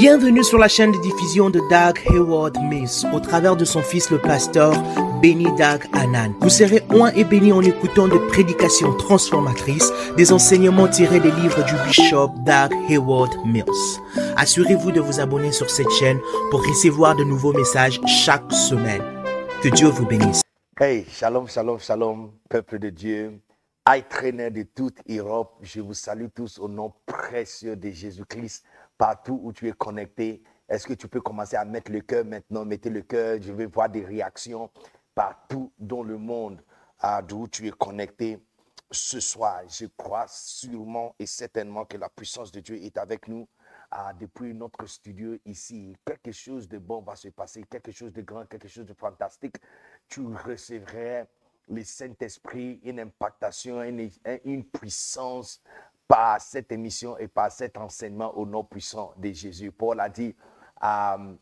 Bienvenue sur la chaîne de diffusion de Doug Hayward Mills au travers de son fils le pasteur Benny Doug Anan. Vous serez oint et béni en écoutant des prédications transformatrices, des enseignements tirés des livres du bishop Doug Hayward Mills. Assurez-vous de vous abonner sur cette chaîne pour recevoir de nouveaux messages chaque semaine. Que Dieu vous bénisse. Hey, shalom, shalom, shalom, peuple de Dieu. Traîneur de toute Europe, je vous salue tous au nom précieux de Jésus-Christ partout où tu es connecté. Est-ce que tu peux commencer à mettre le cœur maintenant? Mettez le cœur. Je vais voir des réactions partout dans le monde à d'où tu es connecté. Ce soir, je crois sûrement et certainement que la puissance de Dieu est avec nous. Ah, depuis notre studio ici, quelque chose de bon va se passer, quelque chose de grand, quelque chose de fantastique. Tu recevrais le Saint-Esprit, une impactation, une, une puissance par cette émission et par cet enseignement au nom puissant de Jésus. Paul a dit euh,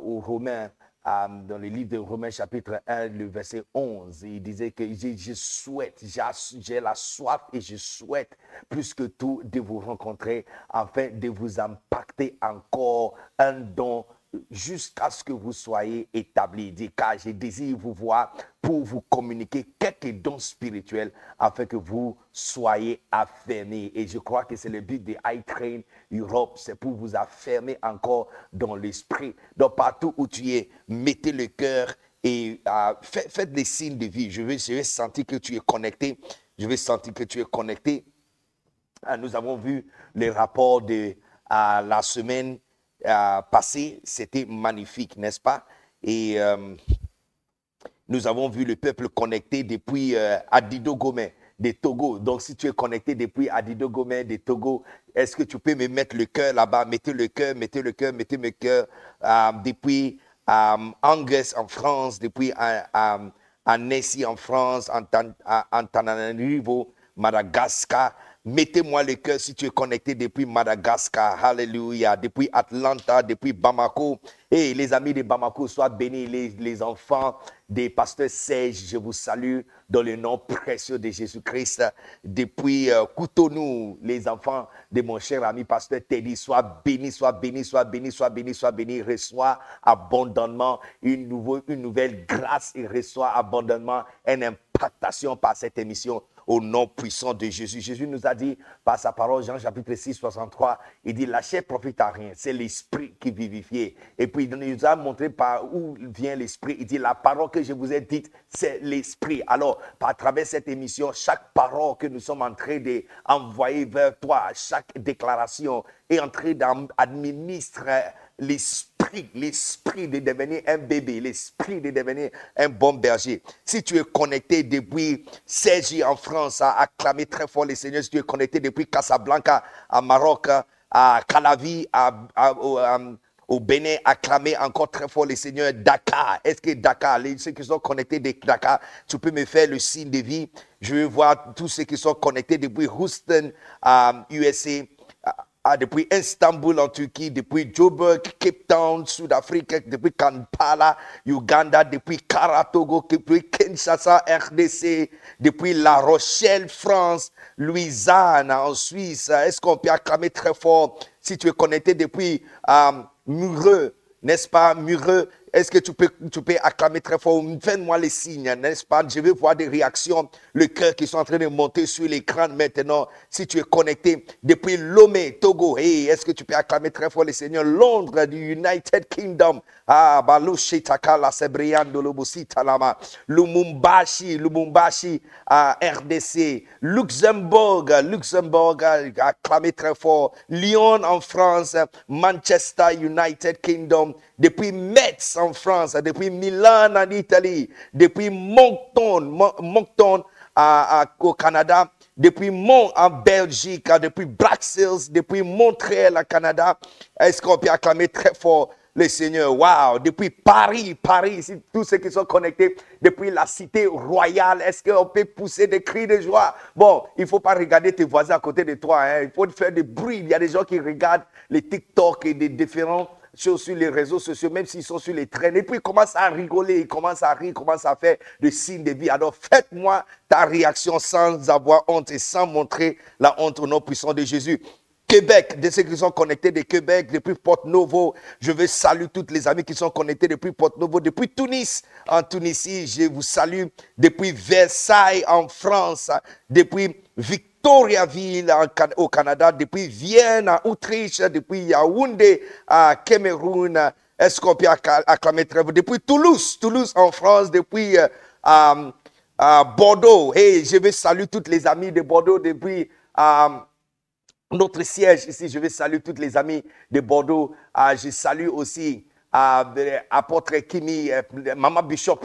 aux Romains, euh, dans le livre de Romains chapitre 1, le verset 11, il disait que je, souhaite, j'ai la soif et je souhaite plus que tout de vous rencontrer afin de vous impacter encore un don jusqu'à ce que vous soyez établis. dit, car je désire vous voir pour vous communiquer quelques dons spirituels afin que vous soyez affermis. Et je crois que c'est le but de iTrain Europe, c'est pour vous affermer encore dans l'esprit. Donc partout où tu es, mettez le cœur et euh, faites, des signes de vie. Je vais, je vais sentir que tu es connecté. Je vais sentir que tu es connecté. Euh, nous avons vu les rapports de euh, la semaine euh, passé, c'était magnifique, n'est-ce pas? Et euh, nous avons vu le peuple connecté depuis euh, Adido Gomé des Togo. Donc, si tu es connecté depuis Adido Gomé des Togo, est-ce que tu peux me mettre le cœur là-bas? Mettez le cœur, mettez le cœur, mettez le cœur. depuis Angus en France, depuis Annecy en France, Antananarivo, Madagascar. Mettez-moi le cœur si tu es connecté depuis Madagascar. Alléluia. Depuis Atlanta, depuis Bamako. Et les amis de Bamako, soient bénis. Les, enfants des pasteurs Serge, je vous salue dans le nom précieux de Jésus-Christ. Depuis euh, les enfants de mon cher ami pasteur Teddy, soient bénis, soient bénis, soient bénis, soient bénis, soient bénis. Reçois abondamment une, une nouvelle grâce et reçoit abondamment une impactation par cette émission au nom puissant de Jésus. Jésus nous a dit par sa parole, Jean chapitre 6, 63, il dit, la chair profite à rien, c'est l'esprit qui vivifie. Et puis il nous a montré par où vient l'esprit. Il dit, la parole que je vous ai dite, c'est l'esprit. Alors, par travers cette émission, chaque parole que nous sommes en train d'envoyer vers toi, chaque déclaration est en train d'administrer l'esprit, l'esprit de devenir un bébé, l'esprit de devenir un bon berger. Si tu es connecté depuis Sergi en France, à acclamer très fort les seigneurs, si tu es connecté depuis Casablanca à Maroc, à Calavi, à, au, Bénin, acclamer encore très fort les seigneurs Dakar. Est-ce que Dakar, les, ceux qui sont connectés de Dakar, tu peux me faire le signe de vie? Je veux voir tous ceux qui sont connectés depuis Houston, USA, ah, depuis Istanbul en Turquie, depuis Joburg, Cape Town, Sud-Afrique, depuis Kampala, Uganda, depuis Karatogo, depuis Kinshasa, RDC, depuis La Rochelle, France, Louisiane, en Suisse. Est-ce qu'on peut acclamer très fort si tu es connecté depuis euh, Mureux, n'est-ce pas, Mureux, est-ce que tu peux, tu peux acclamer très fort? Fais-moi les signes, n'est-ce pas? Je veux voir des réactions, le cœur qui sont en train de monter sur l'écran maintenant. Si tu es connecté depuis Lomé, Togo, hey, est-ce que tu peux acclamer très fort le Seigneur? Londres du United Kingdom, ah, Balushitaka, Sebriando, Talama, Lumumbashi, Lumumbashi, RDC, Luxembourg, Luxembourg, acclamé très fort, Lyon en France, Manchester, United Kingdom, depuis Metz en France, depuis Milan en Italie, depuis Moncton, Moncton au Canada, depuis Mont en Belgique, depuis Bruxelles, depuis Montréal au Canada. Est-ce qu'on peut acclamer très fort le Seigneur? Wow! Depuis Paris, Paris, tous ceux qui sont connectés, depuis la cité royale, est-ce qu'on peut pousser des cris de joie? Bon, il ne faut pas regarder tes voisins à côté de toi, hein. il faut faire des bruits. Il y a des gens qui regardent les TikTok et des différents sur, les réseaux sociaux, même s'ils sont sur les traînes, et puis ils commencent à rigoler, ils commencent à rire, ils commencent à faire des signes de vie. Alors faites-moi ta réaction sans avoir honte et sans montrer la honte au nom puissant de Jésus. Québec, de ceux qui sont connectés de Québec, depuis Porte-Novo. Je veux saluer toutes les amis qui sont connectés depuis Porte-Novo, depuis Tunis, en Tunisie. Je vous salue depuis Versailles, en France, depuis Victoriaville, au Canada, depuis Vienne, en Autriche, depuis Yaoundé, Cameroun. Est-ce qu'on peut Depuis Toulouse, Toulouse en France, depuis euh, Bordeaux. Hey, je veux saluer toutes les amis de Bordeaux depuis notre siège ici. Je veux saluer tous les amis de Bordeaux. Ah, je salue aussi euh, apôtre Kimi, euh, Maman Bishop.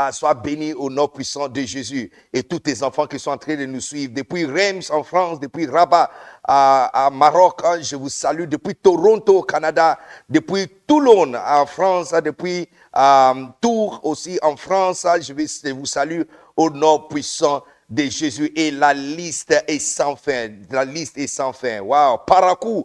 Ah, sois béni au nom puissant de Jésus et tous tes enfants qui sont en train de nous suivre. Depuis Reims en France, depuis Rabat à, Maroc, hein, je vous salue. Depuis Toronto au Canada, depuis Toulon en France, depuis euh, Tours aussi en France, je, je vous salue au nom puissant de Jésus et la liste est sans fin. La liste est sans fin. Wow. Parakou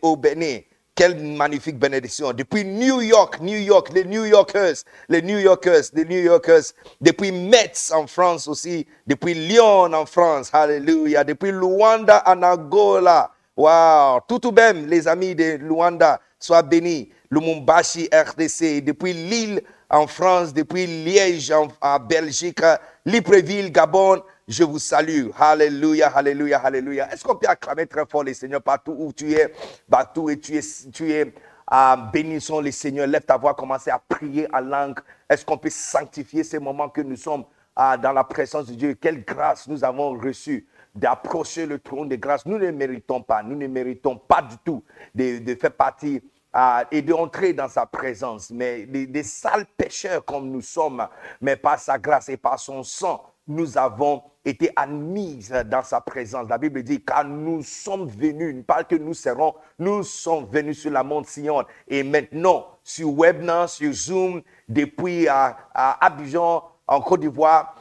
au Bénin. Quelle magnifique bénédiction. Depuis New York, New York, les New Yorkers, les New Yorkers, les New Yorkers. Depuis Metz en France aussi. Depuis Lyon en France. Alléluia. Depuis Luanda en Angola. Wow. Tout ou même, les amis de Luanda, soient bénis. Lumumbashi, RDC. Depuis Lille en France, depuis Liège en, Belgique, Libreville, Gabon, je vous salue. Alléluia, alléluia, alléluia. Est-ce qu'on peut acclamer très fort les Seigneurs partout où tu es, partout et tu es, tu es à bénissons les Seigneurs. Lève ta voix, commencez à prier en langue. Est-ce qu'on peut sanctifier ces moments que nous sommes dans la présence de Dieu? Quelle grâce nous avons reçue d'approcher le trône de grâce. Nous ne méritons pas, nous ne méritons pas du tout de, de faire partie et d'entrer dans sa présence. Mais des, sales pécheurs comme nous sommes, mais par sa grâce et par son sang, nous avons été admis dans sa présence. La Bible dit, car nous sommes venus, pas que nous serons, nous sommes venus sur la monte Sion. Et maintenant, sur Webna, sur Zoom, depuis à, à Abidjan, en Côte d'Ivoire,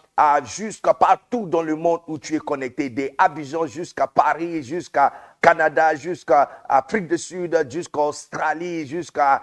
jusqu'à partout dans le monde où tu es connecté, des Abidjan jusqu'à Paris, jusqu'à Canada, jusqu'à Afrique du Sud, jusqu'à Australie, jusqu'à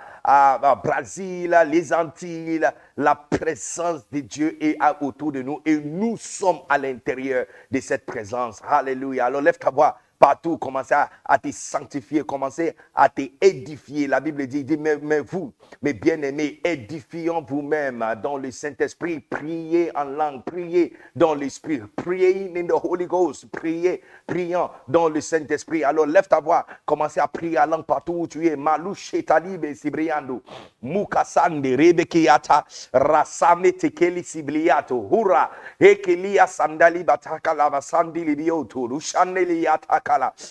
Brésil, les Antilles. La présence de Dieu est autour de nous et nous sommes à l'intérieur de cette présence. Alléluia. Alors lève ta voix partout, commencez à, te sanctifier, commencez à te édifier. La Bible dit, dit mais, vous, mes bien-aimés, édifions vous-même dans le Saint-Esprit, priez en langue, priez dans l'Esprit, priez in the Holy Ghost, priez, prions dans le Saint-Esprit. Alors lève ta voix, commencez à prier en langue partout où tu es. Malou shetalibe sibriando, mukasande rebekiata, rasame tekeli sibliato, hura, ekelia sandali bataka lava sandili bioto,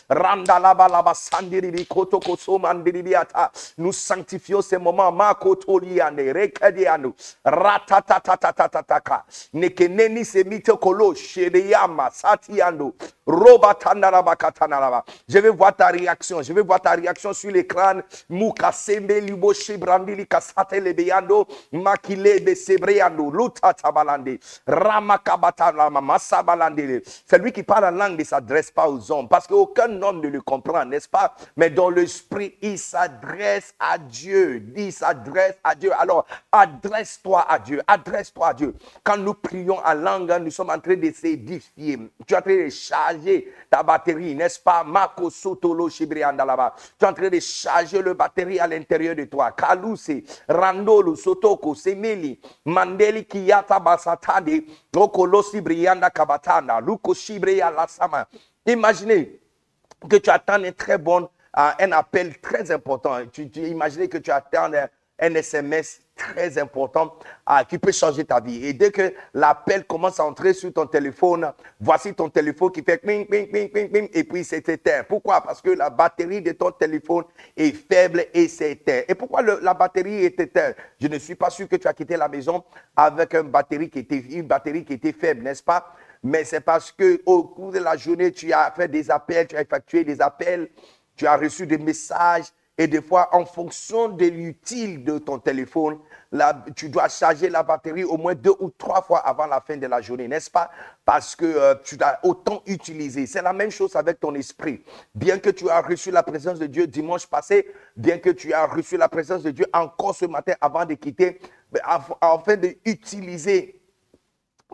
lushaneli yataka nous sanctifions ces moments. Makotoliane, rekadianu, ratatatatata, nekeneni semite kolo, shereyama, satiando, robatanarabakatanaraba. Je vais voir ta réaction. Je vais voir ta réaction sur l'écran. Mukasembe libo shibrandili kasate lebeando, makile sebreando, luta tabalande, ramakabatalama, masabalande. Celui qui parle en langue ne s'adresse pas aux hommes parce qu'aucun homme ne le comprend, n'est-ce pas? Mais dans l'esprit, il s'adresse à Dieu. Il s'adresse à Dieu. Alors, adresse-toi à Dieu. Adresse-toi à Dieu. Quand nous prions en langue, nous sommes en train de s'édifier. Tu es en train de charger ta batterie, n'est-ce pas? Mako Sotolo là-bas. Tu es en train de charger le batterie à l'intérieur de toi. Kaluse, Randolo, Sotoko, Semeli, Mandeli Kiyata Basatade, Okolosi Brianda Kabatana, Luko Shibreya Lasama. Imaginez que tu attends un très bon, euh, un appel très important. Tu, tu imaginez que tu attends un, SMS très important euh, qui peut changer ta vie. Et dès que l'appel commence à entrer sur ton téléphone, voici ton téléphone qui fait ping, ping, ping, ping, ping, et puis c'est éteint. Pourquoi? Parce que la batterie de ton téléphone est faible et c'est éteint. Et pourquoi la batterie est éteinte? Je ne suis pas sûr que tu as quitté la maison avec une batterie qui était faible, n'est-ce pas? Mais c'est parce que au cours de la journée, tu as fait des appels, tu as effectué des appels, tu as reçu des messages, et des fois, en fonction de l'utile de ton téléphone, tu dois charger la batterie au moins deux ou trois fois avant la fin de la journée, n'est-ce pas? Parce que euh, tu dois autant utiliser. C'est la même chose avec ton esprit. Bien que tu as reçu la présence de Dieu dimanche passé, bien que tu as reçu la présence de Dieu encore ce matin avant de quitter, afin d'utiliser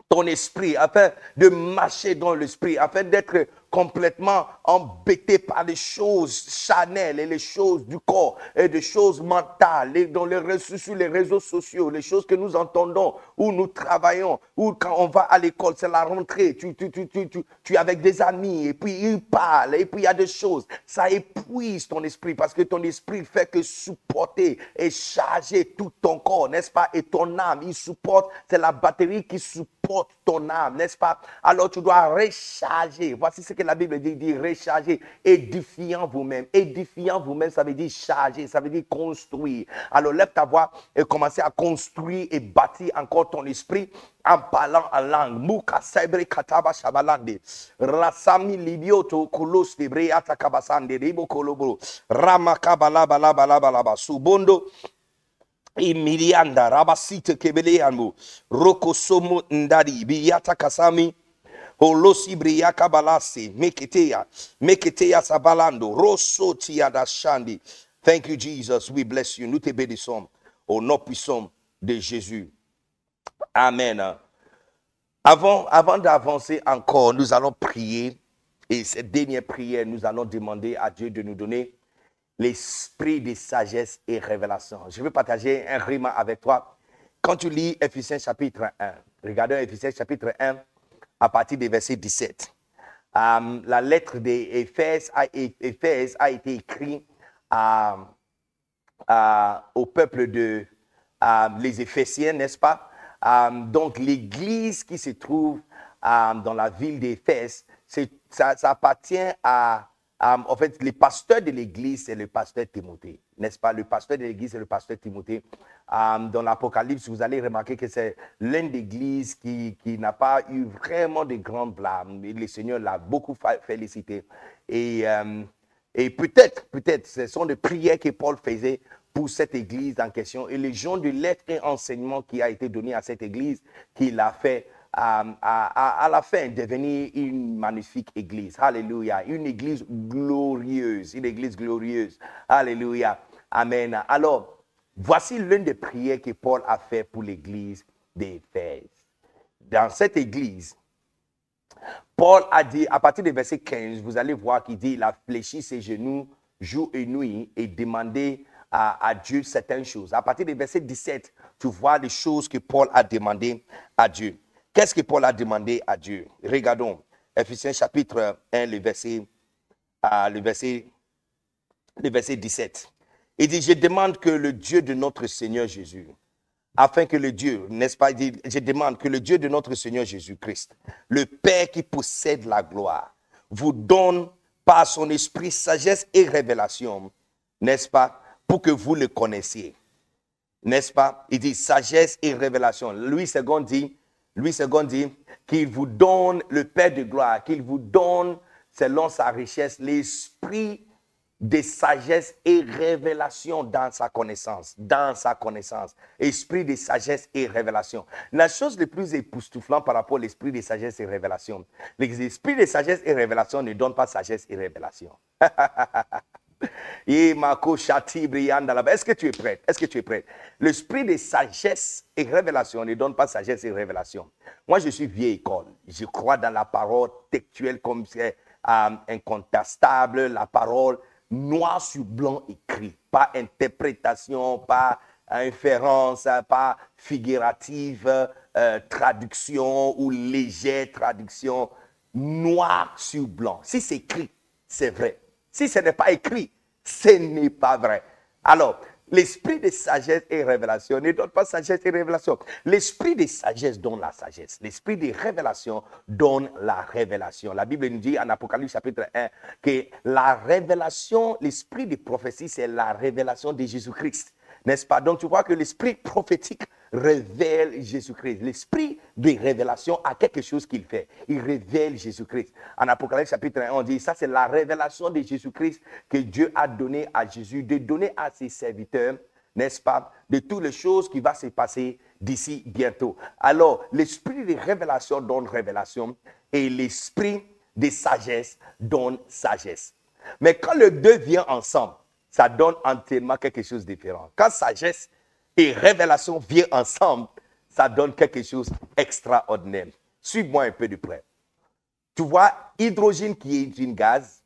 ton esprit, afin de marcher dans l'esprit, afin d'être complètement embêté par les choses charnelles et les choses du corps et des choses mentales dans les sur les réseaux sociaux, les choses que nous entendons, où nous travaillons, où quand on va à l'école, c'est la rentrée, tu, tu, tu, tu, tu, es avec des amis et puis ils parlent et puis il y a des choses. Ça épuise ton esprit parce que ton esprit fait que supporter et charger tout ton corps, n'est-ce pas? Et ton âme, il supporte, c'est la batterie qui supporte ton âme, n'est-ce pas? Alors tu dois recharger. Voici ce que la Bible dit, dit recharger, édifiant vous-même. Édifiant vous-même, ça veut dire charger, ça veut dire construire. Alors lève ta voix et commencer à construire et bâtir encore ton esprit en parlant en langue. Sebre shabalande. Rasami libioto kulos libre atakabasande ribo kolobro. Imirianda rabasite kebeleamu. Roko somo ndari biyata kasami. Holosi briyaka balasi. Meketeya. Meketeya sabalando. Rosso tiada shandi. Thank you, Jesus. We bless you. Nous te bénissons au nom puissant de Jésus. Amen. Avant, avant d'avancer encore, nous allons prier. Et cette dernière prière, nous allons demander à Dieu de nous donner l'esprit de sagesse et révélation. Je vais partager un rime avec toi. Quand tu lis Ephésiens chapitre 1, regardons Ephésiens chapitre 1 à partir du verset 17. Euh, la lettre d'Éphèse a, a, été écrite au peuple de les Éphésiens, n'est-ce pas? Euh, donc, l'église qui se trouve euh, dans la ville d'Éphèse, ça, appartient à, en fait, le pasteur de l'église, c'est le pasteur Timothée, n'est-ce pas? Le pasteur de l'église, c'est le pasteur Timothée. Euh, dans l'Apocalypse, vous allez remarquer que c'est l'un d'église qui, qui n'a pas eu vraiment de grandes blâmes. Le Seigneur l'a beaucoup félicité. Et, et peut-être, peut-être, ce sont des prières que Paul faisait pour cette église en question et les gens de lettres et enseignement qui a été donné à cette église qui l'a fait à, à, à, la fin devenir une magnifique église. Alléluia. Une église glorieuse. Une église glorieuse. Alléluia. Amen. Alors, voici l'une des prières que Paul a fait pour l'église d'Éphèse. Dans cette église, Paul a dit, à partir du verset 15, vous allez voir qu'il dit, il a fléchi ses genoux jour et nuit et demandé à, Dieu certaines choses. À partir du verset 17, tu vois les choses que Paul a demandé à Dieu. Qu'est-ce que Paul a demandé à Dieu? Regardons Ephésiens chapitre 1, le verset, le verset, le verset 17. Il dit, je demande que le Dieu de notre Seigneur Jésus, afin que le Dieu, n'est-ce pas, dit, je demande que le Dieu de notre Seigneur Jésus-Christ, le Père qui possède la gloire, vous donne par son esprit sagesse et révélation, n'est-ce pas, pour que vous le connaissiez. N'est-ce pas? Il dit sagesse et révélation. Louis II dit, Louis II dit qu'il vous donne le Père de gloire, qu'il vous donne, selon sa richesse, l'esprit de sagesse et révélation dans sa connaissance, dans sa connaissance. Esprit de sagesse et révélation. La chose la plus époustouflante par rapport à l'esprit de sagesse et révélation, l'esprit de sagesse et révélation ne donne pas sagesse et révélation. Est-ce que tu es prêt? Est-ce que tu es prêt? L'esprit de sagesse et révélation ne donne pas sagesse et révélation. Moi, je suis vieille école. Je crois dans la parole textuelle comme c'est euh, incontestable, la parole noir sur blanc écrit, pas interprétation, pas inférence, pas figurative euh, traduction ou légère traduction, noir sur blanc. Si c'est écrit, c'est vrai. Si ce n'est pas écrit, ce n'est pas vrai. Alors, l'esprit de sagesse et révélation ne donne pas sagesse et révélation. L'esprit de sagesse donne la sagesse. L'esprit de révélation donne la révélation. La Bible nous dit en Apocalypse chapitre 1 que la révélation, l'esprit de prophétie, c'est la révélation de Jésus-Christ. N'est-ce pas? Donc tu vois que l'esprit prophétique révèle Jésus-Christ. L'esprit de révélation a quelque chose qu'il fait. Il révèle Jésus-Christ. En Apocalypse chapitre 1, on dit, ça c'est la révélation de Jésus-Christ que Dieu a donné à Jésus, de donner à ses serviteurs, n'est-ce pas, de toutes les choses qui vont se passer d'ici bientôt. Alors, l'esprit de révélation donne révélation et l'esprit de sagesse donne sagesse. Mais quand les deux viennent ensemble, ça donne entièrement quelque chose de différent. Quand sagesse et révélation viennent ensemble, ça donne quelque chose d'extraordinaire. Suis-moi un peu de près. Tu vois, hydrogène qui est une gaz,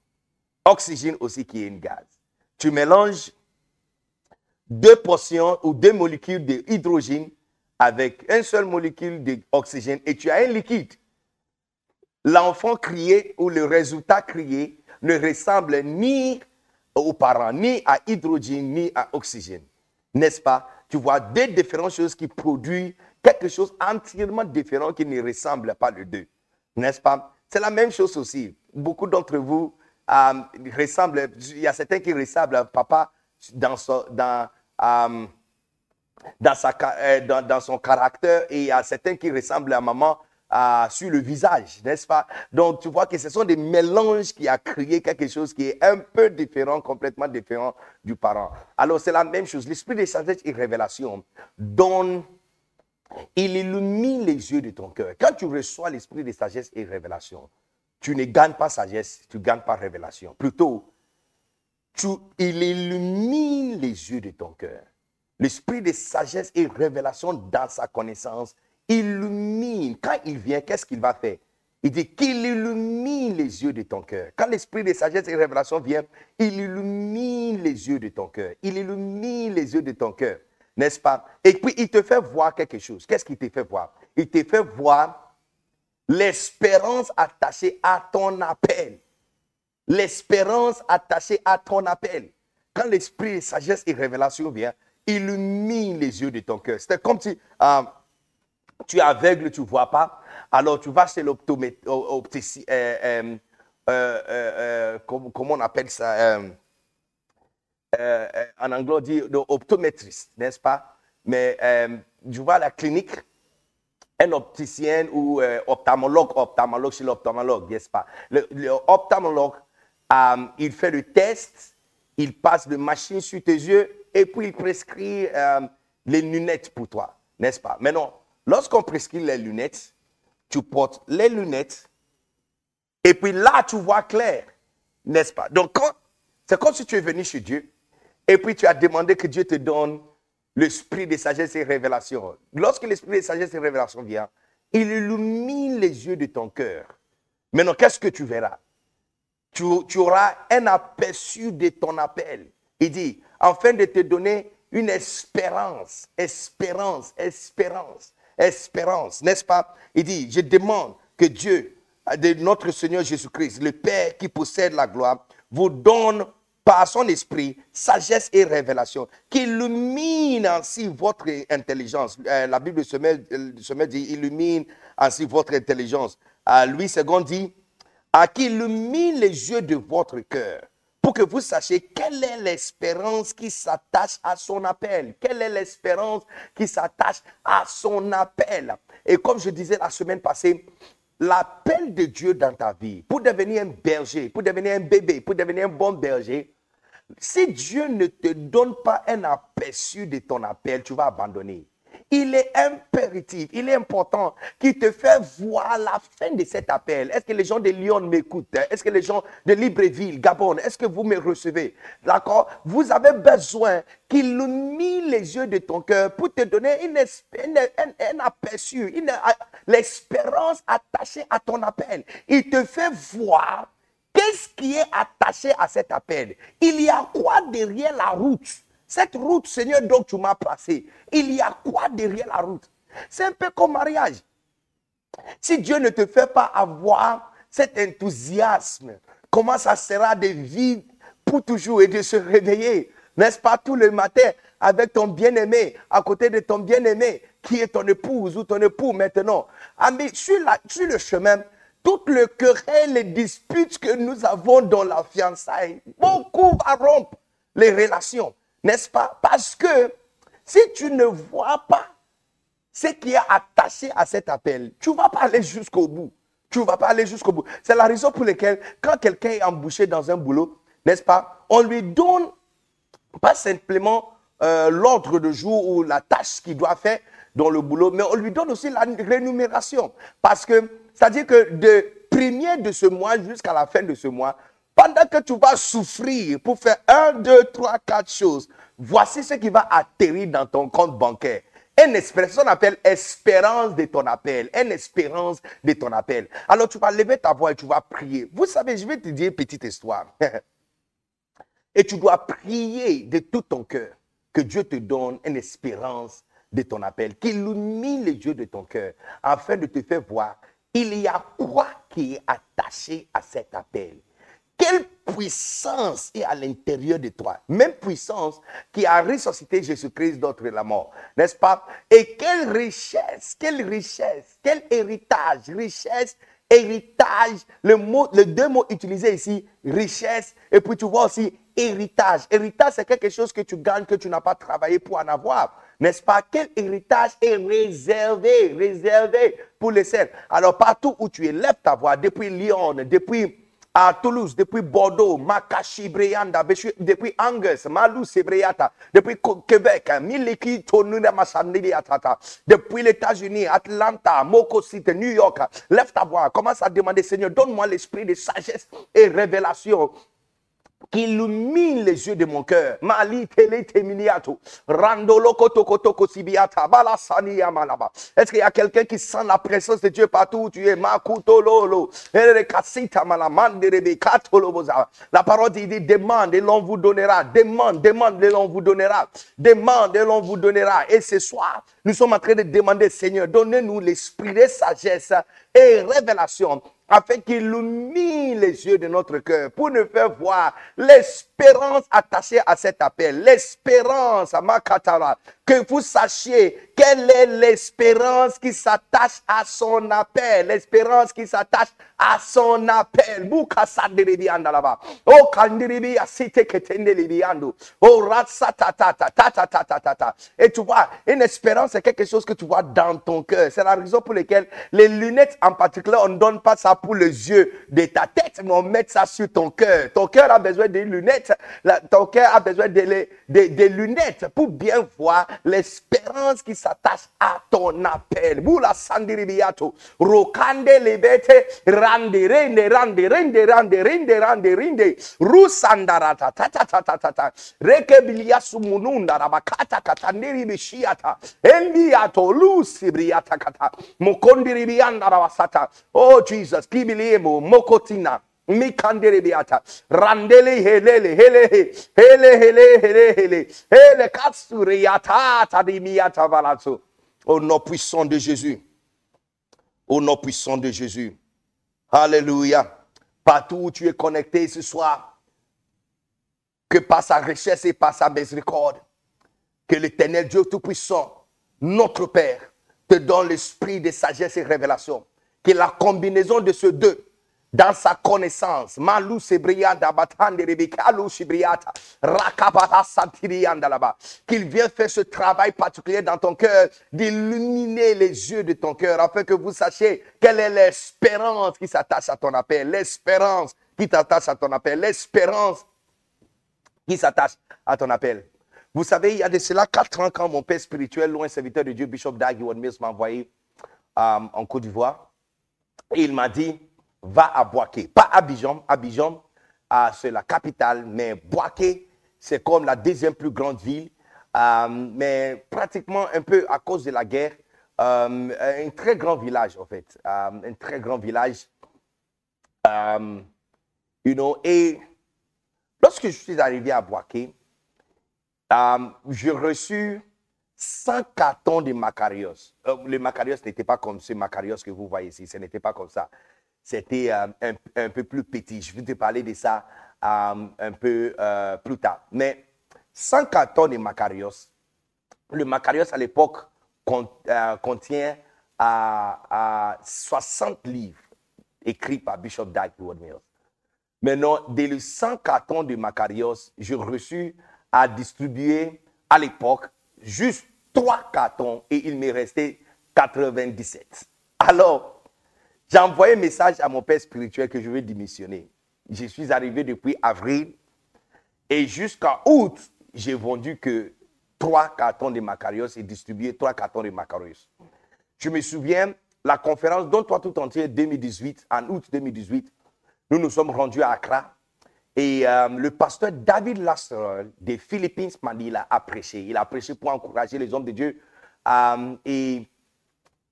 oxygène aussi qui est une gaz. Tu mélanges deux portions ou deux molécules d'hydrogène avec une seule molécule d'oxygène et tu as un liquide. L'enfant crié ou le résultat crié ne ressemble ni aux parents, ni à hydrogène, ni à oxygène. N'est-ce pas? Tu vois deux différentes choses qui produisent quelque chose entièrement différent qui ne ressemble pas les deux. N'est-ce pas? C'est la même chose aussi. Beaucoup d'entre vous euh, ressemblent, il y a certains qui ressemblent à papa dans son, dans, euh, dans, sa, euh, dans, dans, son caractère et il y a certains qui ressemblent à maman sur le visage, n'est-ce pas? Donc tu vois que ce sont des mélanges qui a créé quelque chose qui est un peu différent, complètement différent du parent. Alors c'est la même chose. L'esprit de sagesse et révélation donne, il illumine les yeux de ton cœur. Quand tu reçois l'esprit de sagesse et révélation, tu ne gagnes pas sagesse, tu ne gagnes pas révélation. Plutôt, tu, il illumine les yeux de ton cœur. L'esprit de sagesse et révélation dans sa connaissance illumine. Quand il vient, qu'est-ce qu'il va faire? Il dit qu'il illumine les yeux de ton cœur. Quand l'esprit de sagesse et révélation vient, il illumine les yeux de ton cœur. Il illumine les yeux de ton cœur. N'est-ce pas? Et puis, il te fait voir quelque chose. Qu'est-ce qu'il te fait voir? Il te fait voir l'espérance attachée à ton appel. L'espérance attachée à ton appel. Quand l'esprit de sagesse et révélation vient, illumine les yeux de ton cœur. C'est comme si... Euh, tu es aveugle, tu ne vois pas. Alors tu vas chez l'opticien, euh, euh, euh, comment, on appelle ça En anglais, on dit l'optométriste, n'est-ce pas? Mais tu vas à la clinique, un opticien ou ophtalmologue, ophtalmologue chez l'ophtalmologue, n'est-ce pas? L'ophtalmologue, il fait le test, il passe de machine sur tes yeux et puis il prescrit les lunettes pour toi, n'est-ce pas? Maintenant, Lorsqu'on prescrit les lunettes, tu portes les lunettes et puis là, tu vois clair. N'est-ce pas? Donc, c'est comme si tu es venu chez Dieu et puis tu as demandé que Dieu te donne l'esprit de sagesse et révélation. Lorsque l'esprit de sagesse et révélation vient, il illumine les yeux de ton cœur. Maintenant, qu'est-ce que tu verras? Tu, auras un aperçu de ton appel. Il dit, afin de te donner une espérance, espérance, espérance espérance, n'est-ce pas? Il dit, je demande que Dieu, de notre Seigneur Jésus-Christ, le Père qui possède la gloire, vous donne par son esprit sagesse et révélation, qui illumine ainsi votre intelligence. Euh, la Bible se met, se met dit, illumine ainsi votre intelligence. Euh, Louis II dit, à qui illumine les yeux de votre cœur pour que vous sachiez quelle est l'espérance qui s'attache à son appel. Quelle est l'espérance qui s'attache à son appel. Et comme je disais la semaine passée, l'appel de Dieu dans ta vie, pour devenir un berger, pour devenir un bébé, pour devenir un bon berger, si Dieu ne te donne pas un aperçu de ton appel, tu vas abandonner il est impératif, il est important qu'il te fait voir la fin de cet appel. Est-ce que les gens de Lyon m'écoutent Est-ce que les gens de Libreville, Gabon, est-ce que vous me recevez? D'accord? Vous avez besoin qu'il illumine les yeux de ton cœur pour te donner une, un, aperçu, l'espérance attachée à ton appel. Il te fait voir qu'est-ce qui est attaché à cet appel. Il y a quoi derrière la route? Cette route, Seigneur, donc tu m'as placé, il y a quoi derrière la route? C'est un peu comme mariage. Si Dieu ne te fait pas avoir cet enthousiasme, comment ça sera de vivre pour toujours et de se réveiller, n'est-ce pas, tout le matin avec ton bien-aimé, à côté de ton bien-aimé, qui est ton épouse ou ton époux maintenant? Ami, sur, sur le chemin, toutes les querelles, les disputes que nous avons dans la fiançailles, beaucoup vont rompre les relations. N'est-ce pas? Parce que si tu ne vois pas ce qui est attaché à cet appel, tu ne vas pas aller jusqu'au bout. Tu ne vas pas aller jusqu'au bout. C'est la raison pour laquelle, quand quelqu'un est embauché dans un boulot, n'est-ce pas, on lui donne pas simplement euh, l'ordre de jour ou la tâche qu'il doit faire dans le boulot, mais on lui donne aussi la rémunération. Parce que, c'est-à-dire que de premier de ce mois jusqu'à la fin de ce mois, pendant que tu vas souffrir pour faire un, deux, trois, quatre choses, voici ce qui va atterrir dans ton compte bancaire. Une espérance, appelle espérance de ton appel. Une espérance de ton appel. Alors tu vas lever ta voix et tu vas prier. Vous savez, je vais te dire une petite histoire. et tu dois prier de tout ton cœur que Dieu te donne une espérance de ton appel, qu'il illumine les yeux de ton cœur afin de te faire voir il y a quoi qui est attaché à cet appel? Quelle puissance est à l'intérieur de toi? Même puissance qui a ressuscité Jésus-Christ d'entre la mort, n'est-ce pas? Et quelle richesse, quelle richesse, quel héritage, richesse, héritage, le mot, les deux mots utilisés ici, richesse, et puis tu vois aussi héritage. Héritage, c'est quelque chose que tu gagnes, que tu n'as pas travaillé pour en avoir. N'est-ce pas? Quel héritage est réservé, réservé pour les serfs Alors partout où tu es, lève ta voix, depuis Lyon, depuis à Toulouse, depuis Bordeaux, Makashi Brianda, depuis Angus, Malou Sebriata, depuis Québec, Miliki Tonuna depuis les États-Unis, Atlanta, Moko City, New York, lève ta voix, commence à demander, Seigneur, donne-moi l'esprit de sagesse et révélation illumine les yeux de mon cœur. Mali tele. Randolo yamalaba. Est-ce qu'il y a quelqu'un qui sent la présence de Dieu partout? Où tu es? Makuto lolo. kasita malamande. La parole dit, demande et l'on vous donnera. Demande, demande et l'on vous donnera. Demande et l'on vous donnera. Et ce soir, nous sommes en train de demander, Seigneur, donnez-nous l'esprit de sagesse et révélation afin qu'il illumine les yeux de notre cœur pour nous faire voir l'espérance attachée à cet appel, l'espérance à Makatara, que vous sachiez quelle est l'espérance qui s'attache à son appel, l'espérance qui s'attache à son appel. Oh kandiribi asite ketendelibiando. Oh ta Et tu vois, une espérance c'est quelque chose que tu vois dans ton cœur. C'est la raison pour laquelle les lunettes en particulier, on ne donne pas ça pour les yeux de ta tête, mais on met ça sur ton cœur. Ton cœur a besoin des lunettes. ton cœur a besoin des, des lunettes pour bien voir l'espérance qui s'attache à ton appel. Bula sandiribiato. Rokande lebete rande rende rande rende rande rende rande rende. Rusandarata ta ta ta ta ta ta. Rekebiliasu mununda rabakata katandiri bishiata. Endiato lusibriata kata. Mokondiribianda rabasata. Oh Jesus, kibiliemo mokotina. Au nom puissant de Jésus. Au nom puissant de Jésus. Alléluia. Partout où tu es connecté ce soir, que par sa richesse et par sa miséricorde, que l'éternel Dieu Tout-Puissant, notre Père, te donne l'esprit de sagesse et révélation. Que la combinaison de ces deux dans sa connaissance. Malou sebrianda batande rebekalu shibriata. Rakabata santirianda là-bas. Qu'il vienne faire ce travail particulier dans ton cœur, d'illuminer les yeux de ton cœur, afin que vous sachiez quelle est l'espérance qui s'attache à ton appel, l'espérance qui t'attache à ton appel, l'espérance qui s'attache à ton appel. Vous savez, il y a de cela quatre ans quand mon père spirituel, loin serviteur de Dieu, Bishop Dag Mills, m'a envoyé euh, en Côte d'Ivoire. Et il m'a dit, va à Boaké. Pas Abidjan, Abidjan, ah, c'est la capitale, mais Boaké, c'est comme la deuxième plus grande ville, euh, mais pratiquement un peu à cause de la guerre, euh, un très grand village en fait, euh, un très grand village. you know, et lorsque je suis arrivé à Boaké, j'ai reçu 100 cartons de Macarios. le Macarios n'était pas comme ce Macarios que vous voyez ici, ce n'était pas comme ça c'était euh, un, peu plus petit. Je vais te parler de ça euh, un peu euh, plus tard. Mais 100 tonnes de Macarios, le Macarios à l'époque contient à, 60 livres écrits par Bishop Dag Mills. Maintenant, dès les 100 cartons de Macarios, j'ai reçu à distribuer à l'époque juste 3 cartons et il m'est resté 97. Alors, j'ai envoyé un message à mon père spirituel que je vais démissionner. Je suis arrivé depuis avril et jusqu'à août, j'ai vendu que trois cartons de Macarios et distribué trois cartons de Macarios. Je me souviens, la conférence dont toi tout entier 2018, en août 2018, nous nous sommes rendus à Accra et euh, le pasteur David Lasserol des Philippines Manila a prêché. Il a prêché pour encourager les hommes de Dieu euh, et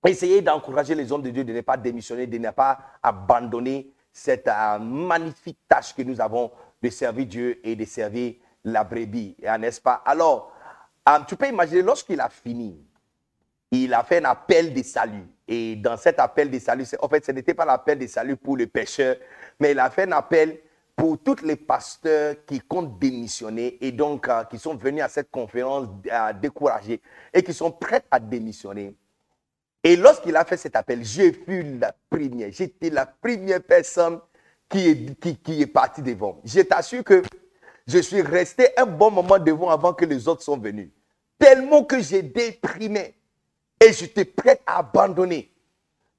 essayez d'encourager les hommes de Dieu de ne pas démissionner, de ne pas abandonner cette euh, magnifique tâche que nous avons de servir Dieu et de servir la brebis, n'est-ce pas? Alors, euh, tu peux imaginer, lorsqu'il a fini, il a fait un appel de salut. Et dans cet appel de salut, en fait, ce n'était pas l'appel de salut pour les pécheurs, mais il a fait un appel pour tous les pasteurs qui comptent démissionner et donc euh, qui sont venus à cette conférence à décourager et qui sont prêts à démissionner. Et lorsqu'il a fait cet appel, j'ai fui la première. J'étais la première personne qui est, partie devant. Je t'assure que je suis resté un bon moment devant avant que les autres sont venus. Tellement que j'ai déprimé et j'étais prêt à abandonner.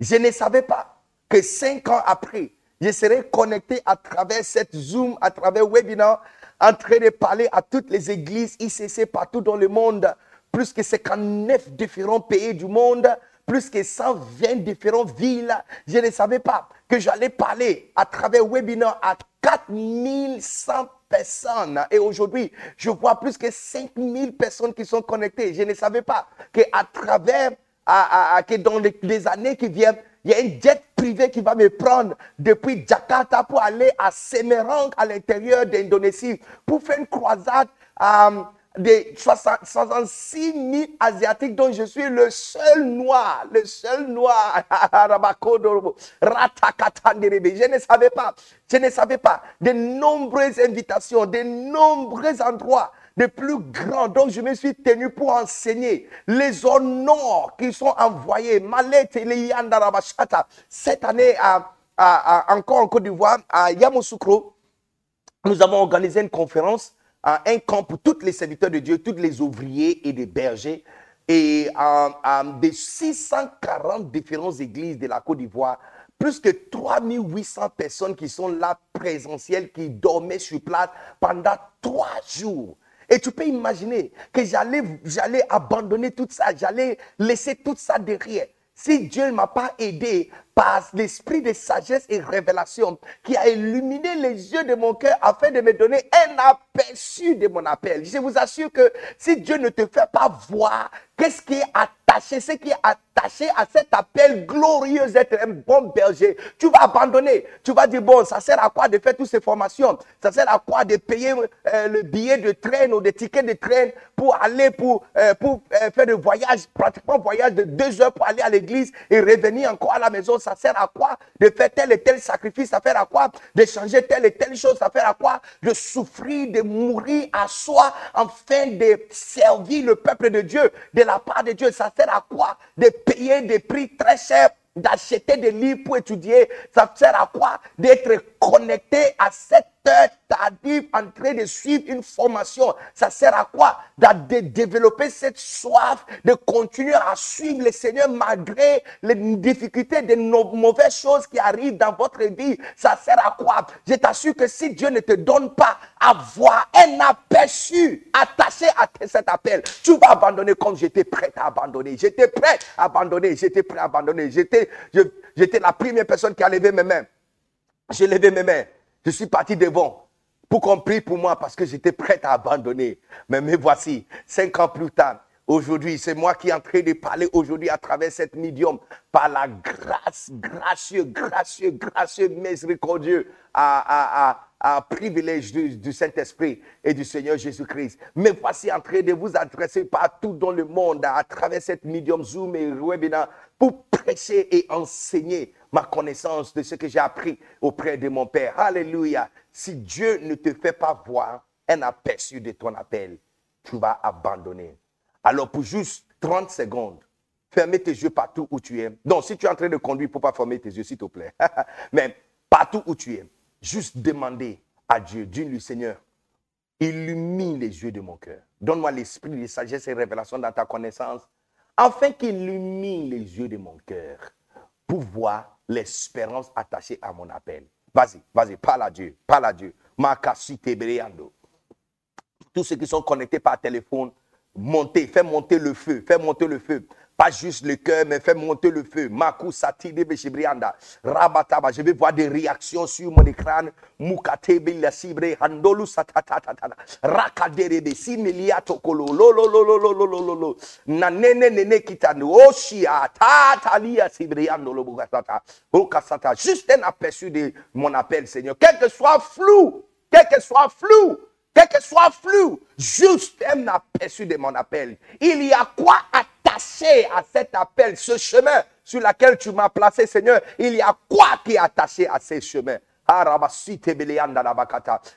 Je ne savais pas que cinq ans après, je serai connecté à travers cette Zoom, à travers webinar, en train de parler à toutes les églises ICC partout dans le monde, plus que 59 différents pays du monde, plus que 120 différentes villes. Je ne savais pas que j'allais parler à travers webinar à 4100 personnes. Et aujourd'hui, je vois plus que 5000 personnes qui sont connectées. Je ne savais pas travers, à, que dans les années qui viennent, il y a un jet privé qui va me prendre depuis Jakarta pour aller à Semarang à l'intérieur d'Indonésie pour faire une croisade euh, de 66 000 Asiatiques dont je suis le seul noir, le seul noir. Je ne savais pas, je ne savais pas de nombreuses invitations, de nombreux endroits de plus grands dont je me suis tenu pour enseigner. Les honneurs qui sont envoyés. Malette et Cette année, à, encore en Côte d'Ivoire, à Yamoussoukro, nous avons organisé une conférence, un camp pour tous les serviteurs de Dieu, tous les ouvriers et les bergers. Et des 640 différentes églises de la Côte d'Ivoire, plus que 3800 personnes qui sont là présentielles, qui dormaient sur place pendant trois jours. Et tu peux imaginer que j'allais abandonner tout ça, j'allais laisser tout ça derrière. Si Dieu ne m'a pas aidé par l'esprit de sagesse et révélation qui a illuminé les yeux de mon cœur afin de me donner un aperçu de mon appel. Je vous assure que si Dieu ne te fait pas voir qu'est-ce qui est attaché, ce qui est attaché à cet appel glorieux d'être un bon berger, tu vas abandonner. Tu vas dire, bon, ça sert à quoi de faire toutes ces formations? Ça sert à quoi de payer euh, le billet de train ou des tickets de train pour aller, pour, euh, pour euh, faire des voyages, pratiquement voyage de deux heures pour aller à l'église et revenir encore à la maison? Ça sert à quoi de faire tel et tel sacrifice? Ça sert à quoi de changer telle et telle chose? Ça sert à quoi de souffrir, de mourir à soi afin de servir le peuple de Dieu de la part de Dieu? Ça sert à quoi de payer des prix très chers d'acheter des livres pour étudier, ça sert à quoi? D'être connecté à cette heure tardive en train de suivre une formation. Ça sert à quoi? De développer cette soif, de continuer à suivre le Seigneur malgré les difficultés, de mauvaises choses qui arrivent dans votre vie. Ça sert à quoi? Je t'assure que si Dieu ne te donne pas à voir un aperçu attaché à cet appel, tu vas abandonner comme j'étais prêt à abandonner. J'étais prêt à abandonner, j'étais prêt à abandonner. J'étais la première personne qui a levé mes mains. J'ai levé mes mains. Je suis parti devant pour qu'on prie pour moi parce que j'étais prêt à abandonner. Mais me voici, cinq ans plus tard, aujourd'hui, c'est moi qui est en train de parler aujourd'hui à travers cette médium par la grâce, gracieux, gracieux, gracieux, miséricordieux, à, privilège du, Saint-Esprit et du Seigneur Jésus-Christ. Mais voici en train de vous adresser partout dans le monde à travers cette médium Zoom et webinar pour prêcher et enseigner ma connaissance de ce que j'ai appris auprès de mon Père. Alléluia. Si Dieu ne te fait pas voir un aperçu de ton appel, tu vas abandonner. Alors pour juste 30 secondes, fermez tes yeux partout où tu es. Donc si tu es en train de conduire, faut pas fermer tes yeux, s'il te plaît. Mais partout où tu es, juste demander à Dieu, dis-lui Seigneur, illumine les yeux de mon cœur. Donne-moi l'esprit de sagesse et révélation dans ta connaissance, afin qu'il illumine les yeux de mon cœur pour voir l'espérance attachée à mon appel. Vas-y, vas-y, parle à Dieu, parle à Dieu. Tous ceux qui sont connectés par téléphone, montez, fais monter le feu, fais monter le feu. Pas juste le cœur, mais fais monter le feu. Makou Satide Bechibrianda. Rabataba. Je vais voir des réactions sur mon écran. Mukatebe la cibre. Handolu satatatata. Rakaderebe. Similiato kolo. Lolo lolo lolo lolo lolo. Nanene nene kitano. Oshia. Oh, Tatalia cibriando lo bukasata. Bukasata. Juste un aperçu de mon appel, Seigneur. Quel que soit flou. Quel que soit flou quel que soit flou, juste un aperçu de mon appel. Il y a quoi à attaché à cet appel, ce chemin sur lequel tu m'as placé, Seigneur. Il y a quoi qui est attaché à ces chemins?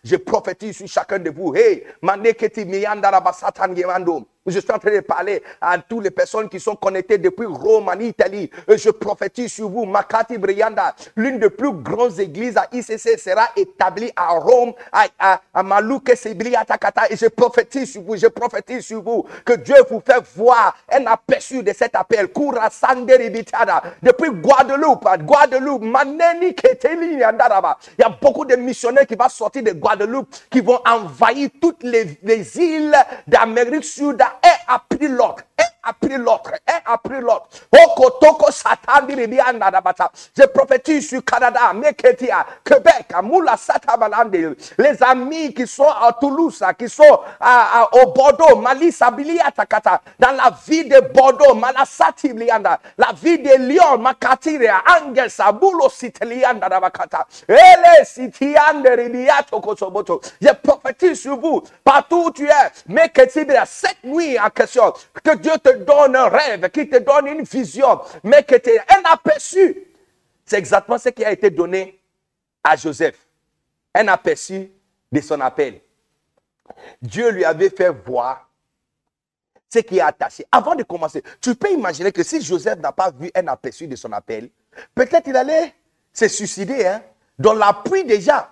Je prophétise sur chacun de vous. Hey, je suis en train de parler à toutes les personnes qui sont connectées depuis Rome, en Italie. Je prophétise sur vous. Makati Brianda, l'une des plus grandes églises à ICC sera établie à Rome, à, à, à Malouke Takata. Et je prophétise sur vous, je prophétise sur vous que Dieu vous fait voir un aperçu de cet appel. Kura Depuis Guadeloupe, Guadeloupe, Maneni Keteli Il y a beaucoup de missionnaires qui vont sortir de Guadeloupe, qui vont envahir toutes les, les îles d'Amérique Sud A appris l'ordre, un a pris l'autre, un a pris l'autre. Je prophétise sur Canada, Meketia, Québec, Moula Satabalande, les amis qui sont à Toulouse, qui sont à, au Bordeaux, Mali Takata, dans la ville de Bordeaux, Malasati Blianda, la ville de Lyon, Makatiria, Angel Sabulo Sitelianda Dabakata, Ele Sitiande Ribiato Kosoboto. Je prophétise sur vous, partout où tu es, Meketibia, cette nuit, en question, que Dieu te donne un rêve, qu'il te donne une vision, mais que tu un aperçu. C'est exactement ce qui a été donné à Joseph. Un aperçu de son appel. Dieu lui avait fait voir ce qui est attaché. Avant de commencer, tu peux imaginer que si Joseph n'a pas vu un aperçu de son appel, peut-être il allait se suicider, hein, dans l'appui déjà.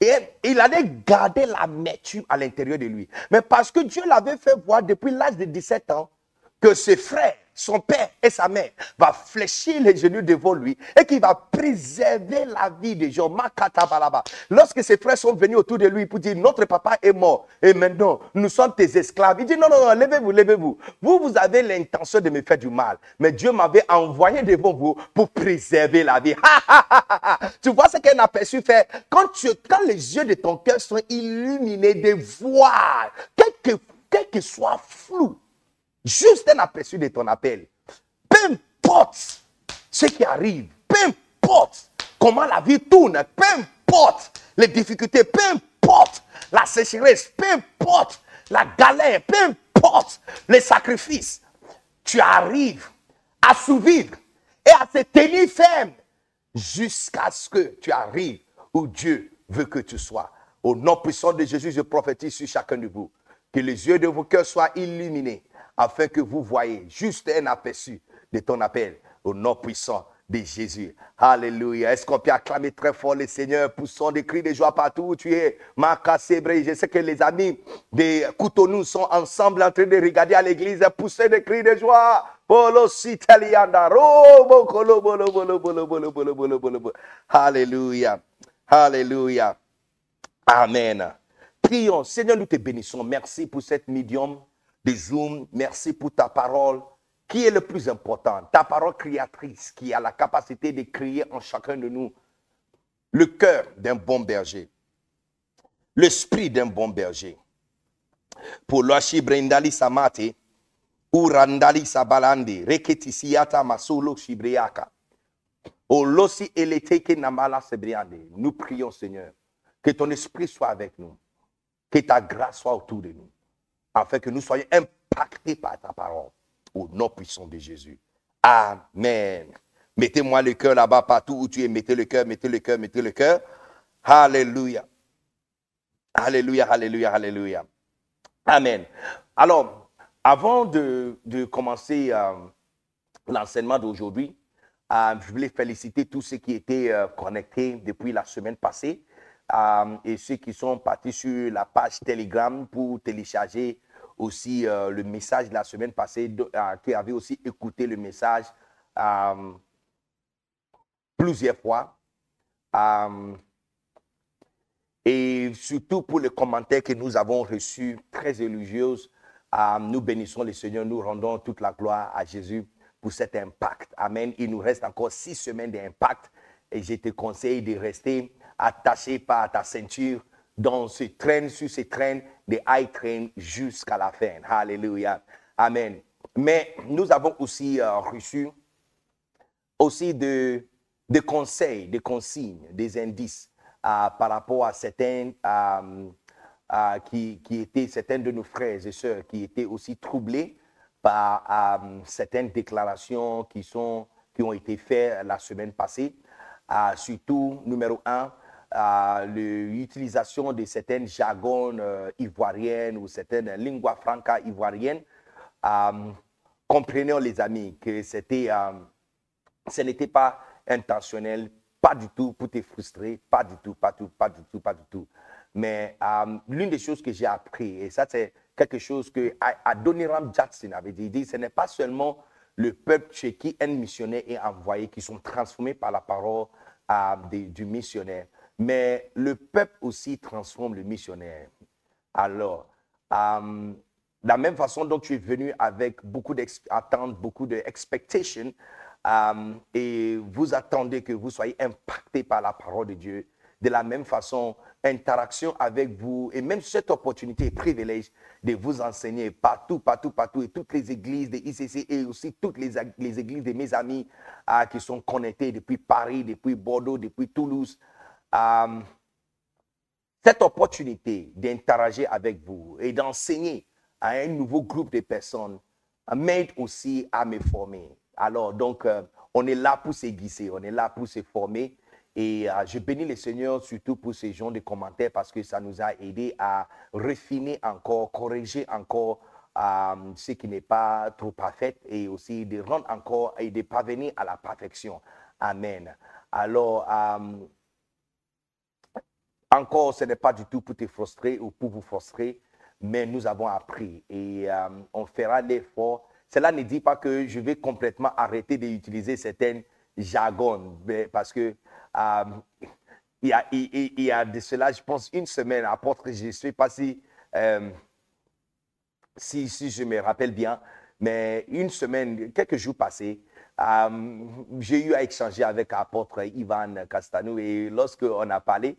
Et il allait garder l'amertume à l'intérieur de lui. Mais parce que Dieu l'avait fait voir depuis l'âge de 17 ans que ses frères son père et sa mère va fléchir les genoux devant lui et qu'il va préserver la vie des gens. Lorsque ses frères sont venus autour de lui pour dire notre papa est mort et maintenant nous sommes tes esclaves. Il dit non, non, non, levez-vous, levez-vous. Vous, vous avez l'intention de me faire du mal, mais Dieu m'avait envoyé devant vous pour préserver la vie. tu vois ce qu'un aperçu fait? Quand, tu, quand les yeux de ton cœur sont illuminés de voir, quel que, quel que soit flou, Juste un aperçu de ton appel. Peu importe ce qui arrive, peu importe comment la vie tourne, peu importe les difficultés, peu importe la sécheresse, peu importe la galère, peu importe les sacrifices, tu arrives à survivre et à te tenir ferme jusqu'à ce que tu arrives où Dieu veut que tu sois. Au nom puissant de Jésus, je prophétise sur chacun de vous que les yeux de vos cœurs soient illuminés afin que vous voyez juste un aperçu de ton appel au nom puissant de Jésus. Alléluia. Est-ce qu'on peut acclamer très fort le Seigneur, poussons des cris de joie partout où tu es. Je sais que les amis de Coutonu sont ensemble en train de regarder à l'église, pousser des cris de joie. Alléluia. Alléluia. Amen. Prions. Seigneur, nous te bénissons. Merci pour cette médium Merci pour ta parole qui est le plus important? Ta parole créatrice qui a la capacité de créer en chacun de nous le cœur d'un bon berger, l'esprit d'un bon berger. Pour Brendali Samate, Urandali Sabalandi, Reketisiata Masolo Shibriaka, Olosi Eleteke Namala Sebriande. Nous prions, Seigneur, que ton esprit soit avec nous, que ta grâce soit autour de nous afin que nous soyons impactés par ta parole. Au nom puissant de Jésus. Amen. Mettez-moi le cœur là-bas, partout où tu es. Mettez le cœur, mettez le cœur, mettez le cœur. Alléluia. Alléluia, alléluia, alléluia. Amen. Alors, avant de, commencer euh, l'enseignement d'aujourd'hui, euh, je voulais féliciter tous ceux qui étaient euh, connectés depuis la semaine passée et ceux qui sont partis sur la page Telegram pour télécharger aussi euh, le message de la semaine passée, euh, qui aussi écouté le message euh, plusieurs fois. et surtout pour les commentaires que nous avons reçus, très élogieux. nous bénissons le Seigneur, nous rendons toute la gloire à Jésus pour cet impact. Amen. Il nous reste encore six semaines d'impact et je te conseille de rester attaché par ta ceinture dans ce train, sur ce train de high train jusqu'à la fin. Alléluia. Amen. Mais nous avons aussi euh, reçu aussi de, des conseils, des consignes, des indices euh, par rapport à certains euh, qui, qui, étaient, certains de nos frères et sœurs qui étaient aussi troublés par certaines déclarations qui, sont, qui ont été faites la semaine passée. surtout, numéro un, l'utilisation de certaines jargons euh, ivoiriennes ou certaines lingua franca ivoiriennes. Euh, comprenons les amis que euh, ce n'était pas intentionnel, pas du tout pour te frustrer, pas du tout, pas du tout, pas du tout, pas du tout. Mais l'une des choses que j'ai appris, et ça c'est quelque chose que Adoniram Jackson avait dit, dit ce n'est pas seulement le peuple chez qui un missionnaire est envoyé qui sont transformés par la parole du missionnaire, mais le peuple aussi transforme le missionnaire. Alors, euh, de la même façon dont tu es venu avec beaucoup d'attentes, beaucoup d'expectations, euh, et vous attendez que vous soyez impacté par la parole de Dieu, de la même façon, interaction avec vous et même cette opportunité et privilège de vous enseigner partout, partout, partout, et toutes les églises de ICC et aussi toutes les, églises de mes amis euh, qui sont connectés depuis Paris, depuis Bordeaux, depuis Toulouse, euh, cette opportunité d'interagir avec vous et d'enseigner à un nouveau groupe de personnes m'aide aussi à me former. Alors, donc, euh, on est là pour s'aiguiser, on est là pour se former. Et euh, je bénis le Seigneur surtout pour ces gens de commentaires parce que ça nous a aidé à refiner encore, corriger encore ce qui n'est pas trop parfait et aussi de rendre encore et de parvenir à la perfection. Amen. Alors, encore, ce n'est pas du tout pour te frustrer ou pour vous frustrer, mais nous avons appris et euh, on fera l'effort. Cela ne dit pas que je vais complètement arrêter d'utiliser certains jargons, parce que euh, il, y a, de cela, je pense, une semaine, apôtre, je ne sais pas si, euh, si, si, je me rappelle bien, mais une semaine, quelques jours passés, j'ai eu à échanger avec apôtre Ivan Castanou et lorsqu'on a parlé,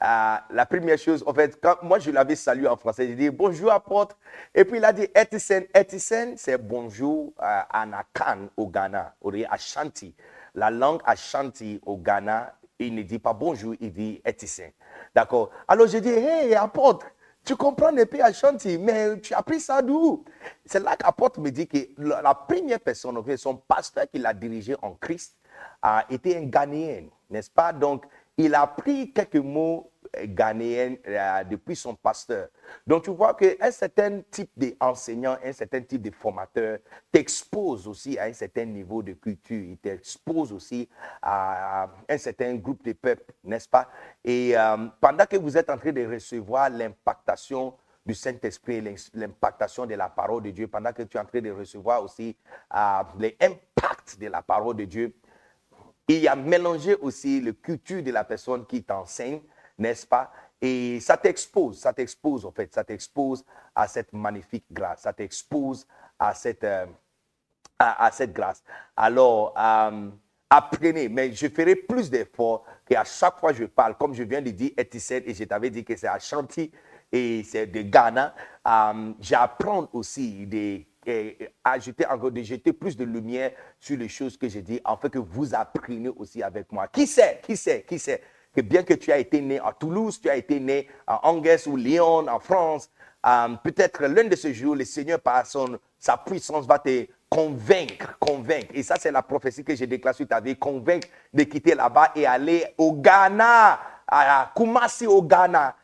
la première chose, en fait, quand moi je l'avais salué en français, j'ai dit bonjour apôtre. Et puis il a dit Etisen. Etisen, c'est bonjour euh, à Nakan au Ghana, au Ashanti. La langue Ashanti au Ghana, il ne dit pas bonjour, il dit Etisen. D'accord Alors j'ai dit hey apôtre, tu comprends les pays Ashanti, mais tu as pris ça d'où? C'est là qu'apôtre me dit que la première personne, son pasteur qui l'a dirigé en Christ, a été un Ghanéen, n'est-ce pas? Donc, il a pris quelques mots euh, ghanéens euh, depuis son pasteur. Donc tu vois qu'un certain type d'enseignant, un certain type de formateur t'expose aussi à un certain niveau de culture, il t'expose aussi à un certain groupe de peuples, n'est-ce pas? Et euh, pendant que vous êtes en train de recevoir l'impactation du Saint-Esprit, l'impactation de la parole de Dieu, pendant que tu es en train de recevoir aussi l'impact de la parole de Dieu, il y a mélangé aussi le culture de la personne qui t'enseigne, n'est-ce pas? Et ça t'expose, ça t'expose en fait, ça t'expose à cette magnifique grâce, ça t'expose à cette, euh, à, cette grâce. Alors, euh, apprenez, mais je ferai plus d'efforts qu'à chaque fois que je parle, comme je viens de dire et je t'avais dit que c'est Ashanti et c'est de Ghana, euh, j'apprends aussi et ajouter encore, de jeter plus de lumière sur les choses que j'ai dit, afin que vous appreniez aussi avec moi. Qui sait, qui sait, qui sait? Que bien que tu as été né à Toulouse, tu as été né à Angers ou Lyon, en France, euh, peut-être l'un de ces jours, le Seigneur, par son, sa puissance, va te convaincre, convaincre. Et ça, c'est la prophétie que j'ai déclarée sur ta vie, convaincre de quitter là-bas et aller au Ghana, à Kumasi au Ghana,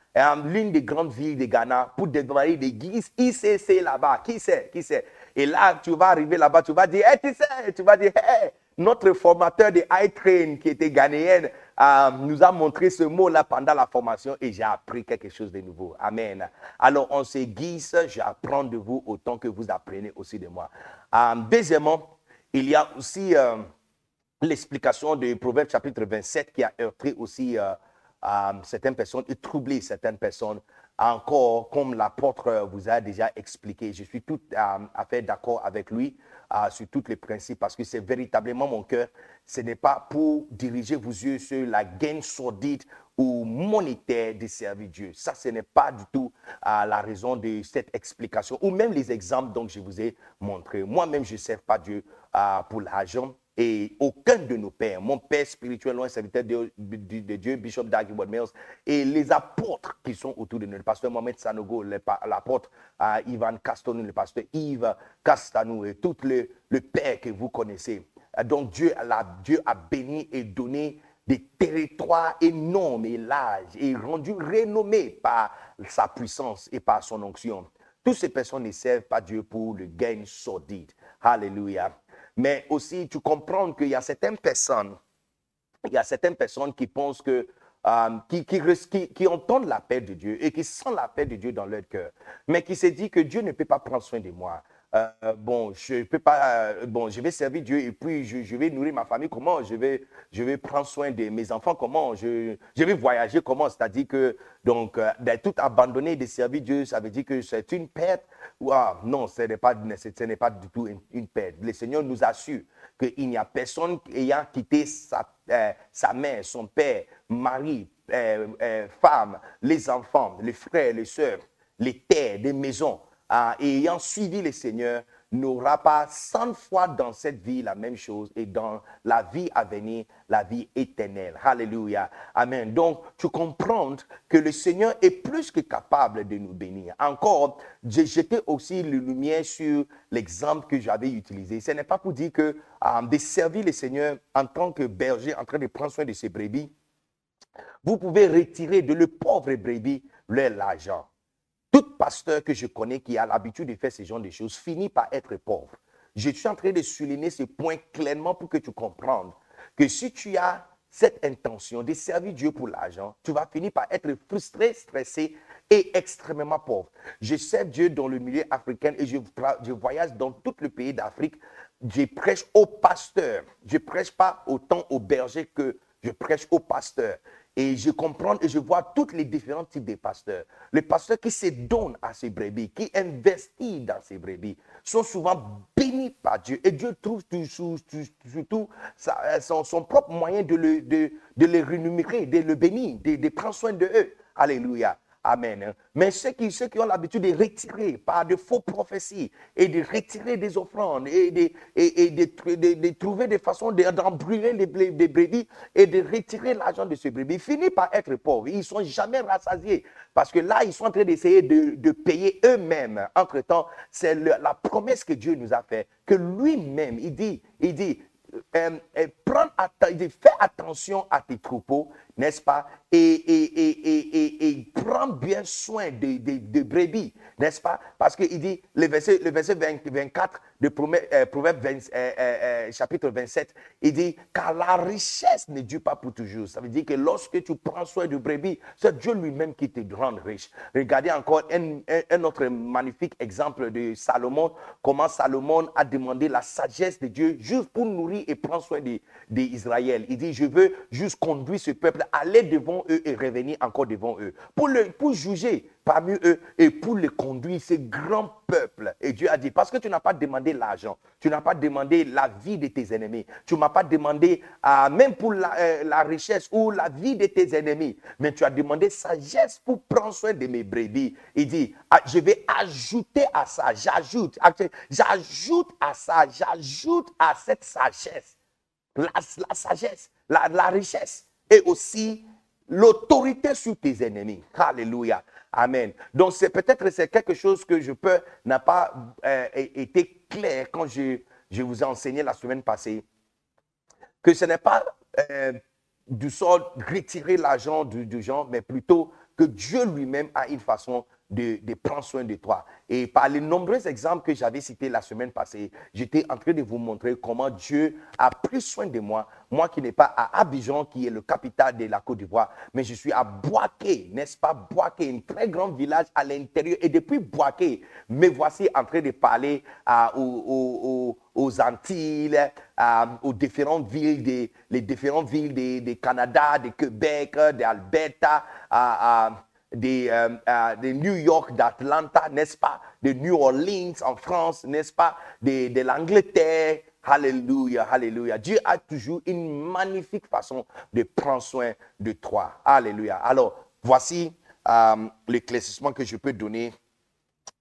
l'une des grandes villes de Ghana pour démarrer des guises ICC là-bas. Qui sait Qui sait? Et là, tu vas arriver là-bas, tu vas dire, hey, tu sais, tu vas dire, hey, notre formateur de iTrain qui était ghanéen euh, nous a montré ce mot-là pendant la formation et j'ai appris quelque chose de nouveau. Amen. Alors, on se guise, j'apprends de vous autant que vous apprenez aussi de moi. Euh, deuxièmement, il y a aussi euh, l'explication de Proverbe chapitre 27 qui a heurté aussi certaines personnes et troubler certaines personnes encore, comme l'apôtre vous a déjà expliqué, je suis tout à fait d'accord avec lui sur tous les principes parce que c'est véritablement mon cœur. Ce n'est pas pour diriger vos yeux sur la gain sordide ou monétaire de servir Dieu. Ça, ce n'est pas du tout la raison de cette explication ou même les exemples dont je vous ai montré. Moi-même, je ne sers pas Dieu pour l'argent et aucun de nos pères, mon père spirituel, un serviteur de, Dieu, Bishop Dag Mills, et les apôtres qui sont autour de nous, le pasteur Mohamed Sanogo, l'apôtre uh, Ivan Castanou, le pasteur Yves Castanou, et tout le, le père que vous connaissez. Donc Dieu, a béni et donné des territoires énormes et larges et rendus renommés par sa puissance et par son onction. Toutes ces personnes ne servent pas Dieu pour le gain sordide. Alléluia. Mais aussi, tu comprends qu'il y a certaines personnes, il y a certaines personnes qui pensent que, euh, qui, qui, qui, entendent la paix de Dieu et qui sentent la paix de Dieu dans leur cœur, mais qui se disent que Dieu ne peut pas prendre soin de moi. Euh, bon, je peux pas, euh, bon, je vais servir Dieu et puis je, vais nourrir ma famille. Comment je vais, je vais prendre soin de mes enfants? Comment je, vais voyager? Comment? C'est-à-dire que donc euh, d'être tout abandonné de servir Dieu, ça veut dire que c'est une perte. Ah, non, ce n'est pas, ce n'est pas du tout une, perte. Le Seigneur nous assure qu'il n'y a personne ayant quitté sa, sa mère, son père, mari, femme, les enfants, les frères, les sœurs, les terres, les maisons et ayant suivi le Seigneur, n'aura pas cent fois dans cette vie la même chose et dans la vie à venir, la vie éternelle. Alléluia. Amen. Donc, tu comprends que le Seigneur est plus que capable de nous bénir. Encore, j'ai jeté aussi la lumière sur l'exemple que j'avais utilisé. Ce n'est pas pour dire que euh, de servir le Seigneur en tant que berger en train de prendre soin de ses brebis, vous pouvez retirer de le pauvre brebis l'argent. Tout pasteur que je connais qui a l'habitude de faire ce genre de choses finit par être pauvre. Je suis en train de souligner ce point clairement pour que tu comprennes que si tu as cette intention de servir Dieu pour l'argent, tu vas finir par être frustré, stressé et extrêmement pauvre. Je sers Dieu dans le milieu africain et je, voyage dans tout le pays d'Afrique. Je prêche aux pasteurs. Je prêche pas autant aux bergers que je prêche aux pasteurs. Et je comprends et je vois tous les différents types de pasteurs. Les pasteurs qui se donnent à ces brebis, qui investissent dans ces brebis, sont souvent bénis par Dieu. Et Dieu trouve surtout euh, son, propre moyen de, le, les rémunérer, de le bénir, de, de prendre soin de eux. Alléluia. Amen. Mais ceux qui, ceux qui ont l'habitude de retirer par de faux prophéties et de retirer des offrandes et de, et, de, trouver des façons d'embrûler les, les, brebis et de retirer l'argent de ces brebis, finissent par être pauvres. Ils ne sont jamais rassasiés parce que là, ils sont en train d'essayer de, payer eux-mêmes. Entre-temps, c'est la promesse que Dieu nous a faite, que lui-même, il dit, il dit, euh, euh, prends, fais attention à tes troupeaux, n'est-ce pas? Et, et, et, et, prends bien soin des de, brebis, n'est-ce pas? Parce qu'il dit, le verset, le verset 24 de euh, Proverbe 20, euh, euh, chapitre 27, il dit, car la richesse ne dure pas pour toujours. Ça veut dire que lorsque tu prends soin du brebis, c'est Dieu lui-même qui te rend riche. Regardez encore un, un, autre magnifique exemple de Salomon, comment Salomon a demandé la sagesse de Dieu juste pour nourrir et prendre soin d'Israël. Il dit, je veux juste conduire ce peuple, aller devant eux et revenir encore devant eux. Pour, le, pour juger parmi eux et pour les conduire, ces grands peuples. Et Dieu a dit, parce que tu n'as pas demandé l'argent, tu n'as pas demandé la vie de tes ennemis, tu ne m'as pas demandé euh, même pour euh, la, richesse ou la vie de tes ennemis, mais tu as demandé sagesse pour prendre soin de mes brebis. Il dit, ah, je vais ajouter à ça, j'ajoute, j'ajoute à ça, j'ajoute à cette sagesse, la, sagesse, la, la richesse et aussi l'autorité sur tes ennemis. Alléluia. Amen. Donc, c'est peut-être c'est quelque chose que je peux n'a pas euh, été clair quand je, je, vous ai enseigné la semaine passée. Que ce n'est pas euh, du sort retirer l'argent du, du gens, mais plutôt que Dieu lui-même a une façon de, prendre soin de toi. Et par les nombreux exemples que j'avais cités la semaine passée, j'étais en train de vous montrer comment Dieu a pris soin de moi. Moi qui n'ai pas à Abidjan, qui est le capital de la Côte d'Ivoire, mais je suis à Boaké, n'est-ce pas? Boaké, un très grand village à l'intérieur. Et depuis Boaké, me voici en train de parler aux, Antilles, aux différentes villes, des, les différentes villes de, Canada, de Québec, d'Alberta, à des, euh, New York, d'Atlanta, n'est-ce pas, de New Orleans en France, n'est-ce pas, de, de l'Angleterre. Alléluia, alléluia. Dieu a toujours une magnifique façon de prendre soin de toi. Alléluia. Alors, voici euh, l'éclaircissement que je peux donner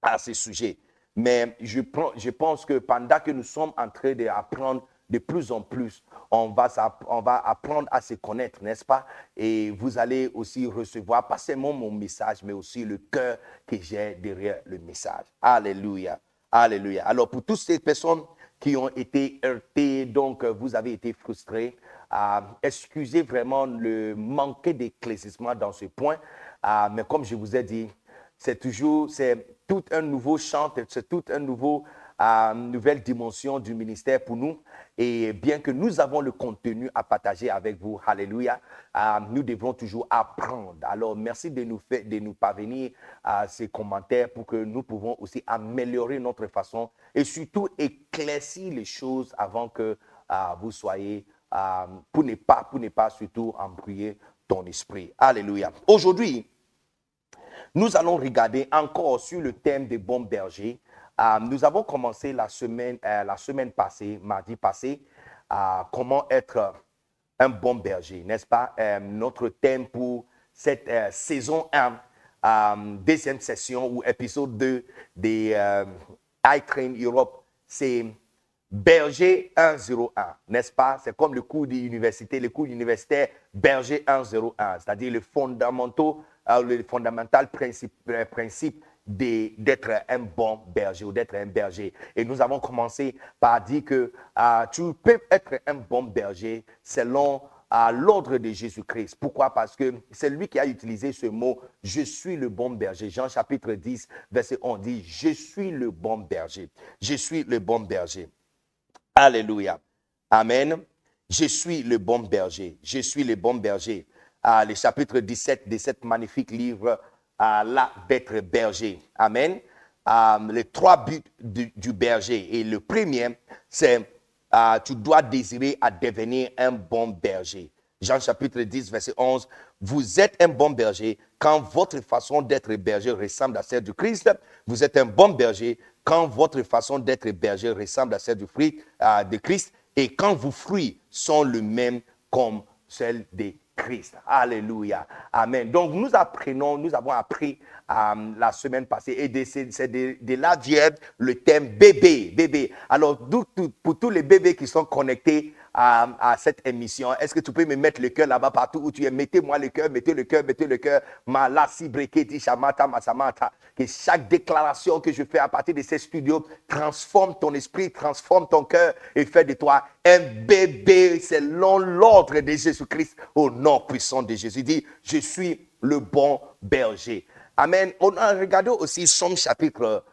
à ce sujet. Mais je, je pense que pendant que nous sommes en train d'apprendre de plus en plus, on va, on va apprendre à se connaître, n'est-ce pas? Et vous allez aussi recevoir pas seulement mon message, mais aussi le cœur que j'ai derrière le message. Alléluia. Alléluia. Alors, pour toutes ces personnes qui ont été heurtées, donc vous avez été frustrés, euh, excusez vraiment le manque d'éclaircissement dans ce point. Euh, mais comme je vous ai dit, c'est toujours, c'est tout un nouveau chant, c'est tout un nouveau, euh, nouvelle dimension du ministère pour nous. Et bien que nous avons le contenu à partager avec vous, Alléluia, euh, nous devons toujours apprendre. Alors, merci de nous, faire, de nous parvenir à ces commentaires pour que nous pouvons aussi améliorer notre façon et surtout éclaircir les choses avant que euh, vous soyez, pour ne pas, pour ne pas surtout embrouiller ton esprit. Alléluia. Aujourd'hui, nous allons regarder encore sur le thème des bons bergers. Euh, nous avons commencé la semaine, euh, la semaine passée, mardi passé, à comment être un bon berger, n'est-ce pas? Euh, notre thème pour cette saison 1, deuxième session ou épisode 2 des iTrain Europe, c'est Berger 101, n'est-ce pas? C'est comme le cours d'université, le cours universitaire Berger 101, c'est-à-dire le fondamental euh, principe d'être un bon berger ou d'être un berger. Et nous avons commencé par dire que euh, tu peux être un bon berger selon euh, l'ordre de Jésus-Christ. Pourquoi? Parce que c'est lui qui a utilisé ce mot, je suis le bon berger. Jean chapitre 10, verset 11 dit, je suis le bon berger. Je suis le bon berger. Alléluia. Amen. Je suis le bon berger. Je suis le bon berger le chapitre 17 de cet magnifique livre, là d'être berger. Amen. les trois buts du, berger. Et le premier, c'est tu dois désirer à devenir un bon berger. Jean chapitre 10, verset 11, vous êtes un bon berger quand votre façon d'être berger ressemble à celle du Christ. Vous êtes un bon berger quand votre façon d'être berger ressemble à celle du fruit de Christ et quand vos fruits sont le même comme celle des Christ. Alléluia. Amen. Donc nous apprenons, nous avons appris euh, la semaine passée et c'est de, là vient le thème bébé. Bébé. Alors pour tous les bébés qui sont connectés à, cette émission. Est-ce que tu peux me mettre le cœur là-bas partout où tu es? Mettez-moi le cœur, mettez le cœur, mettez le cœur. Malasi breketi shamata masamata. Que chaque déclaration que je fais à partir de ces studios transforme ton esprit, transforme ton cœur et fait de toi un bébé selon l'ordre de Jésus-Christ au nom puissant de Jésus. dit, je suis le bon berger. Amen. On a regardé aussi son chapitre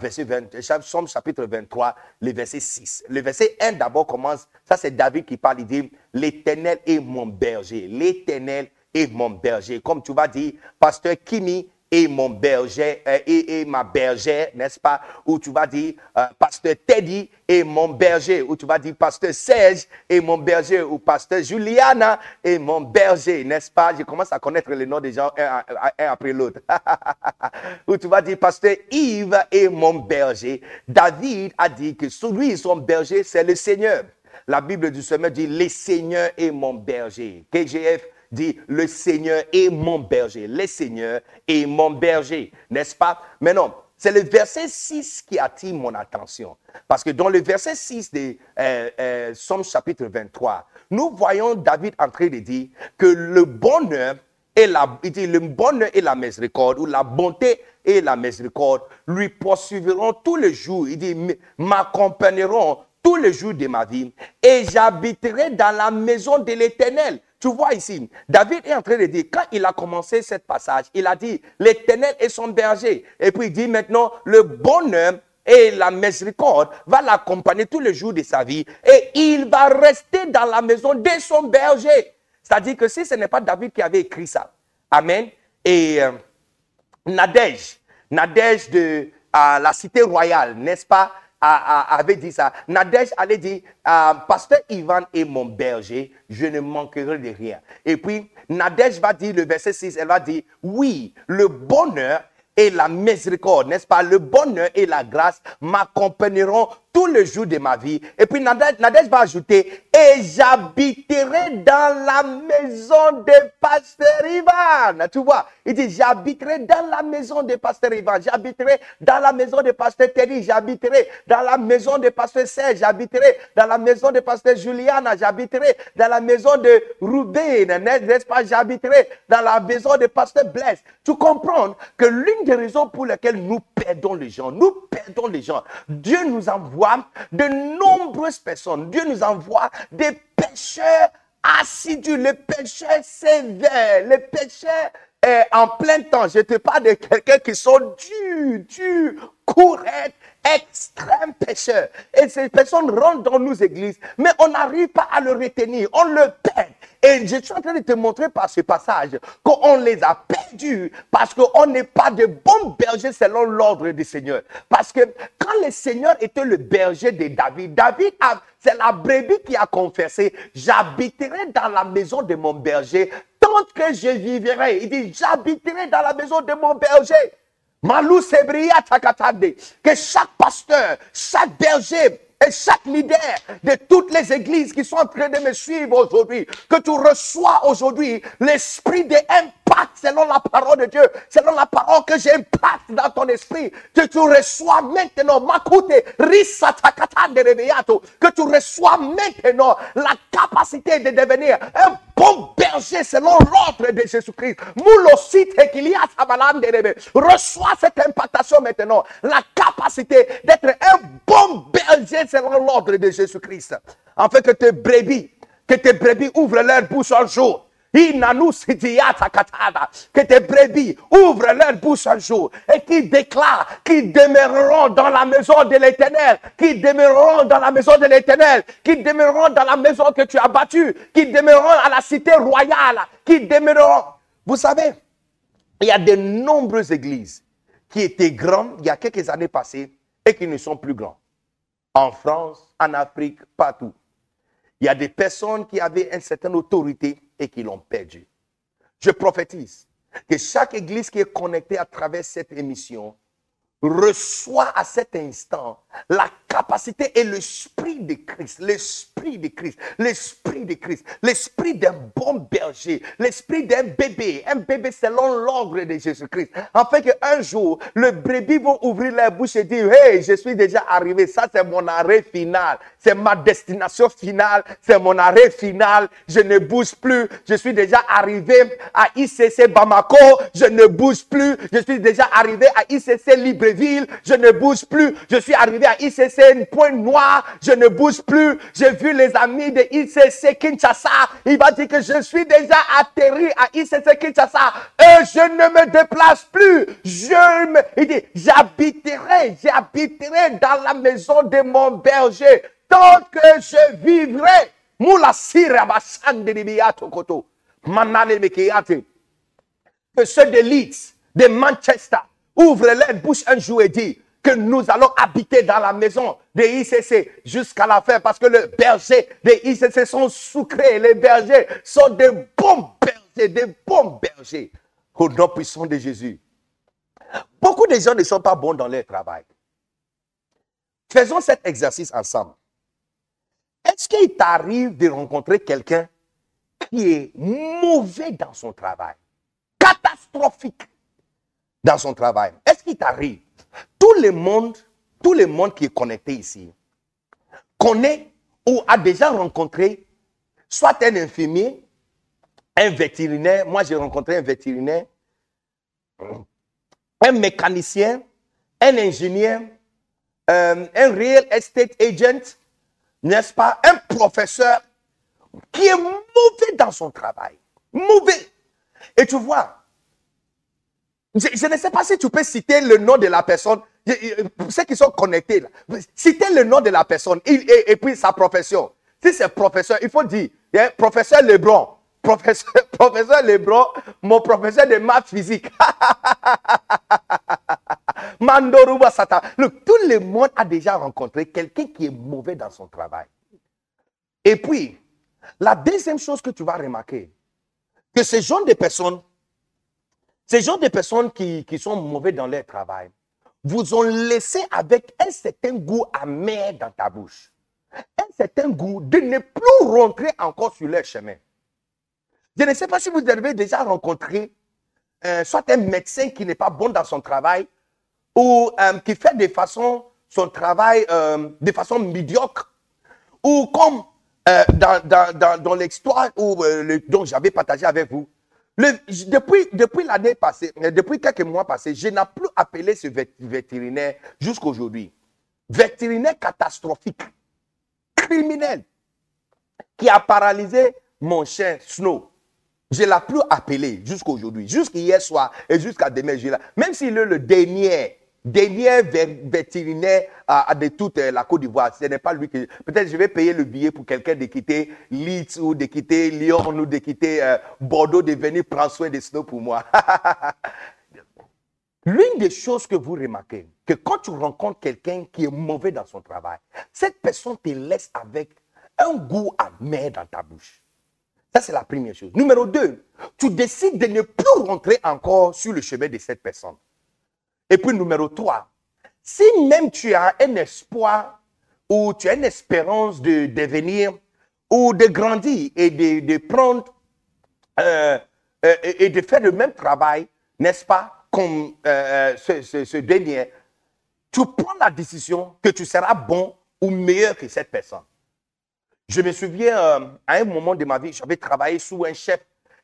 verset 20, Somme chapitre 23, le verset 6. Le verset 1 d'abord commence, ça c'est David qui parle, il dit, l'Éternel est mon berger, l'Éternel est mon berger. Comme tu vas dire, pasteur Kimi et mon berger euh, et, ma bergère, n'est-ce pas? Ou tu vas dire euh, pasteur Teddy et mon berger, ou tu vas dire pasteur Serge et mon berger, ou pasteur Juliana et mon berger, n'est-ce pas? Je commence à connaître les noms des gens un, après l'autre. ou tu vas dire pasteur Yves et mon berger. David a dit que celui son berger, c'est le Seigneur. La Bible du Seigneur dit, le Seigneur est mon berger. KGF dit, le Seigneur est mon berger. Le Seigneur est mon berger, n'est-ce pas? Mais non, c'est le verset 6 qui attire mon attention. Parce que dans le verset 6 de euh, euh, Somme chapitre 23, nous voyons David en train de dire que le bonheur et la, il dit, le bonheur et la miséricorde, ou la bonté et la miséricorde lui poursuivront tous les jours. Il dit, m'accompagneront tous les jours de ma vie et j'habiterai dans la maison de l'Éternel tu vois ici, David est en train de dire, quand il a commencé ce passage, il a dit, l'éternel est son berger. Et puis il dit maintenant, le bonheur et la miséricorde va l'accompagner tous les jours de sa vie et il va rester dans la maison de son berger. C'est-à-dire que si ce n'est pas David qui avait écrit ça, Amen, et euh, Nadège, Nadège de la cité royale, n'est-ce pas, avait dit ça. Nadège allait dire, euh, Pasteur Ivan est mon berger, je ne manquerai de rien. Et puis, Nadège va dire, le verset 6, elle va dire, oui, le bonheur et la miséricorde, n'est-ce pas? Le bonheur et la grâce m'accompagneront tous les jours de ma vie. Et puis Nadège va ajouter, et j'habiterai dans la maison de Pasteur Ivan. Tu vois, il dit, j'habiterai dans la maison de Pasteur Ivan, j'habiterai dans la maison de Pasteur Terry, j'habiterai dans la maison de Pasteur Serge, j'habiterai dans la maison de Pasteur Juliana, j'habiterai dans la maison de Ruben, n'est-ce pas, j'habiterai dans la maison de Pasteur Blaise. Tu comprends que l'une des raisons pour lesquelles nous perdons les gens, nous perdons les gens, Dieu nous envoie de nombreuses personnes. Dieu nous envoie des pécheurs assidus, les pécheurs sévères, les pécheurs eh, en plein temps. Je te parle de quelqu'un qui sont durs, durs, corrects, extrêmes pécheurs. Et ces personnes rentrent dans nos églises, mais on n'arrive pas à le retenir, on le perd. Et je suis en train de te montrer par ce passage qu'on les a perdus parce qu'on n'est pas de bons bergers selon l'ordre du Seigneur. Parce que quand le Seigneur était le berger de David, David c'est la brebis qui a confessé, j'habiterai dans la maison de mon berger tant que je vivrai. Il dit, j'habiterai dans la maison de mon berger. Malou Que chaque pasteur, chaque berger et chaque leader de toutes les églises qui sont en train de me suivre aujourd'hui, que tu reçois aujourd'hui l'esprit selon la parole de Dieu, selon la parole que j'impacte dans ton esprit, que tu reçois maintenant, Makute, que tu reçois maintenant la capacité de devenir un bon berger selon l'ordre de Jésus-Christ. Reçois cette impactation maintenant, la capacité d'être un bon berger selon l'ordre de Jésus-Christ. Afin que tes brebis, que tes brebis ouvrent leur bouche un jour. Que tes brebis ouvrent leur bouche un jour et qui déclarent qu'ils demeureront dans la maison de l'éternel, qui demeureront dans la maison de l'éternel, qui demeureront dans la maison que tu as battue, qui demeureront à la cité royale, qui demeureront. Vous savez, il y a de nombreuses églises qui étaient grandes il y a quelques années passées et qui ne sont plus grandes en France, en Afrique, partout. Il y a des personnes qui avaient une certaine autorité et qui l'ont perdu. Je prophétise que chaque église qui est connectée à travers cette émission reçoit à cet instant la capacité et l'esprit de Christ, l'esprit de Christ, l'esprit de Christ, l'esprit d'un bon berger, l'esprit d'un bébé, un bébé selon l'ordre de Jésus-Christ. Afin qu'un jour, le brebis va ouvrir la bouche et dire, hey, je suis déjà arrivé, ça c'est mon arrêt final, c'est ma destination finale, c'est mon arrêt final, je ne bouge plus, je suis déjà arrivé à ICC Bamako, je ne bouge plus, je suis déjà arrivé à ICC Libreville, je ne bouge plus, je suis arrivé à ICC Point Noir, je ne bouge plus. J'ai vu les amis de ICC Kinshasa. Il va dire que je suis déjà atterri à ICC Kinshasa et je ne me déplace plus. Je me, il dit, j'habiterai, j'habiterai dans la maison de mon berger tant que je vivrai. Que ceux Leeds, de Manchester, ouvrent leur bouche un jour et disent, que nous allons habiter dans la maison de ICC jusqu'à la fin parce que les bergers de ICC sont sucrés. Les bergers sont des bons bergers, des bons bergers. Au nom puissant de Jésus. Beaucoup de gens ne sont pas bons dans leur travail. Faisons cet exercice ensemble. Est-ce qu'il t'arrive de rencontrer quelqu'un qui est mauvais dans son travail, catastrophique dans son travail Est-ce qu'il t'arrive? Tout le monde, tout le monde qui est connecté ici, connaît ou a déjà rencontré soit un infirmier, un vétérinaire, moi j'ai rencontré un vétérinaire, un mécanicien, un ingénieur, euh, un real estate agent, n'est-ce pas, un professeur qui est mauvais dans son travail. Mauvais. Et tu vois, je, ne sais pas si tu peux citer le nom de la personne, ceux qui sont connectés, citer le nom de la personne et, puis sa profession. Si c'est professeur, il faut dire, hein, professeur Lebron, professeur, Lebron, mon professeur de maths physique. Mandoruba Sata. tout le monde a déjà rencontré quelqu'un qui est mauvais dans son travail. Et puis, la deuxième chose que tu vas remarquer, que ces gens de personnes, ces gens de personnes qui, qui sont mauvais dans leur travail, vous ont laissé avec un certain goût amer dans ta bouche. Un certain goût de ne plus rentrer encore sur leur chemin. Je ne sais pas si vous avez déjà rencontré euh, soit un médecin qui n'est pas bon dans son travail ou euh, qui fait de façon, son travail euh, de façon médiocre ou comme dans, dans, dans, l'histoire dont j'avais partagé avec vous. Depuis depuis l'année passée, depuis quelques mois passés, je n'ai plus appelé ce vétérinaire jusqu'à aujourd'hui. Vétérinaire catastrophique, criminel, qui a paralysé mon chien Snow. Je ne l'ai plus appelé jusqu'à aujourd'hui, jusqu'hier soir et jusqu'à demain. Même s'il est le dernier, dernier vétérinaire de toute euh, la Côte d'Ivoire, ce n'est pas lui que. Peut-être je vais payer le billet pour quelqu'un de quitter Leeds ou de quitter Lyon ou de quitter euh, Bordeaux, de venir prendre soin des snow pour moi. L'une des choses que vous remarquez, que quand tu rencontres quelqu'un qui est mauvais dans son travail, cette personne te laisse avec un goût amer dans ta bouche. Ça, c'est la première chose. Numéro deux, tu décides de ne plus rentrer encore sur le chemin de cette personne. Et puis, numéro trois, si même tu as un espoir ou tu as une espérance de devenir ou de grandir et de, prendre euh, euh, et de faire le même travail, n'est-ce pas, comme euh, ce, ce dernier, tu prends la décision que tu seras bon ou meilleur que cette personne. Je me souviens, à un moment de ma vie, j'avais travaillé sous un chef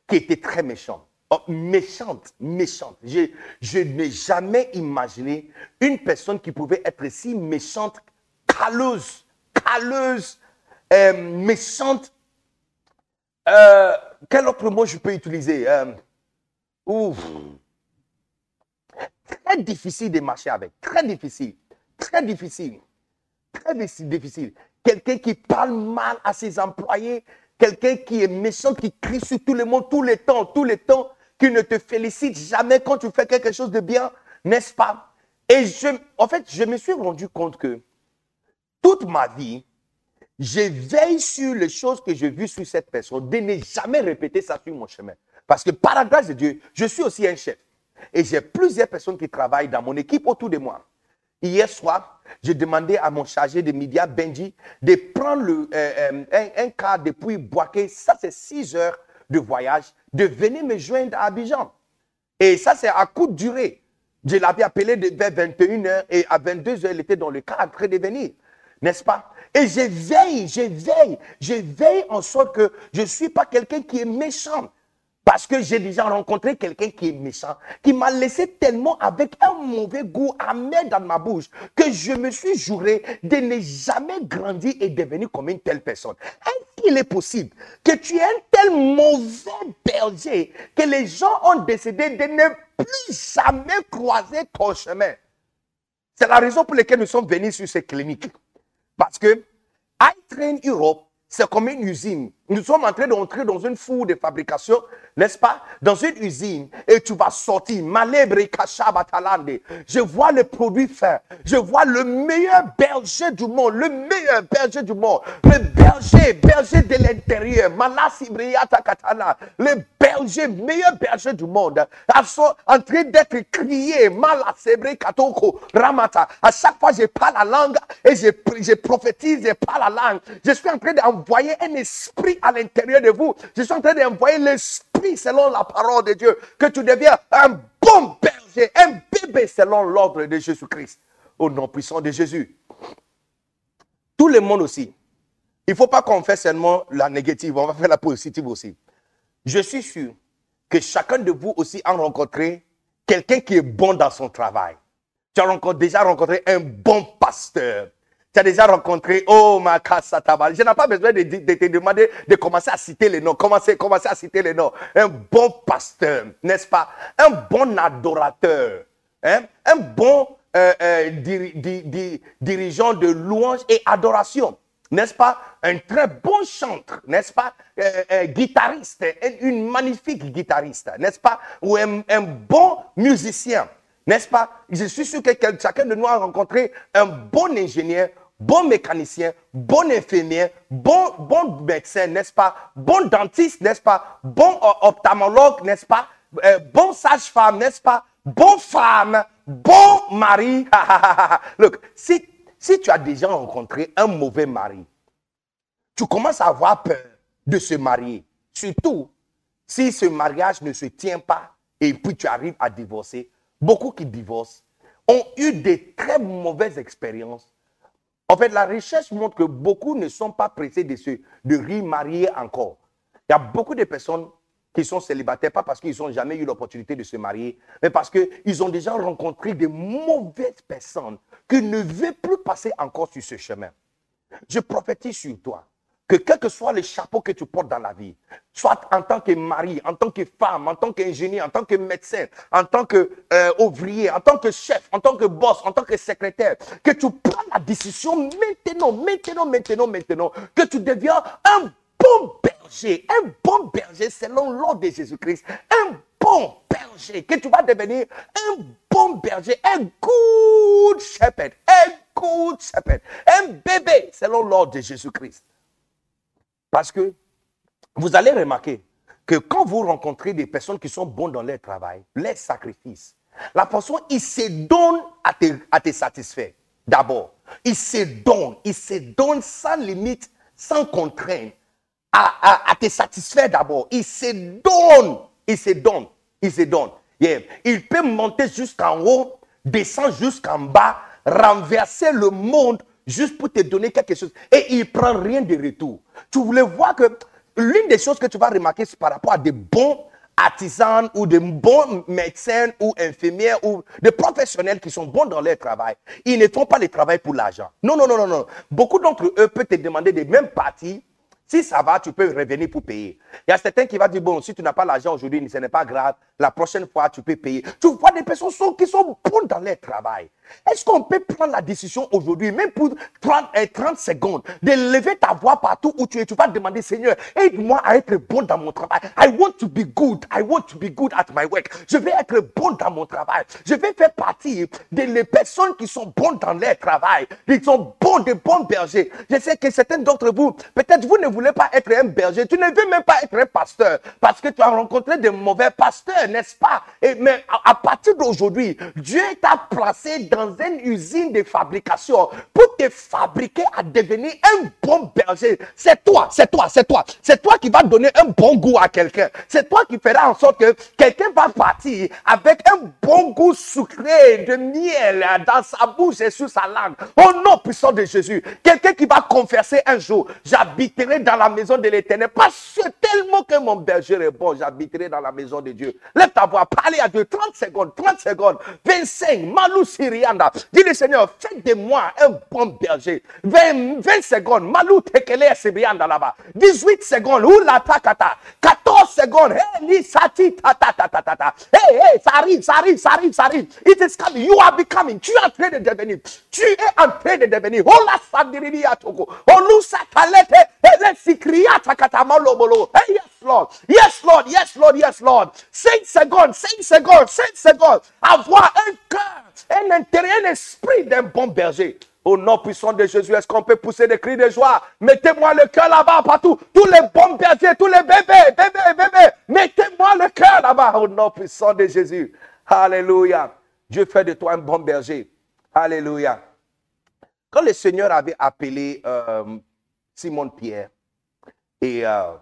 qui était très méchant. Oh, méchante, méchante. Je, n'ai jamais imaginé une personne qui pouvait être si méchante, calleuse, calleuse, euh, méchante. Euh, quel autre mot je peux utiliser ouf. Très difficile de marcher avec, très difficile, très difficile, très difficile quelqu'un qui parle mal à ses employés, quelqu'un qui est méchant, qui crie sur tout le monde tout le temps, tout le temps, qui ne te félicite jamais quand tu fais quelque chose de bien, n'est-ce pas? Et je, en fait, je me suis rendu compte que toute ma vie, je veille sur les choses que j'ai vues sur cette personne, de ne jamais répéter ça sur mon chemin. Parce que par la grâce de Dieu, je suis aussi un chef. Et j'ai plusieurs personnes qui travaillent dans mon équipe autour de moi. Hier soir, j'ai demandé à mon chargé de médias, Benji, de prendre euh, euh, un, car depuis Boaké, ça c'est 6 heures de voyage, de venir me joindre à Abidjan. Et ça c'est à courte durée. Je l'avais appelé vers 21h et à 22h, il était dans le train de venir. N'est-ce pas? Et je veille, je veille, je veille en sorte que je ne suis pas quelqu'un qui est méchant. Parce que j'ai déjà rencontré quelqu'un qui est méchant, qui m'a laissé tellement avec un mauvais goût amer dans ma bouche, que je me suis juré de ne jamais grandir et devenir comme une telle personne. Est-ce qu'il est possible que tu aies un tel mauvais berger que les gens ont décidé de ne plus jamais croiser ton chemin? C'est la raison pour laquelle nous sommes venus sur ces cliniques. Parce que iTrain Europe c'est comme une usine. Nous sommes en train d'entrer dans une four de fabrication, n'est-ce pas? Dans une usine. Et tu vas sortir. Je vois les produits faits. Je vois le meilleur berger du monde. Le meilleur berger du monde. Le berger, berger de l'intérieur. Katana. Le berger, meilleur berger du monde. En train d'être crié. Katoko. Ramata. À chaque fois, je parle la langue et je, je prophétise, je parle la langue. Je suis en train d'envoyer envoyer un esprit à l'intérieur de vous. Je suis en train d'envoyer l'esprit selon la parole de Dieu. Que tu deviens un bon berger, un bébé selon l'ordre de Jésus-Christ. Au nom puissant de Jésus. Tout le monde aussi. Il ne faut pas qu'on fasse seulement la négative, on va faire la positive aussi. Je suis sûr que chacun de vous aussi a rencontré quelqu'un qui est bon dans son travail. Tu as déjà rencontré un bon pasteur, tu as déjà rencontré, oh ma casa Je n'ai pas besoin de, te demander de commencer à citer les noms. Commencer, commencer à citer les noms. Un bon pasteur, n'est-ce pas? Un bon adorateur. Hein? Un bon euh, euh, dirigeant de louange et adoration. n'est-ce pas, un très bon chanteur, n'est-ce pas, euh, euh, guitariste, une magnifique guitariste, n'est-ce pas, ou un, bon musicien, n'est-ce pas? Je suis sûr que chacun de nous a rencontré un bon ingénieur, bon mécanicien, bon infirmier, bon, bon médecin, n'est-ce pas, bon dentiste, n'est-ce pas, bon ophtalmologue, n'est-ce pas, euh, bon sage-femme, n'est-ce pas, bon femme, bon mari. Look, si si tu as déjà rencontré un mauvais mari, tu commences à avoir peur de se marier. Surtout si ce mariage ne se tient pas et puis tu arrives à divorcer. Beaucoup qui divorcent ont eu des très mauvaises expériences. En fait, la recherche montre que beaucoup ne sont pas pressés de se de remarier encore. Il y a beaucoup de personnes qui sont célibataires, pas parce qu'ils n'ont jamais eu l'opportunité de se marier, mais parce qu'ils ont déjà rencontré de mauvaises personnes qui ne veulent plus passer encore sur ce chemin. Je prophétise sur toi que quel que soit le chapeau que tu portes dans la vie, soit en tant que mari, en tant que femme, en tant qu'ingénieur, en tant que médecin, en tant qu'ouvrier, euh, en tant que chef, en tant que boss, en tant que secrétaire, que tu prends la décision maintenant, maintenant, maintenant, maintenant, que tu deviens un bon berger, un bon berger selon l'ordre de Jésus-Christ, un bon berger, que tu vas devenir un bon berger, un good shepherd, un good shepherd, un bébé selon l'ordre de Jésus-Christ. Parce que vous allez remarquer que quand vous rencontrez des personnes qui sont bonnes dans leur travail, leur sacrifice, la personne, il se donne à te, à te satisfaire. D'abord, il se donne, il se donne sans limite, sans contrainte à, te satisfaire d'abord. Il se donne. Il se donne. Il se donne. Il peut monter jusqu'en haut, descendre jusqu'en bas, renverser le monde juste pour te donner quelque chose. Et il ne prend rien de retour. Tu voulais voir que l'une des choses que tu vas remarquer par rapport à des bons artisans ou de bons médecins ou infirmières ou des professionnels qui sont bons dans leur travail. Ils ne font pas le travail pour l'argent. Non, non, non, non, non. Beaucoup d'entre eux peuvent te demander des mêmes parties si ça va, tu peux revenir pour payer. Il y a certains qui vont dire, bon, si tu n'as pas l'argent aujourd'hui, ce n'est pas grave. La prochaine fois, tu peux payer. Tu vois des personnes qui sont bonnes dans leur travail. Est-ce qu'on peut prendre la décision aujourd'hui, même pour 30, 30 euh, secondes, de lever ta voix partout où tu es? Tu vas demander, Seigneur, aide-moi à être bon dans mon travail. I want to be good. I want to be good at my work. Je vais être bon dans mon travail. Je vais faire partie des personnes qui sont bonnes dans leur travail. Ils sont bons, des bons bergers. Je sais que certains d'entre vous, peut-être vous ne voulez pas être un berger. Tu ne veux même pas être un pasteur parce que tu as rencontré des mauvais pasteurs, n'est-ce pas? Mais à, à partir d'aujourd'hui, Dieu t'a placé dans dans une usine de fabrication pour te fabriquer à devenir un bon berger. C'est toi, c'est toi, c'est toi. C'est toi qui va donner un bon goût à quelqu'un. C'est toi qui feras en sorte que quelqu'un va partir avec un bon goût sucré de miel dans sa bouche et sur sa langue. Au nom puissant de Jésus. Quelqu'un qui va confesser un jour, j'habiterai dans la maison de l'éternel. Parce que tellement que mon berger est bon, j'habiterai dans la maison de Dieu. Lève ta voix, parlez à Dieu. 30 secondes, 30 secondes, 25, Malou Syria. Dis le Seigneur, fais de moi un bon berger. 20, 20 secondes. Malou tekele sibianda là-bas. 18 secondes. Oula takata. 14 secondes. Hey, li sati ta ta ta ta ta Hey, hey, ça arrive, ça arrive, ça arrive. It is coming. You are becoming. Tu es en train de devenir. Tu es en train de devenir. Sandiriri atoko. Olu satalete. Ele sikriya takata malobolo. Hey, yes, Lord. Yes, Lord. Yes, Lord. Yes, Lord. 5 secondes, 5 secondes, 5 secondes. Avoir un cœur un intérêt, un esprit d'un bon berger. Au nom puissant de Jésus, est-ce qu'on peut pousser des cris de joie? Mettez-moi le cœur là-bas partout. Tous les bons bergers, tous les bébés, bébés, bébés. Mettez-moi le cœur là-bas au nom puissant de Jésus. Alléluia. Dieu fait de toi un bon berger. Alléluia. Quand le Seigneur avait appelé euh, Simon Pierre et, euh,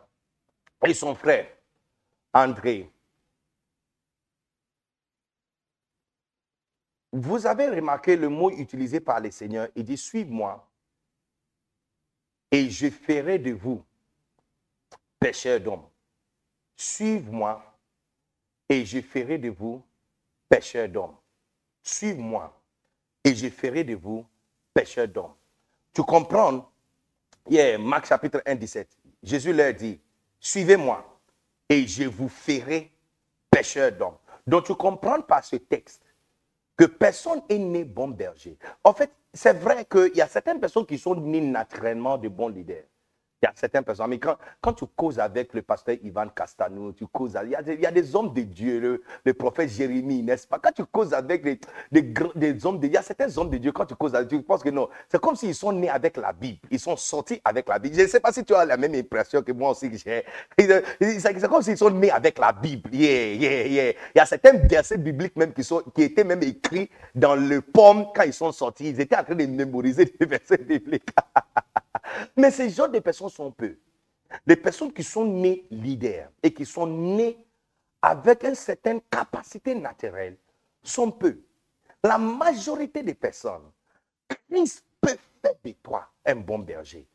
et son frère André, Vous avez remarqué le mot utilisé par le Seigneur. Il dit, suive-moi et je ferai de vous pécheurs d'hommes. Suive-moi et je ferai de vous pécheurs d'hommes. Suive-moi et je ferai de vous pécheurs d'hommes. Tu comprends? Yeah, Marc chapitre 1, 17. Jésus leur dit, suivez-moi et je vous ferai pécheurs d'hommes. Donc tu comprends par ce texte que personne est né bon berger. En fait, c'est vrai qu'il y a certaines personnes qui sont nées naturellement de bons leaders. Il y a certaines personnes, mais quand, quand tu causes avec le pasteur Ivan Castanou, tu causes, il y, a des, il y a des hommes de Dieu, le, prophète Jérémie, n'est-ce pas? Quand tu causes avec des, des, hommes de Dieu, il y a certains hommes de Dieu, quand tu causes avec, tu penses que non. C'est comme s'ils sont nés avec la Bible, ils sont sortis avec la Bible. Je ne sais pas si tu as la même impression que moi aussi que j'ai. C'est comme s'ils sont nés avec la Bible. Yeah, yeah, yeah. Il y a certains versets bibliques même qui, sont, qui étaient même écrits dans le pomme quand ils sont sortis. Ils étaient en train de mémoriser des versets bibliques. Mais ces genres de personnes sont peu. Les personnes qui sont nées leaders et qui sont nées avec une certaine capacité naturelle sont peu. La majorité des personnes, Christ peut faire de toi un bon berger.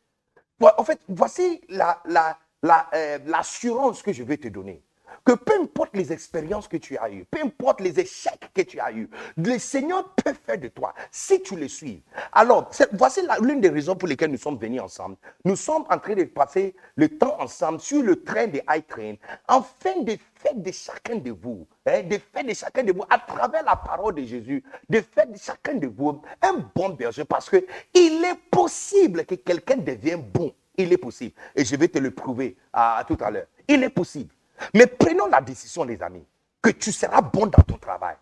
En fait, voici l'assurance la, la, euh, que je vais te donner peu importe les expériences que tu as eues, peu importe les échecs que tu as eus, le Seigneur peut faire de toi si tu le suis. Alors, voici l'une des raisons pour lesquelles nous sommes venus ensemble. Nous sommes en train de passer le temps ensemble sur le train de High Train, afin de faire de chacun de vous, hein, de faire de chacun de vous, à travers la parole de Jésus, de faire de chacun de vous un bon berger, parce que il est possible que quelqu'un devienne bon. Il est possible. Et je vais te le prouver à tout à l'heure. Il est possible. Mais prenons la décision, les amis, que tu seras bon dans ton travail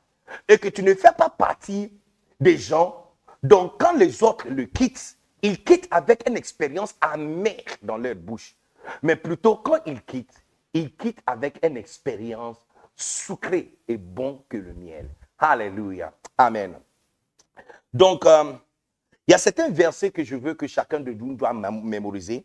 et que tu ne fais pas partie des gens dont quand les autres le quittent, ils quittent avec une expérience amère dans leur bouche. Mais plutôt quand ils quittent, ils quittent avec une expérience sucrée et bon que le miel. Alléluia. Amen. Donc, euh, il y a certains versets que je veux que chacun de nous doit mémoriser.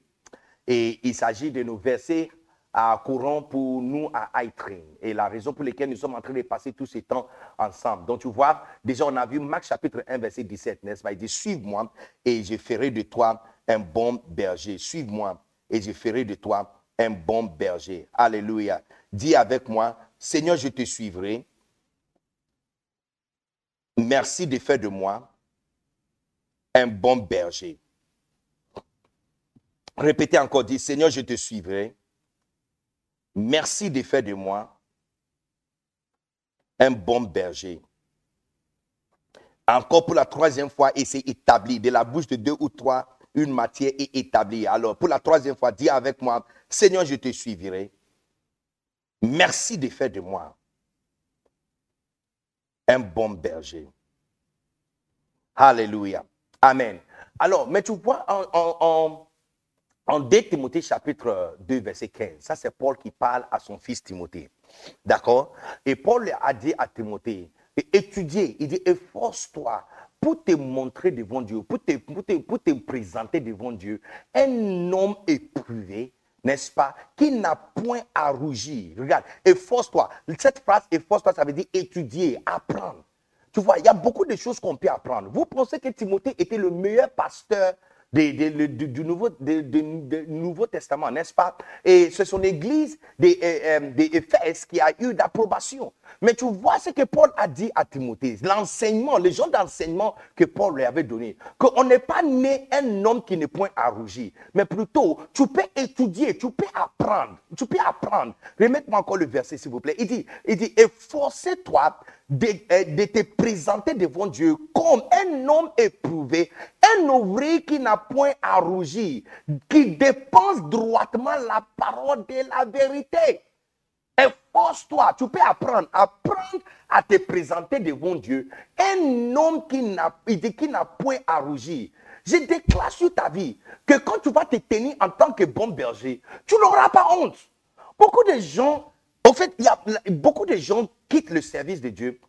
Et il s'agit de nos versets à courant pour nous à Train. Et la raison pour laquelle nous sommes en train de passer tout ce temps ensemble. Donc tu vois, déjà on a vu Marc chapitre 1, verset 17, n'est-ce Il dit, suive-moi et je ferai de toi un bon berger. Suive-moi et je ferai de toi un bon berger. Alléluia. Dis avec moi, Seigneur, je te suivrai. Merci de faire de moi un bon berger. Répétez encore, dis, Seigneur, je te suivrai Merci de faire de moi un bon berger. Encore pour la troisième fois, et c'est établi. De la bouche de deux ou trois, une matière est établie. Alors, pour la troisième fois, dis avec moi, Seigneur, je te suivrai. Merci de faire de moi un bon berger. Alléluia. Amen. Alors, mais tu vois, en, en 2 Timothée chapitre 2 verset 15, ça c'est Paul qui parle à son fils Timothée. D'accord? Et Paul a dit à Timothée, étudier, il dit, efforce-toi pour te montrer devant Dieu, pour te, pour, te, pour te présenter devant Dieu, un homme éprouvé, n'est-ce pas, qui n'a point à rougir. Regarde, efforce-toi. Cette phrase, efforce-toi, ça veut dire étudier, apprendre. Tu vois, il y a beaucoup de choses qu'on peut apprendre. Vous pensez que Timothée était le meilleur pasteur du, nouveau, nouveau, Testament, n'est-ce pas? Et c'est son église des, euh, euh, qui a eu d'approbation. Mais tu vois ce que Paul a dit à Timothée, l'enseignement, les gens d'enseignement que Paul lui avait donné, qu'on n'est pas né un homme qui n'est point à rougir, mais plutôt tu peux étudier, tu peux apprendre, tu peux apprendre. Remettez-moi encore le verset s'il vous plaît. Il dit, il dit, efforcez-toi de, euh, de, te présenter devant Dieu comme un homme éprouvé, un ouvrier qui n'a point à rougir, qui dépense droitement la parole de la vérité. Efforce-toi, tu peux apprendre, apprendre à te présenter devant Dieu. Un homme qui n'a, qui n'a point à rougir. Je déclare sur ta vie que quand tu vas te tenir en tant que bon berger, tu n'auras pas honte. Beaucoup de gens, en fait, il y a beaucoup de gens quittent le service de Dieu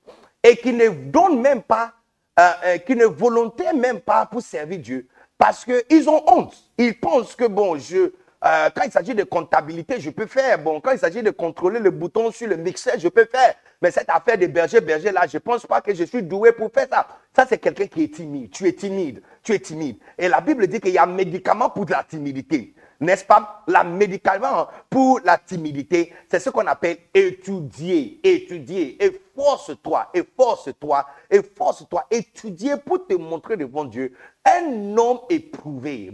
et qui ne donnent même pas, euh, euh, qui ne volontairement même pas pour servir Dieu parce qu'ils ont honte. Ils pensent que, bon, je, euh, quand il s'agit de comptabilité, je peux faire. Bon, quand il s'agit de contrôler le bouton sur le mixeur, je peux faire. Mais cette affaire de berger, berger là, je ne pense pas que je suis doué pour faire ça. Ça, c'est quelqu'un qui est timide. Tu es timide. Tu es timide. Et la Bible dit qu'il y a un médicament pour la timidité. N'est-ce pas? La médicament pour la timidité, c'est ce qu'on appelle étudier. Étudier. Efforce-toi, efforce-toi, efforce-toi. Étudier pour te montrer devant Dieu un homme éprouvé.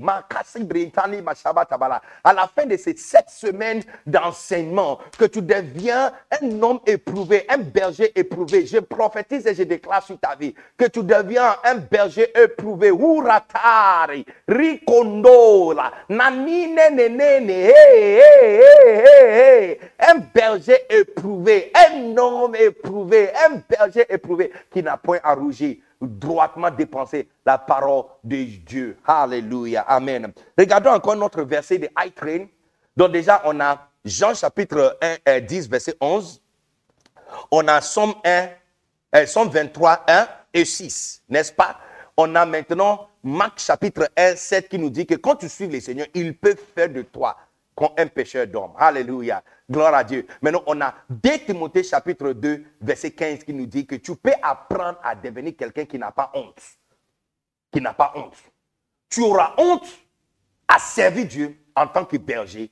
À la fin de ces sept semaines d'enseignement, que tu deviens un homme éprouvé, un berger éprouvé. Je prophétise et je déclare sur ta vie que tu deviens un berger éprouvé. Nanine, un berger éprouvé, un homme éprouvé, un berger éprouvé qui n'a point à rougir droitement dépenser la parole de Dieu. Alléluia. Amen. Regardons encore notre verset de I Train. Donc déjà, on a Jean chapitre 1, 10, verset 11. On a Somme 1, euh, Somme 23, 1 et 6, n'est-ce pas? On a maintenant Marc chapitre 1, 7 qui nous dit que quand tu suis le Seigneur, il peut faire de toi un pécheur d'homme. Alléluia. Gloire à Dieu. Maintenant, on a 2 Timothée chapitre 2, verset 15 qui nous dit que tu peux apprendre à devenir quelqu'un qui n'a pas honte. Qui n'a pas honte. Tu auras honte à servir Dieu en tant que berger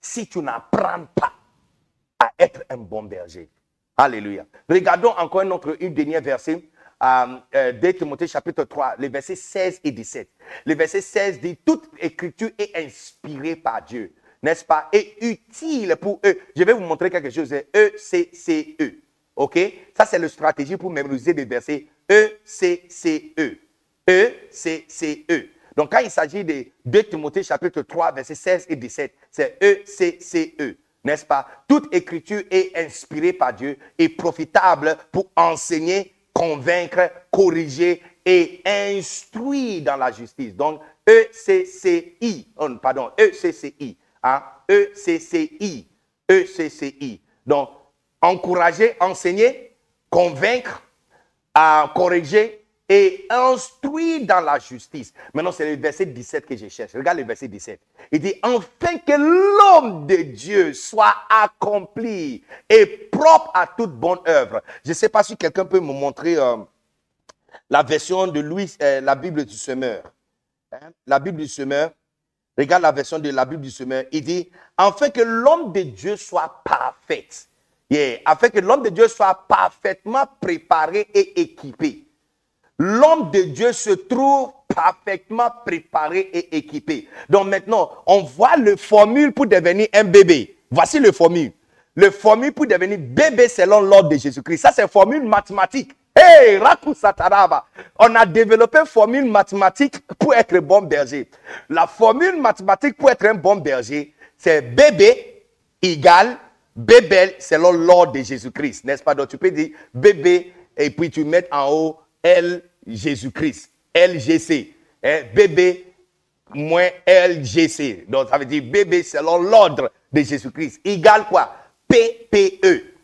si tu n'apprends pas à être un bon berger. Alléluia. Regardons encore un autre, une dernière verset. Euh, euh, Timothée chapitre 3, les versets 16 et 17. Le verset 16 dit, toute écriture est inspirée par Dieu n'est-ce pas, est utile pour eux. Je vais vous montrer quelque chose. E-C-C-E. OK? Ça, c'est la stratégie pour mémoriser des versets E-C-C-E. E-C-C-E. Donc, quand il s'agit de 2 Timothée chapitre 3, versets 16 et 17, c'est E-C-C-E. N'est-ce pas? Toute écriture est inspirée par Dieu et profitable pour enseigner, convaincre, corriger et instruire dans la justice. Donc, E-C-C-I. pardon, E-C-C-I à ECCI. ECCI. Donc, encourager, enseigner, convaincre, corriger et instruire dans la justice. Maintenant, c'est le verset 17 que je cherche. Regarde le verset 17. Il dit, enfin que l'homme de Dieu soit accompli et propre à toute bonne œuvre. Je ne sais pas si quelqu'un peut me montrer euh, la version de Louis, euh, la Bible du semeur. Hein? La Bible du semeur, Regarde la version de la Bible du semeur. Il dit, afin que l'homme de Dieu soit parfait. Yeah. Afin que l'homme de Dieu soit parfaitement préparé et équipé. L'homme de Dieu se trouve parfaitement préparé et équipé. Donc maintenant, on voit le formule pour devenir un bébé. Voici le formule. Le formule pour devenir bébé selon l'ordre de Jésus-Christ. Ça, c'est formule mathématique. Hey, Sataraba. On a développé une formule mathématique pour être un bon berger. La formule mathématique pour être un bon berger, c'est bébé égale bébé selon l'ordre de Jésus-Christ. N'est-ce pas? Donc tu peux dire bébé et puis tu mets en haut L Jésus-Christ. LGC. Hein? Bébé moins LGC. Donc ça veut dire bébé selon l'ordre de Jésus-Christ. Égale quoi? PPE.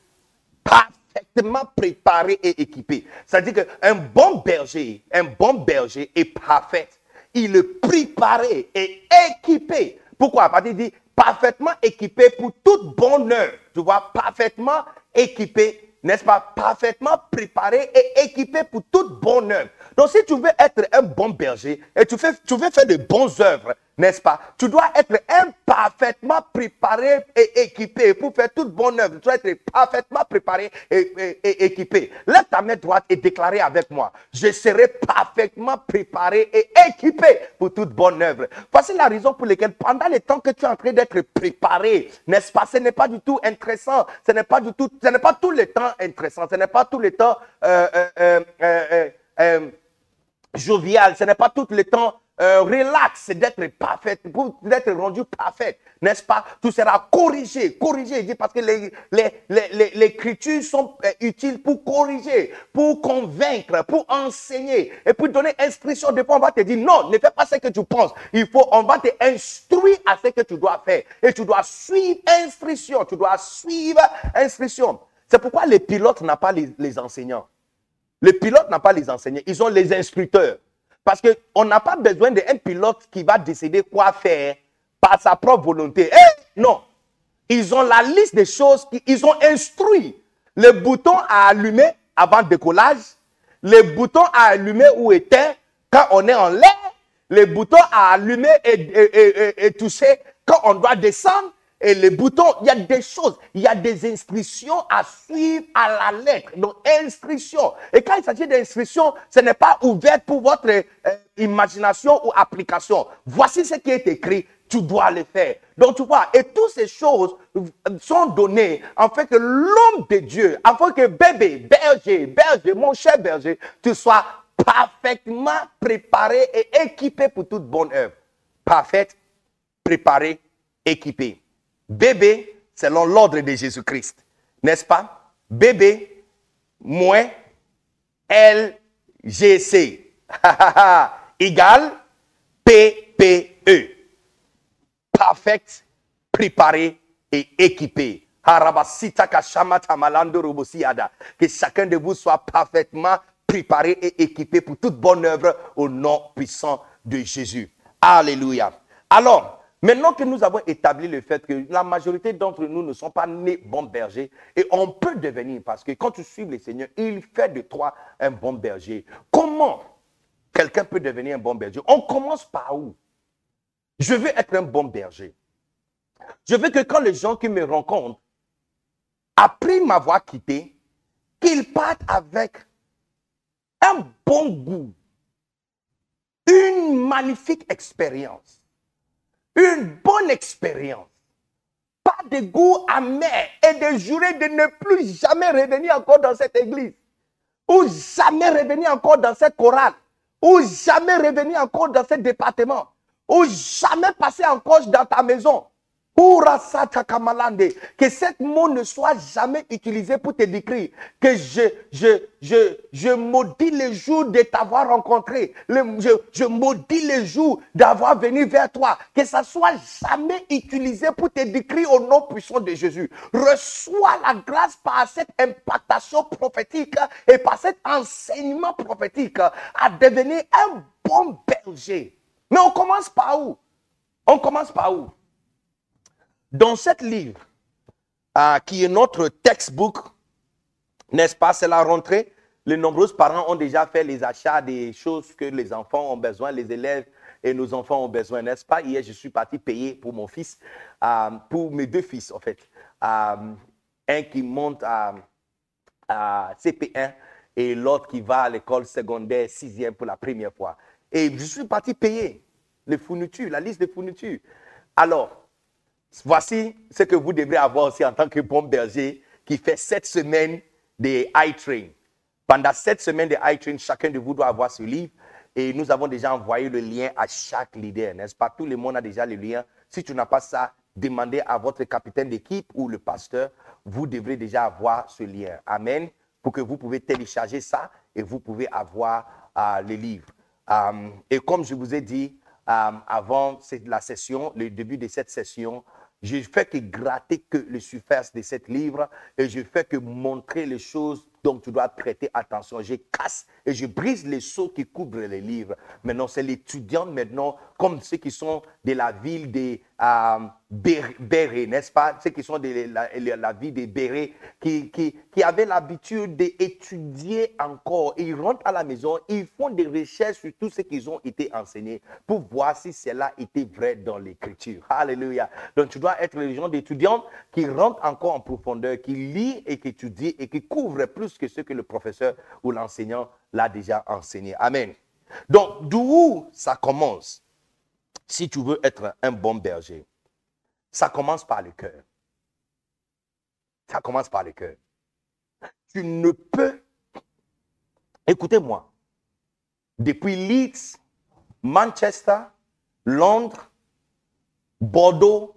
Pas parfaitement préparé et équipé. C'est-à-dire qu'un bon berger, un bon berger est parfait. Il est préparé et équipé. Pourquoi? Parce dit parfaitement équipé pour toute bonne œuvre. Tu vois, parfaitement équipé, n'est-ce pas? Parfaitement préparé et équipé pour toute bonne œuvre. Donc si tu veux être un bon berger et tu, fais, tu veux faire de bonnes œuvres, n'est-ce pas Tu dois être imparfaitement préparé et équipé pour faire toute bonne œuvre. Tu dois être parfaitement préparé et, équipé. Lève ta main droite et déclarer avec moi. Je serai parfaitement préparé et équipé pour toute bonne œuvre. Voici la raison pour laquelle pendant le temps que tu es en train d'être préparé, n'est-ce pas Ce n'est pas du tout intéressant. Ce n'est pas du tout, ce n'est pas tout le temps intéressant. Ce n'est pas tout le temps euh, euh, euh, jovial. Ce n'est pas tout le temps euh, relax, d'être parfait, pour d'être rendu parfait, n'est-ce pas? Tout sera corrigé, corrigé, parce que les, les, les, les écritures sont euh, utiles pour corriger, pour convaincre, pour enseigner, et pour donner instruction. Des fois, on va te dire, non, ne fais pas ce que tu penses. Il faut, on va te instruire à ce que tu dois faire. Et tu dois suivre instruction, tu dois suivre instruction. C'est pourquoi les pilotes n'ont pas les, les enseignants. Les pilotes n'ont pas les enseignants, ils ont les instructeurs. Parce qu'on n'a pas besoin d'un pilote qui va décider quoi faire par sa propre volonté. Eh, non. Ils ont la liste des choses qu'ils ont instruit. Le bouton à allumer avant le décollage, le bouton à allumer ou éteindre quand on est en l'air, le bouton à allumer et, et toucher quand on doit descendre, et les boutons, il y a des choses, il y a des instructions à suivre à la lettre. Donc, instructions. Et quand il s'agit d'instructions, ce n'est pas ouvert pour votre euh, imagination ou application. Voici ce qui est écrit, tu dois le faire. Donc tu vois, et toutes ces choses sont données fait que l'homme de Dieu, afin que bébé, berger, berger, mon cher berger, tu sois parfaitement préparé et équipé pour toute bonne œuvre. Parfaite, préparé, équipé. Bébé, selon l'ordre de Jésus-Christ. N'est-ce pas? Bébé, moins LGC. Égal PPE. Parfait, préparé et équipé. Que chacun de vous soit parfaitement préparé et équipé pour toute bonne œuvre au nom puissant de Jésus. Alléluia. Alors, maintenant que nous avons établi le fait que la majorité d'entre nous ne sont pas nés bons bergers, et on peut devenir, parce que quand tu suis le Seigneur, il fait de toi un bon berger. Comment quelqu'un peut devenir un bon berger? On commence par où? Je veux être un bon berger. Je veux que quand les gens qui me rencontrent, après m'avoir quitté, qu'ils partent avec un bon goût, une magnifique expérience, une bonne expérience, pas de goût amer et de jurer de ne plus jamais revenir encore dans cette église, ou jamais revenir encore dans cette chorale, ou jamais revenir encore dans ce département, ou jamais passer encore dans ta maison, que cet mot ne soit jamais utilisé pour te décrire. Que je, je, je, je maudis les jours de t'avoir rencontré. je, je maudis les jours d'avoir venu vers toi. Que ça soit jamais utilisé pour te décrire au nom puissant de Jésus. Reçois la grâce par cette impactation prophétique et par cet enseignement prophétique à devenir un bon berger. Mais on commence par où? On commence par où? Dans cette livre, euh, qui est notre textbook, n'est-ce pas, c'est la rentrée. Les nombreux parents ont déjà fait les achats des choses que les enfants ont besoin, les élèves et nos enfants ont besoin, n'est-ce pas? Hier, je suis parti payer pour mon fils, euh, pour mes deux fils, en fait. Euh, un qui monte à, CP1 et l'autre qui va à l'école secondaire sixième pour la première fois. Et je suis parti payer les fournitures, la liste des fournitures. Alors, Voici ce que vous devrez avoir aussi en tant que bon berger qui fait sept semaines de iTrain. Pendant sept semaines de iTrain, chacun de vous doit avoir ce livre. Et nous avons déjà envoyé le lien à chaque leader, n'est-ce pas? Tout le monde a déjà le lien. Si tu n'as pas ça, demandez à votre capitaine d'équipe ou le pasteur. Vous devrez déjà avoir ce lien. Amen. Pour que vous pouvez télécharger ça et vous pouvez avoir euh, le livre. Euh, et comme je vous ai dit euh, avant la session, le début de cette session, je fais que gratter que le surface de cette livre et je fais que montrer les choses dont tu dois prêter attention. Je casse et je brise les seaux qui couvrent les livres. Maintenant, c'est l'étudiant maintenant, comme ceux qui sont de la ville de euh, n'est-ce pas? Ceux qui sont de la, ville de Béré, qui, qui, qui avaient l'habitude d'étudier encore. Ils rentrent à la maison, ils font des recherches sur tout ce qu'ils ont été enseignés pour voir si cela était vrai dans l'écriture. Alléluia. Donc, tu dois être le genre d'étudiant qui rentre encore en profondeur, qui lit et qui étudie et qui couvre plus que ce que le professeur ou l'enseignant l'a déjà enseigné. Amen. Donc, d'où ça commence Si tu veux être un bon berger, ça commence par le cœur. Ça commence par le cœur. Tu ne peux, écoutez-moi, depuis Leeds, Manchester, Londres, Bordeaux,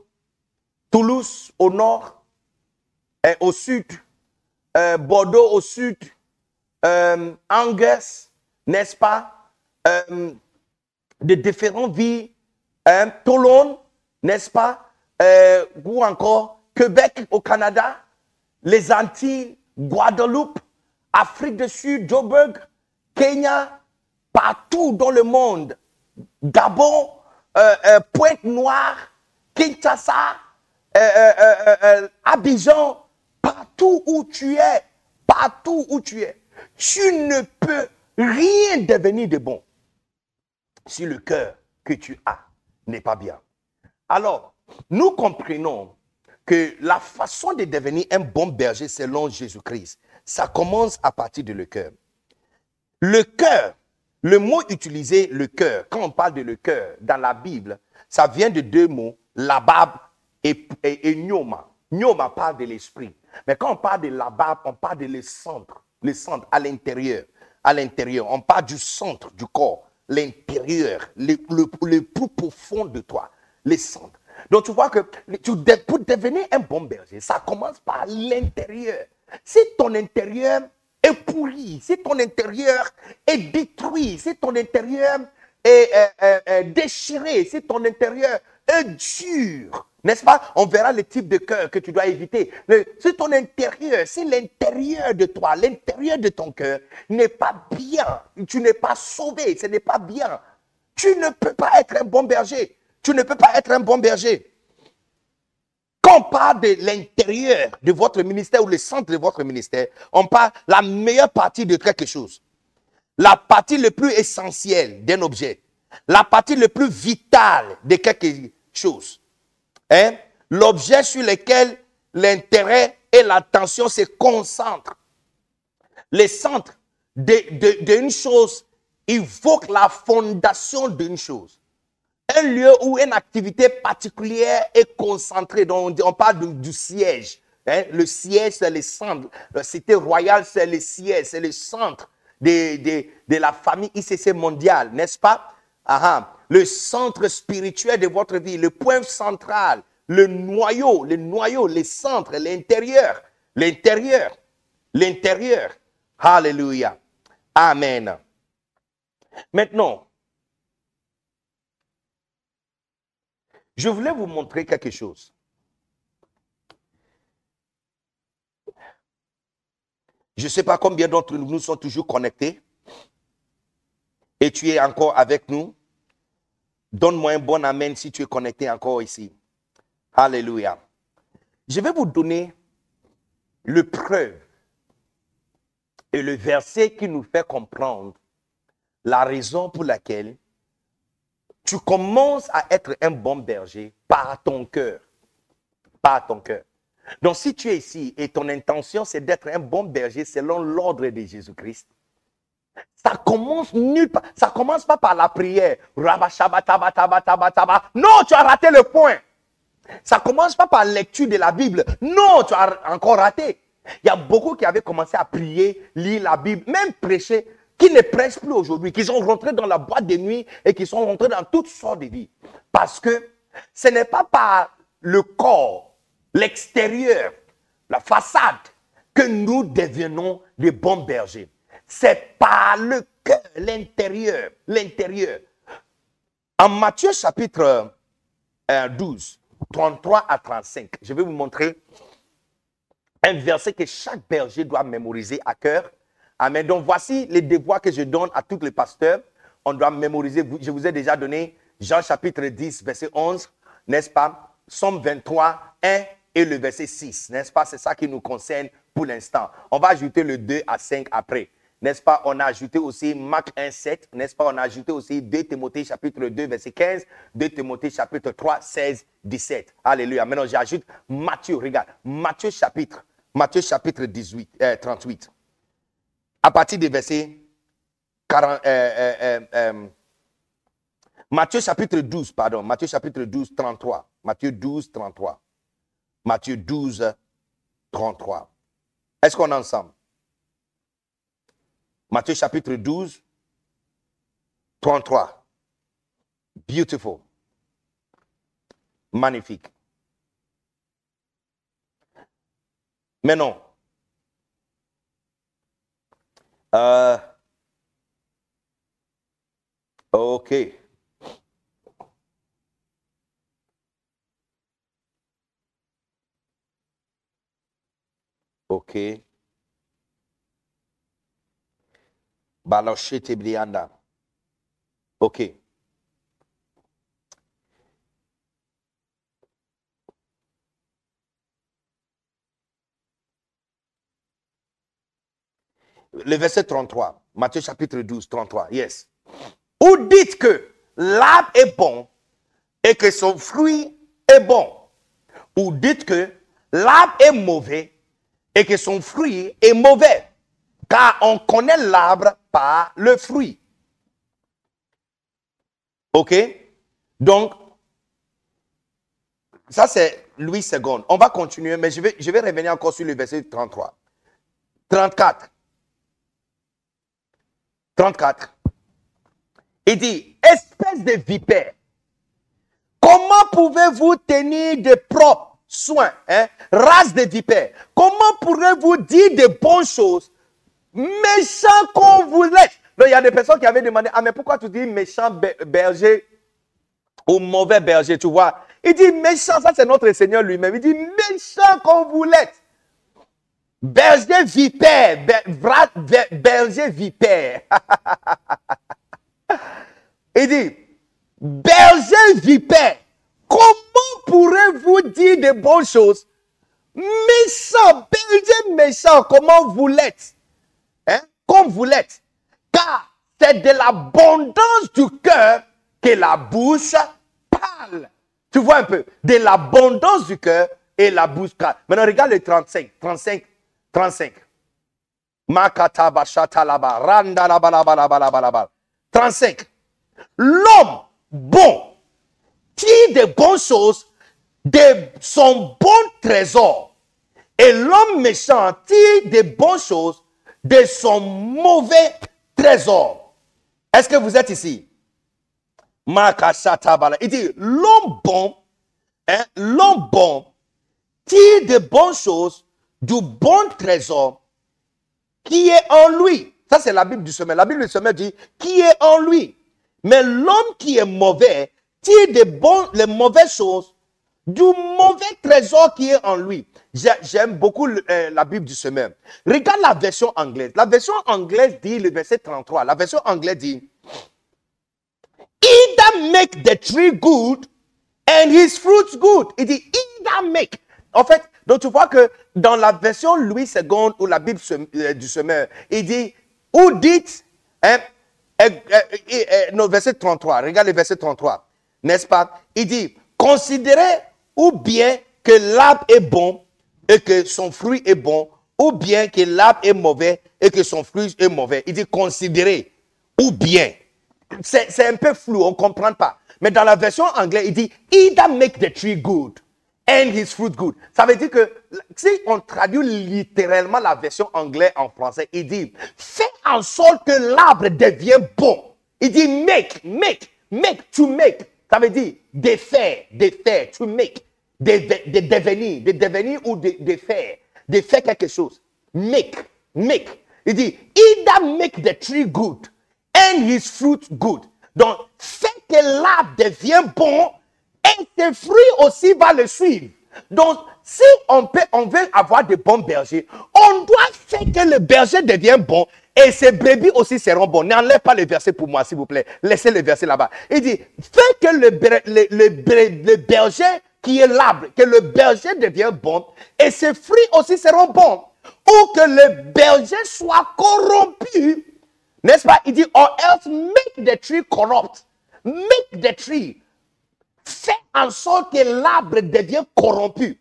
Toulouse au nord et au sud, euh, Bordeaux au sud, euh, Angers, n'est-ce pas, euh, de différentes villes, Toulon, n'est-ce pas, ou encore Québec au Canada, les Antilles, Guadeloupe, Afrique du Sud, Joburg, Kenya, partout dans le monde, Gabon, Pointe-Noire, Kinshasa, Abidjan, partout où tu es, partout où tu es, tu ne peux rien devenir de bon si le cœur que tu as n'est pas bien. Alors, nous comprenons que la façon de devenir un bon berger selon Jésus-Christ, ça commence à partir de le cœur. Le cœur Le mot utilisé, le cœur, quand on parle de le cœur dans la Bible, ça vient de deux mots, labab et, et, et nyoma. Nyoma parle de l'esprit. Mais quand on parle de labab, on parle de le centre, le centre à l'intérieur. À l'intérieur, on parle du centre du corps, l'intérieur, le, le, plus profond de toi, le centre. Donc tu vois que tu, pour devenir un bon berger, ça commence par l'intérieur. Si ton intérieur est pourri, si ton intérieur est détruit, si ton intérieur est, déchiré, si ton intérieur dur, n'est-ce pas? On verra le type de cœur que tu dois éviter. si ton intérieur, si l'intérieur de toi, l'intérieur de ton cœur n'est pas bien, tu n'es pas sauvé, ce n'est pas bien, tu ne peux pas être un bon berger. Tu ne peux pas être un bon berger. Quand on parle de l'intérieur de votre ministère ou le centre de votre ministère, on parle la meilleure partie de quelque chose. La partie le plus essentielle d'un objet. La partie le plus vitale de quelque chose. Hein? L'objet sur lequel l'intérêt et l'attention se concentrent. Le centre d'une chose évoque la fondation d'une chose un lieu où une activité particulière est concentrée. Donc on, parle du siège. Hein? Le siège, c'est le centre. La cité royale, c'est le siège, c'est le centre de, la famille ICC mondiale, n'est-ce pas? Aha. Le centre spirituel de votre vie, le point central, le noyau, le noyau, le centre, l'intérieur, l'intérieur, l'intérieur. Alléluia. Amen. Maintenant, Je voulais vous montrer quelque chose. Je ne sais pas combien d'entre nous sont toujours connectés. Et tu es encore avec nous. Donne-moi un bon amen si tu es connecté encore ici. Alléluia. Je vais vous donner le preuve et le verset qui nous fait comprendre la raison pour laquelle tu commences à être un bon berger par ton cœur. Par ton cœur. Donc si tu es ici et ton intention c'est d'être un bon berger selon l'ordre de Jésus-Christ, ça commence commence pas par la prière. Non, tu as raté le point. Ça commence pas par lecture de la Bible. Non, tu as encore raté. Il y a beaucoup qui avaient commencé à prier, lire la Bible, même prêcher qui ne prêchent plus aujourd'hui, qui sont rentrés dans la boîte de nuit et qui sont rentrés dans toutes sortes de vies. Parce que ce n'est pas par le corps, l'extérieur, la façade que nous devenons des bons bergers. C'est par le cœur, l'intérieur, l'intérieur. En Matthieu chapitre 12, euh, 33 à 35, je vais vous montrer un verset que chaque berger doit mémoriser à cœur Amen. Donc voici les devoirs que je donne à tous les pasteurs. On doit mémoriser. Je vous ai déjà donné Jean chapitre 10, verset 11, n'est-ce pas? Somme 23, 1 et le verset 6, n'est-ce pas? C'est ça qui nous concerne pour l'instant. On va ajouter le 2 à 5 après. N'est-ce pas? On a ajouté aussi Marc 1, 7. N'est-ce pas? On a ajouté aussi 2 Timothée chapitre 2, verset 15. 2 Timothée chapitre 3, 16, 17. Alléluia. Maintenant, j'ajoute Matthieu. Regarde. Matthieu chapitre. Matthieu chapitre 18, 38 à partir du verset 40, euh, euh, euh, Matthieu chapitre 12, pardon, Matthieu chapitre 12, 33. Matthieu 12, 33. Matthieu 12, 33. Est-ce qu'on est ensemble? Matthieu chapitre 12, 33. Beautiful. Magnifique. Mais non, Uh, ok. Ok. Baloshete blianda. Ok. le verset 33, Matthieu chapitre 12, 33, yes. Ou dites que l'arbre est bon et que son fruit est bon? Ou dites que l'arbre est mauvais et que son fruit est mauvais? Car on connaît l'arbre par le fruit. OK? Donc, ça c'est Louis II. On va continuer, mais je vais, revenir encore sur le verset 33. 34. 34. Il dit, espèce de vipère, comment pouvez-vous tenir de propres soins, hein, race de vipères, comment pourrez-vous dire de bonnes choses, méchant qu'on vous êtes il y a des personnes qui avaient demandé, ah mais pourquoi tu dis méchant berger ou mauvais berger, tu vois? Il dit méchant, ça c'est notre Seigneur lui-même. Il dit méchant qu'on vous l'êtes. Berger vipère, berger vipère. Il dit, berger vipère, comment pourrez-vous dire de bonnes choses? Méchant, berger méchant, comment vous l'êtes? Comme vous l'êtes. Car c'est de l'abondance du cœur que la bouche parle. Tu vois un peu De l'abondance du cœur et la bouche parle. Maintenant, regarde le 35. 35. 35. 35. L'homme bon tire de bonnes choses de son bon trésor. Et l'homme méchant tire de bonnes choses de son mauvais trésor. Est-ce que vous êtes ici? Il dit, l'homme bon, hein, l'homme bon tire de bonnes choses du bon trésor qui est en lui. Ça, c'est la Bible du sommet. La Bible du sommet dit, qui est en lui. Mais l'homme qui est mauvais tire de les mauvaises choses du mauvais trésor qui est en lui. J'aime beaucoup euh, la Bible du semeur. Regarde la version anglaise. La version anglaise dit, le verset 33, la version anglaise dit, Either make the tree good and his fruits good. Il dit, either make. En fait, donc tu vois que dans la version Louis II ou la Bible euh, du semeur, il dit, ou dites, hein, euh, verset 33, regarde le verset 33, n'est-ce pas? Il dit, considérez ou bien que l'arbre est bon et que son fruit est bon, ou bien que l'arbre est mauvais et que son fruit est mauvais. Il dit considérer, ou bien. C'est un peu flou, on ne comprend pas. Mais dans la version anglaise, il dit either make the tree good and his fruit good. Ça veut dire que si on traduit littéralement la version anglaise en français, il dit fais en sorte que l'arbre devienne bon. Il dit make, make, make, to make. Ça veut dire défaire, défaire, to make de, de, devenir, de devenir ou de, de faire, de faire quelque chose. Make, make. Il dit, either make the tree good and his fruit good. Donc, fait que l'arbre devient bon et ses fruits aussi va le suivre. Donc, si on, peut, on veut avoir de bons bergers, on doit faire que le berger devienne bon et ses brebis aussi seront bons. N'enlève pas le verset pour moi, s'il vous plaît. Laissez le verset là-bas. Il dit, fais que le, le, le, le berger qui est l'arbre, que le berger devient bon et ses fruits aussi seront bons. Ou que le berger soit corrompu. N'est-ce pas? Il dit, or else make the tree corrupt. Make the tree. Fais en sorte que l'arbre devienne corrompu.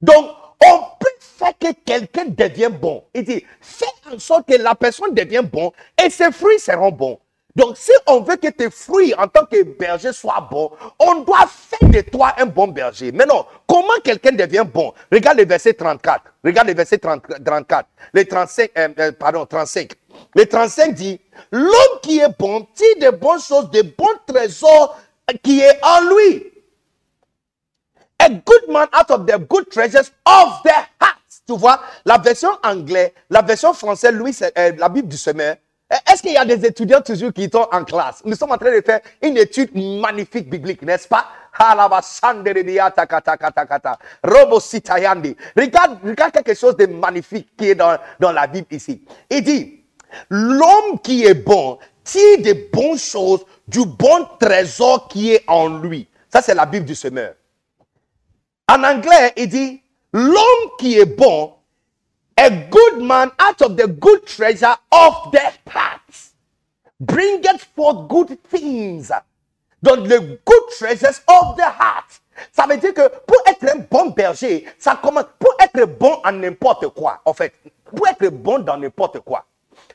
Donc, on peut faire que quelqu'un devienne bon. Il dit, fais en sorte que la personne devienne bon et ses fruits seront bons. Donc, si on veut que tes fruits en tant que berger soient bons, on doit faire de toi un bon berger. Mais non, comment quelqu'un devient bon? Regarde le verset 34. Regarde le verset 34. Le 35, euh, euh, pardon, 35. Le 35 dit, l'homme qui est bon tire de bonnes choses, de bons trésors qui est en lui. A good man out of the good treasures of the heart. Tu vois, la version anglaise, la version française, Louis, euh, la Bible du semeur, est-ce qu'il y a des étudiants toujours qui sont en classe? Nous sommes en train de faire une étude magnifique biblique, n'est-ce pas? Regarde, regarde quelque chose de magnifique qui est dans, dans la Bible ici. Il dit, l'homme qui est bon tire de bonnes choses du bon trésor qui est en lui. Ça, c'est la Bible du semeur. En anglais, il dit, l'homme qui est bon a good man out of the good treasure of the heart bringeth forth good things. Donc, le good treasures of the heart. Ça veut dire que pour être un bon berger, ça commence pour être bon en n'importe quoi, en fait. Pour être bon dans n'importe quoi.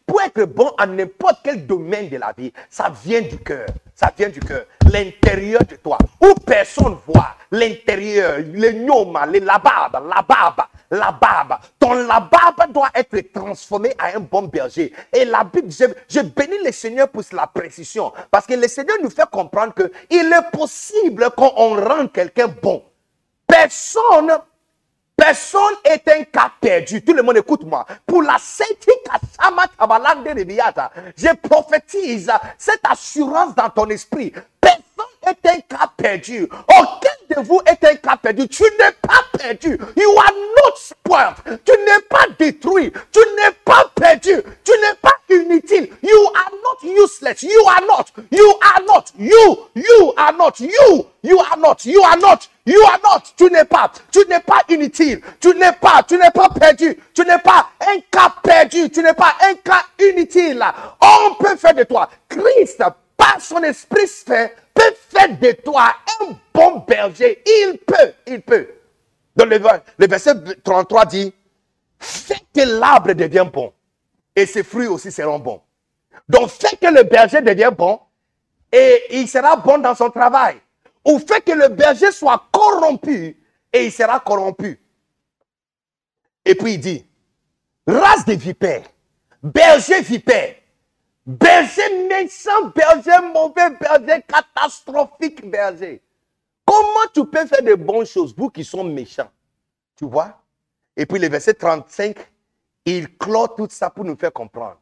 pour être bon en n'importe quel domaine de la vie, ça vient du cœur. Ça vient du cœur. L'intérieur de toi. Où personne voit. L'intérieur, les lababes, la barbe, la barbe. Ton la barbe doit être transformé à un bon berger. Et la Bible, je, bénis le Seigneur pour la précision. Parce que le Seigneur nous fait comprendre que il est possible qu'on rend quelqu'un bon. Personne Personne est un cas perdu. Tout le monde écoute-moi. Pour la je prophétise cette assurance dans ton esprit. Personne est un cas perdu. Vous est un cas perdu. Tu n'es pas perdu. You are not spoiled. Tu n'es pas détruit. Tu n'es pas perdu. Tu n'es pas inutile. You are not useless. You are not. You are not. You. You are not. You. You are not. You are not. You are not. Tu n'es pas. Tu n'es pas inutile. Tu n'es pas. Tu n'es pas perdu. Tu n'es pas un cas perdu. Tu n'es pas un cas inutile. On peut faire de toi. Christ, par son esprit fait, peut faire de toi un bon berger. Il peut. Il peut. Dans le, verset 33 dit, fais que l'arbre devienne bon. Et ses fruits aussi seront bons. Donc, fais que le berger devienne bon. Et il sera bon dans son travail ou fait que le berger soit corrompu et il sera corrompu. Et puis il dit, race de vipères, berger vipère, berger méchant, berger mauvais, berger catastrophique, berger. Comment tu peux faire de bonnes choses, vous qui sont méchants? Tu vois? Et puis le verset 35, il clôt tout ça pour nous faire comprendre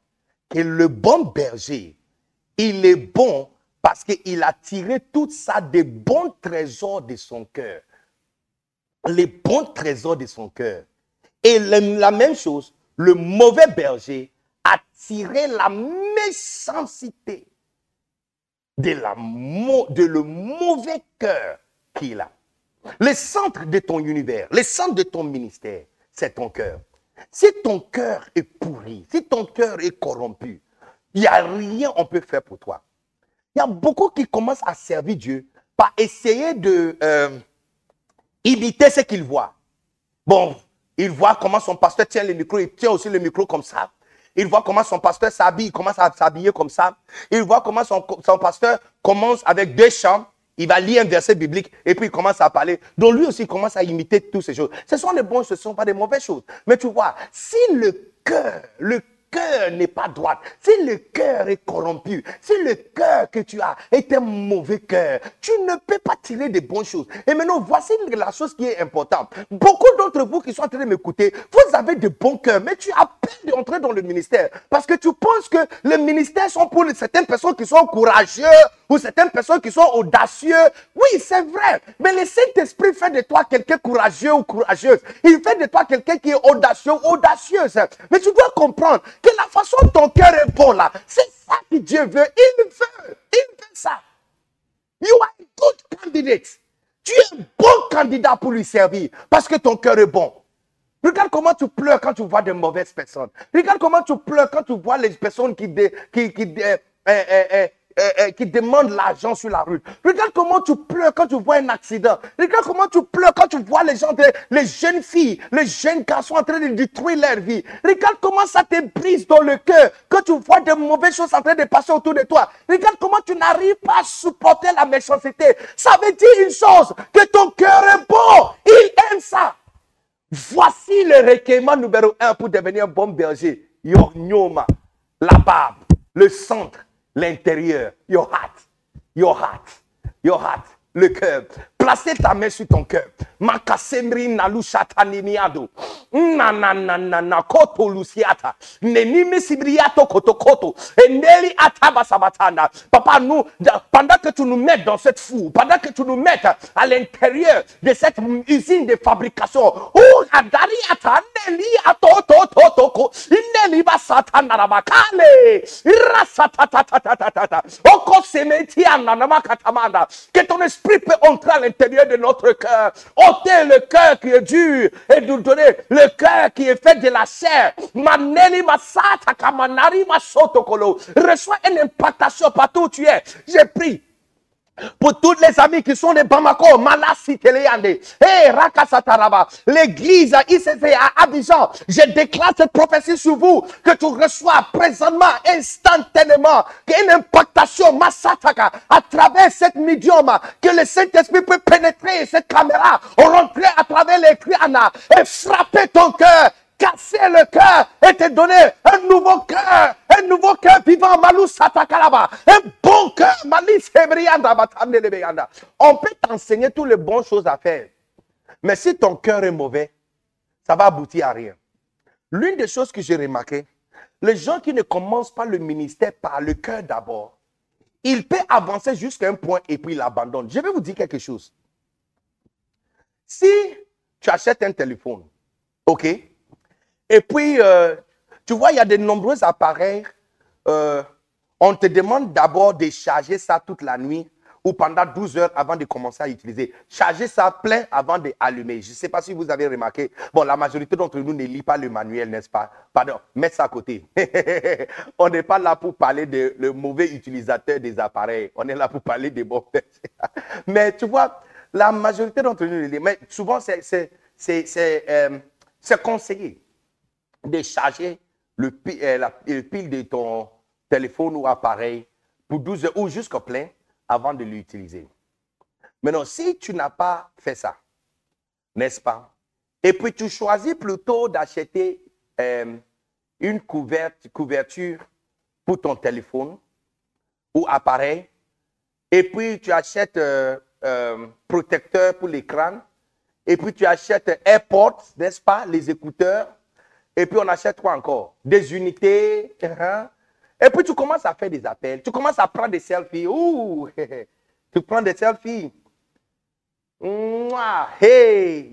que le bon berger, il est bon parce qu'il a tiré tout ça des bons trésors de son cœur. Les bons trésors de son cœur. Et la même chose, le mauvais berger a tiré la méchanceté de, la, de le mauvais cœur qu'il a. Le centre de ton univers, le centre de ton ministère, c'est ton cœur. Si ton cœur est pourri, si ton cœur est corrompu, il n'y a rien qu'on peut faire pour toi. Il y a beaucoup qui commencent à servir Dieu par essayer de euh, imiter ce qu'ils voient. Bon, il voit comment son pasteur tient le micro, il tient aussi le micro comme ça. Il voit comment son pasteur s'habille, il commence à s'habiller comme ça. Il voit comment son, son pasteur commence avec deux chants. Il va lire un verset biblique et puis il commence à parler. Donc lui aussi commence à imiter toutes ces choses. Ce sont des bonnes ce ne sont pas des mauvaises choses. Mais tu vois, si le cœur, le cœur n'est pas droit, si le cœur est corrompu, si le cœur que tu as est un mauvais cœur, tu ne peux pas tirer des bonnes choses. Et maintenant, voici la chose qui est importante. Beaucoup d'entre vous qui sont en train de m'écouter, vous avez de bons cœurs, mais tu as peur d'entrer dans le ministère parce que tu penses que le ministère sont pour certaines personnes qui sont courageuses ou certaines personnes qui sont audacieux. Oui, c'est vrai, mais le Saint-Esprit fait de toi quelqu'un courageux ou courageuse. Il fait de toi quelqu'un qui est audacieux ou audacieuse. Mais tu dois comprendre que la façon dont ton cœur est bon là, c'est ça que Dieu veut. Il veut, il veut ça. You are a good candidate. Tu es un bon candidat pour lui servir parce que ton cœur est bon. Regarde comment tu pleures quand tu vois de mauvaises personnes. Regarde comment tu pleures quand tu vois les personnes qui, qui, qui euh, euh, euh, euh, euh, qui demandent l'argent sur la rue. Regarde comment tu pleures quand tu vois un accident. Regarde comment tu pleures quand tu vois les gens, les jeunes filles, les jeunes garçons en train de détruire leur vie. Regarde comment ça te brise dans le cœur quand tu vois de mauvaises choses en train de passer autour de toi. Regarde comment tu n'arrives pas à supporter la méchanceté. Ça veut dire une chose, que ton cœur est bon. Il aime ça. Voici le requérement numéro un pour devenir un bon berger. Your la barbe, le centre, l'intérieur, your heart, your heart, your heart, le cœur. Um, Placez ta main sur ton cœur. Makasemri nalushatanimiado. Nananana koto lusiata. Nenime sibriato koto koto. Eneli atabasabatana. Papa, nous, pendant que tu nous mets dans cette foule, pendant que tu nous mets à l'intérieur de cette usine de fabrication, oh, adari ataneli atoto totoko. Ineli basatana rabakale. Rasatatatatata. Oko semeti ananama katamanda. Que ton esprit peut entrer à l'intérieur de notre cœur. ôter le cœur qui est dur et nous donner le cœur qui est fait de la chair. Maneli masata kamanari masotokolo. Reçois une impactation partout où tu es. J'ai pris Pour tous les amis qui sont des Bamako, Malassi Téléandé, hey, Rakasataraba, l'église ICC à Abidjan, je déclare cette prophétie sur vous, que tu reçois présentement, instantanément, une impactation massataka à travers cette médium, que le Saint-Esprit peut pénétrer cette caméra, rentrer à travers les criana et frapper ton cœur casser le cœur et te donner un nouveau cœur, un nouveau cœur vivant, un bon cœur, On peut t'enseigner toutes les bonnes choses à faire. Mais si ton cœur est mauvais, ça va aboutir à rien. L'une des choses que j'ai remarqué, les gens qui ne commencent pas le ministère par le cœur d'abord, ils peuvent avancer jusqu'à un point et puis ils l'abandonnent. Je vais vous dire quelque chose. Si tu achètes un téléphone, ok, et puis, euh, tu vois, il y a de nombreux appareils. Euh, on te demande d'abord de charger ça toute la nuit ou pendant 12 heures avant de commencer à utiliser. Charger ça plein avant d'allumer. Je ne sais pas si vous avez remarqué. Bon, la majorité d'entre nous ne lit pas le manuel, n'est-ce pas? Pardon, mettez ça à côté. on n'est pas là pour parler de le mauvais utilisateur des appareils. On est là pour parler des bons. Mais tu vois, la majorité d'entre nous, mais souvent, c'est euh, conseillé de charger le, euh, la, pile de ton téléphone ou appareil pour 12 heures ou jusqu'au plein avant de l'utiliser. Maintenant, si tu n'as pas fait ça, n'est-ce pas? Et puis tu choisis plutôt d'acheter euh, une couverture pour ton téléphone ou appareil, et puis tu achètes un euh, protecteur pour l'écran, et puis tu achètes AirPods, n'est-ce pas, les écouteurs, et puis on achète quoi encore? Des unités. Hein? Et puis tu commences à faire des appels. Tu commences à prendre des selfies. Ouh, tu prends des selfies. Hey,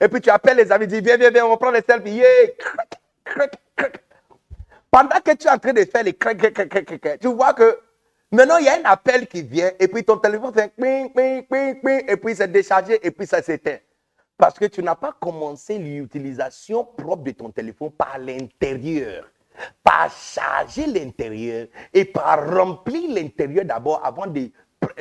Et puis tu appelles les amis, dis viens, viens, viens, on va prendre des selfies. Pendant que tu es en train de faire les tu vois que Maintenant, il y a un appel qui vient et puis ton téléphone fait ping, ping, ping, ping, et puis c'est déchargé et puis ça s'éteint. Parce que tu n'as pas commencé l'utilisation propre de ton téléphone par l'intérieur, par charger l'intérieur et par remplir l'intérieur d'abord avant de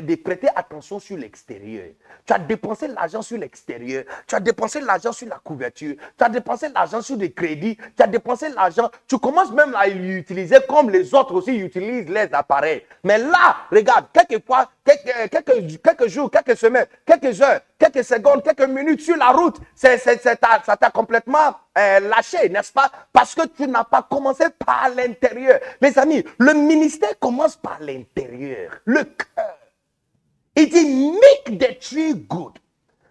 de prêter attention sur l'extérieur. Tu as dépensé l'argent sur l'extérieur. Tu as dépensé l'argent sur la couverture. Tu as dépensé l'argent sur des crédits. Tu as dépensé l'argent. Tu commences même à l'utiliser comme les autres aussi utilisent les appareils. Mais là, regarde, quelques, quelques, quelques jours, quelques semaines, quelques heures, quelques secondes, quelques minutes sur la route, ça t'a complètement euh, lâché, n'est-ce pas? Parce que tu n'as pas commencé par l'intérieur. Les amis, le ministère commence par l'intérieur, le cœur. Il dit, make the tree good.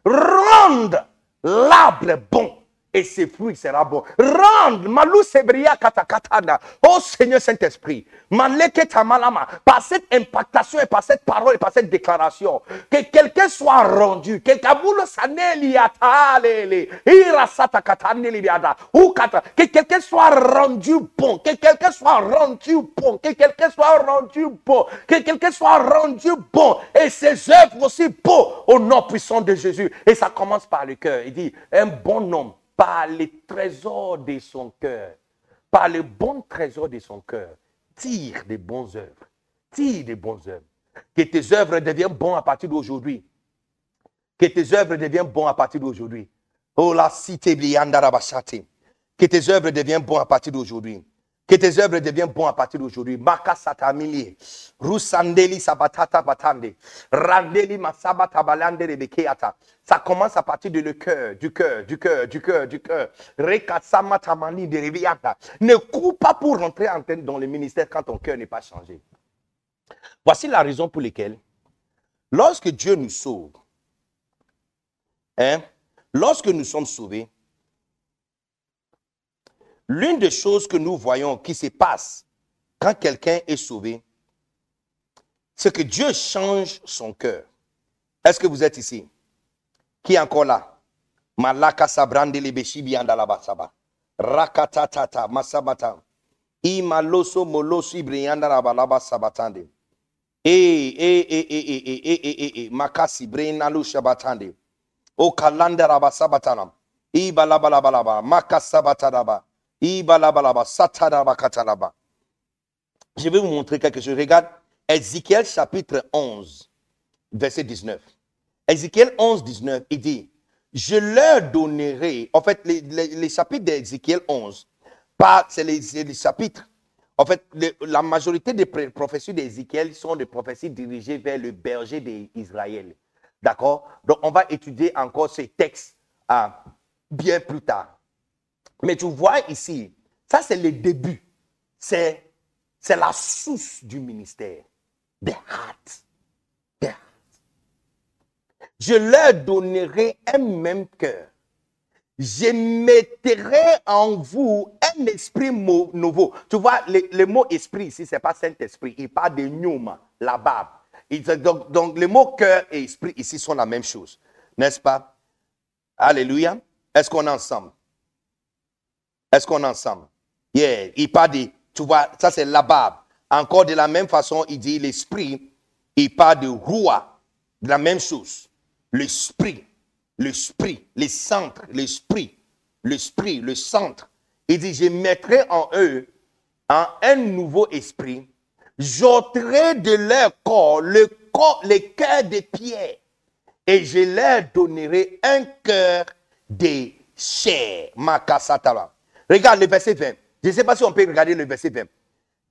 Rende l'arbre bon et ses fruits seront bons. Rende, malou sebria katakatana. Oh Seigneur Saint-Esprit, malama, par cette impactation et par cette parole et par cette déclaration, que quelqu'un soit rendu, que que quelqu'un soit rendu bon, que quelqu'un soit rendu bon, que quelqu'un soit rendu bon, que quelqu'un soit rendu bon, et ses œuvres aussi bon au nom puissant de Jésus. Et ça commence par le cœur. Il dit, un bon homme par les trésors de son cœur, par le bon trésor de son cœur, tire des bonnes œuvres. Tire des bonnes œuvres. Que tes œuvres deviennent bonnes à partir d'aujourd'hui. Que tes œuvres deviennent bonnes à partir d'aujourd'hui. Oh la Que tes œuvres deviennent bonnes à partir d'aujourd'hui. Que tes œuvres deviennent bonnes à partir d'aujourd'hui. Satamili. Rusandeli sabatata batande. Randeli masabata balande. Ça commence à partir de le cœur, du cœur, du cœur, du cœur, du cœur. De. Ne cours pas pour rentrer en tête dans le ministère quand ton cœur n'est pas changé. Voici la raison pour laquelle, lorsque Dieu nous sauve, hein, lorsque nous sommes sauvés, L'une des choses que nous voyons qui se passe quand quelqu'un est sauvé, c'est que Dieu change son cœur. Est-ce que vous êtes ici? Qui est encore là? Malaka sabrande lebeshi basaba. Rakatatata masabata. Imaloso moloso ibrianda rabalaba sabatande. Eh, eh, eh, eh, eh, eh, eh, eh, eh, eh, makasi breinalu shabatande. O kalanda rabasabatana. Ibalabalabalaba, makasabatanaba. Je vais vous montrer quelque chose. Regarde, Ézéchiel chapitre 11, verset 19. Ézéchiel 11, 19, il dit, je leur donnerai, en fait, les, chapitres d'Ézéchiel 11, c'est les, chapitres, en fait, la majorité des prophéties d'Ézéchiel sont des prophéties dirigées vers le berger d'Israël. D'accord? Donc, on va étudier encore ces textes ah, bien plus tard. Mais tu vois ici, ça c'est le début. C'est, c'est la source du ministère. Des hearts. Je leur donnerai un même cœur. Je mettrai en vous un esprit nouveau. Tu vois, le, mot esprit ici, ce n'est pas Saint-Esprit. Il parle de Numa, la barbe. Donc, donc, les mots cœur et esprit ici sont la même chose. N'est-ce pas? Alléluia. Est-ce qu'on est ensemble? Est-ce qu'on est ensemble? Yeah. Il parle de, tu vois, ça c'est la barbe. Encore de la même façon, il dit l'esprit, il parle de roi, de la même chose. L'esprit, l'esprit, les centres, l'esprit, l'esprit, le centre. Il dit, je mettrai en eux un nouveau esprit j'ôterai de leur corps le corps, les cœurs de pierre et je leur donnerai un cœur de chair. Regarde le verset 20. Je ne sais pas si on peut regarder le verset 20.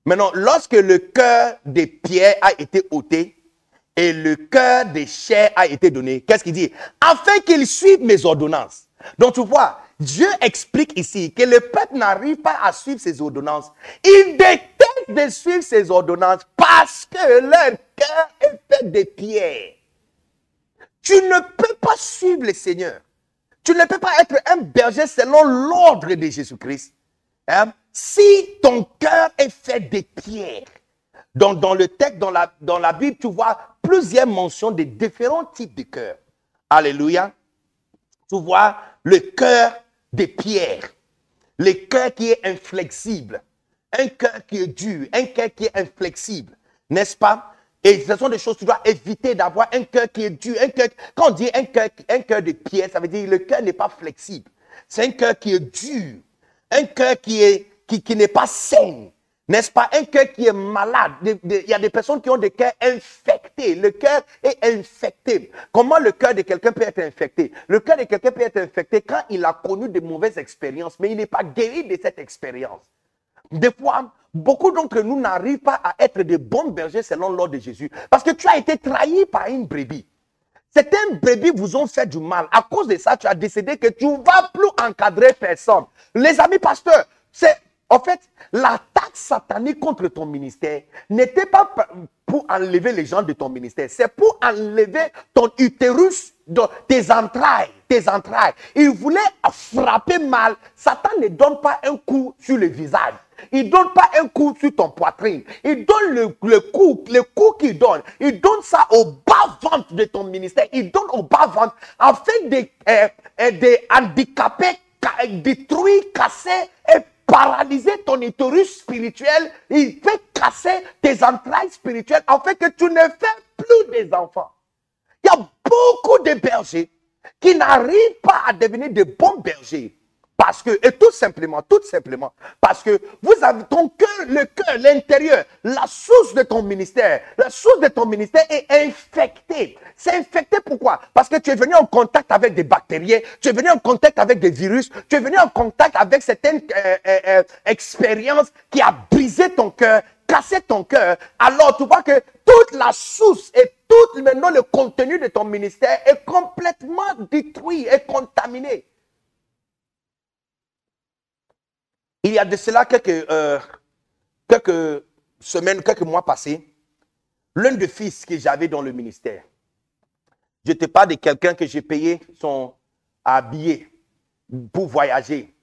Maintenant, lorsque le cœur de pierre a été ôté et le cœur de chair a été donné, qu'est-ce qu'il dit? Afin qu'ils suivent mes ordonnances. Donc tu vois, Dieu explique ici que le peuple n'arrive pas à suivre ses ordonnances. Il déteste de suivre ses ordonnances parce que leur cœur est fait de pierre. Tu ne peux pas suivre le Seigneur. Tu ne peux pas être un berger selon l'ordre de Jésus-Christ. Hein? Si ton cœur est fait de pierre. Dans le texte, dans la, dans la Bible, tu vois plusieurs mentions de différents types de cœurs. Alléluia. Tu vois le cœur de pierre. Le cœur qui est inflexible un cœur qui est dur, un cœur qui est inflexible, n'est-ce pas? Et ce sont des choses que tu dois éviter d'avoir un cœur qui est dur. Un cœur, quand on dit un cœur, de pierre, ça veut dire que le cœur n'est pas flexible. C'est un cœur qui est dur, un cœur qui est qui, qui n'est pas sain. N'est-ce pas? Un cœur qui est malade Il y a des personnes qui ont des cœurs infectés. Le cœur est infecté. Comment le cœur de quelqu'un peut être infecté? Le cœur de quelqu'un peut être infecté quand il a connu de mauvaises expériences, mais il n'est pas guéri de cette expérience. Des fois, beaucoup d'entre nous n'arrivent pas à être des bons bergers selon l'ordre de Jésus. Parce que tu as été trahi par une brebis. Certains brebis vous ont fait du mal. À cause de ça, tu as décidé que tu ne vas plus encadrer personne. Les amis pasteurs, c'est en fait l'attaque satanique contre ton ministère n'était pas pour enlever les gens de ton ministère, c'est pour enlever ton utérus, tes entrailles, tes entrailles. Il voulait frapper mal. Satan ne donne pas un coup sur le visage. Il ne donne pas un coup sur ton poitrine. Il donne le, coup, le coup qu'il donne. Il donne ça au bas-ventre de ton ministère. Il donne au bas-ventre afin de, euh, euh, de handicaper, détruire, casser et paralyser ton utérus spirituel. Il fait casser tes entrailles spirituelles afin que tu ne fais plus des enfants. Il y a beaucoup de bergers qui n'arrivent pas à devenir de bons bergers parce que, et tout simplement, tout simplement, parce que vous avez ton cœur, le cœur, l'intérieur, la source de ton ministère, la source de ton ministère est infectée. C'est infecté pourquoi? Parce que tu es venu en contact avec des bactéries, tu es venu en contact avec des virus, tu es venu en contact avec certaines euh, euh, euh, expériences qui a brisé ton cœur, cassé ton cœur. Alors tu vois que toute la source et tout maintenant le contenu de ton ministère est complètement détruit et contaminé. Il y a de cela quelques, euh, quelques semaines, quelques mois passés, l'un des fils que j'avais dans le ministère, je n'étais pas de quelqu'un que j'ai payé son habillé pour voyager,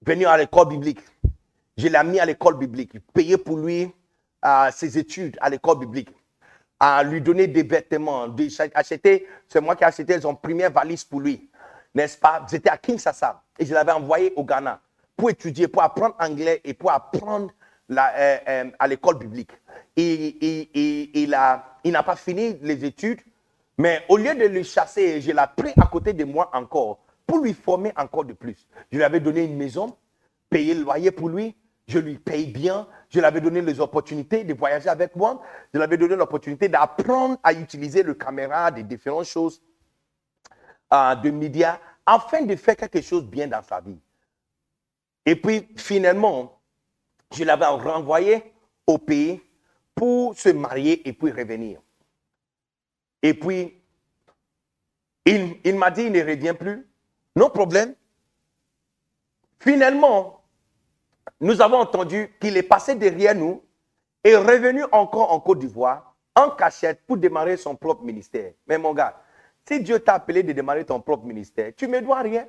venir à l'école biblique. Je l'ai mis à l'école biblique, payé pour lui ses études à l'école biblique, à lui donner des vêtements, c'est moi qui ai acheté son première valise pour lui, n'est-ce pas? J'étais à Kinshasa et je l'avais envoyé au Ghana pour étudier, pour apprendre anglais et pour apprendre la, euh, euh, à l'école biblique. Et, il n'a pas fini les études, mais au lieu de le chasser, je l'ai pris à côté de moi encore pour lui former encore de plus. Je lui avais donné une maison, payé le loyer pour lui, je lui paye bien, je lui avais donné les opportunités de voyager avec moi, je lui avais donné l'opportunité d'apprendre à utiliser le caméra, des différentes choses euh, de médias, afin de faire quelque chose bien dans sa vie. Et puis, finalement, je l'avais renvoyé au pays pour se marier et puis revenir. Et puis, il, m'a dit, il ne revient plus. Non problème. Finalement, nous avons entendu qu'il est passé derrière nous et revenu encore en Côte d'Ivoire en cachette pour démarrer son propre ministère. Mais mon gars, si Dieu t'a appelé de démarrer ton propre ministère, tu ne me dois rien.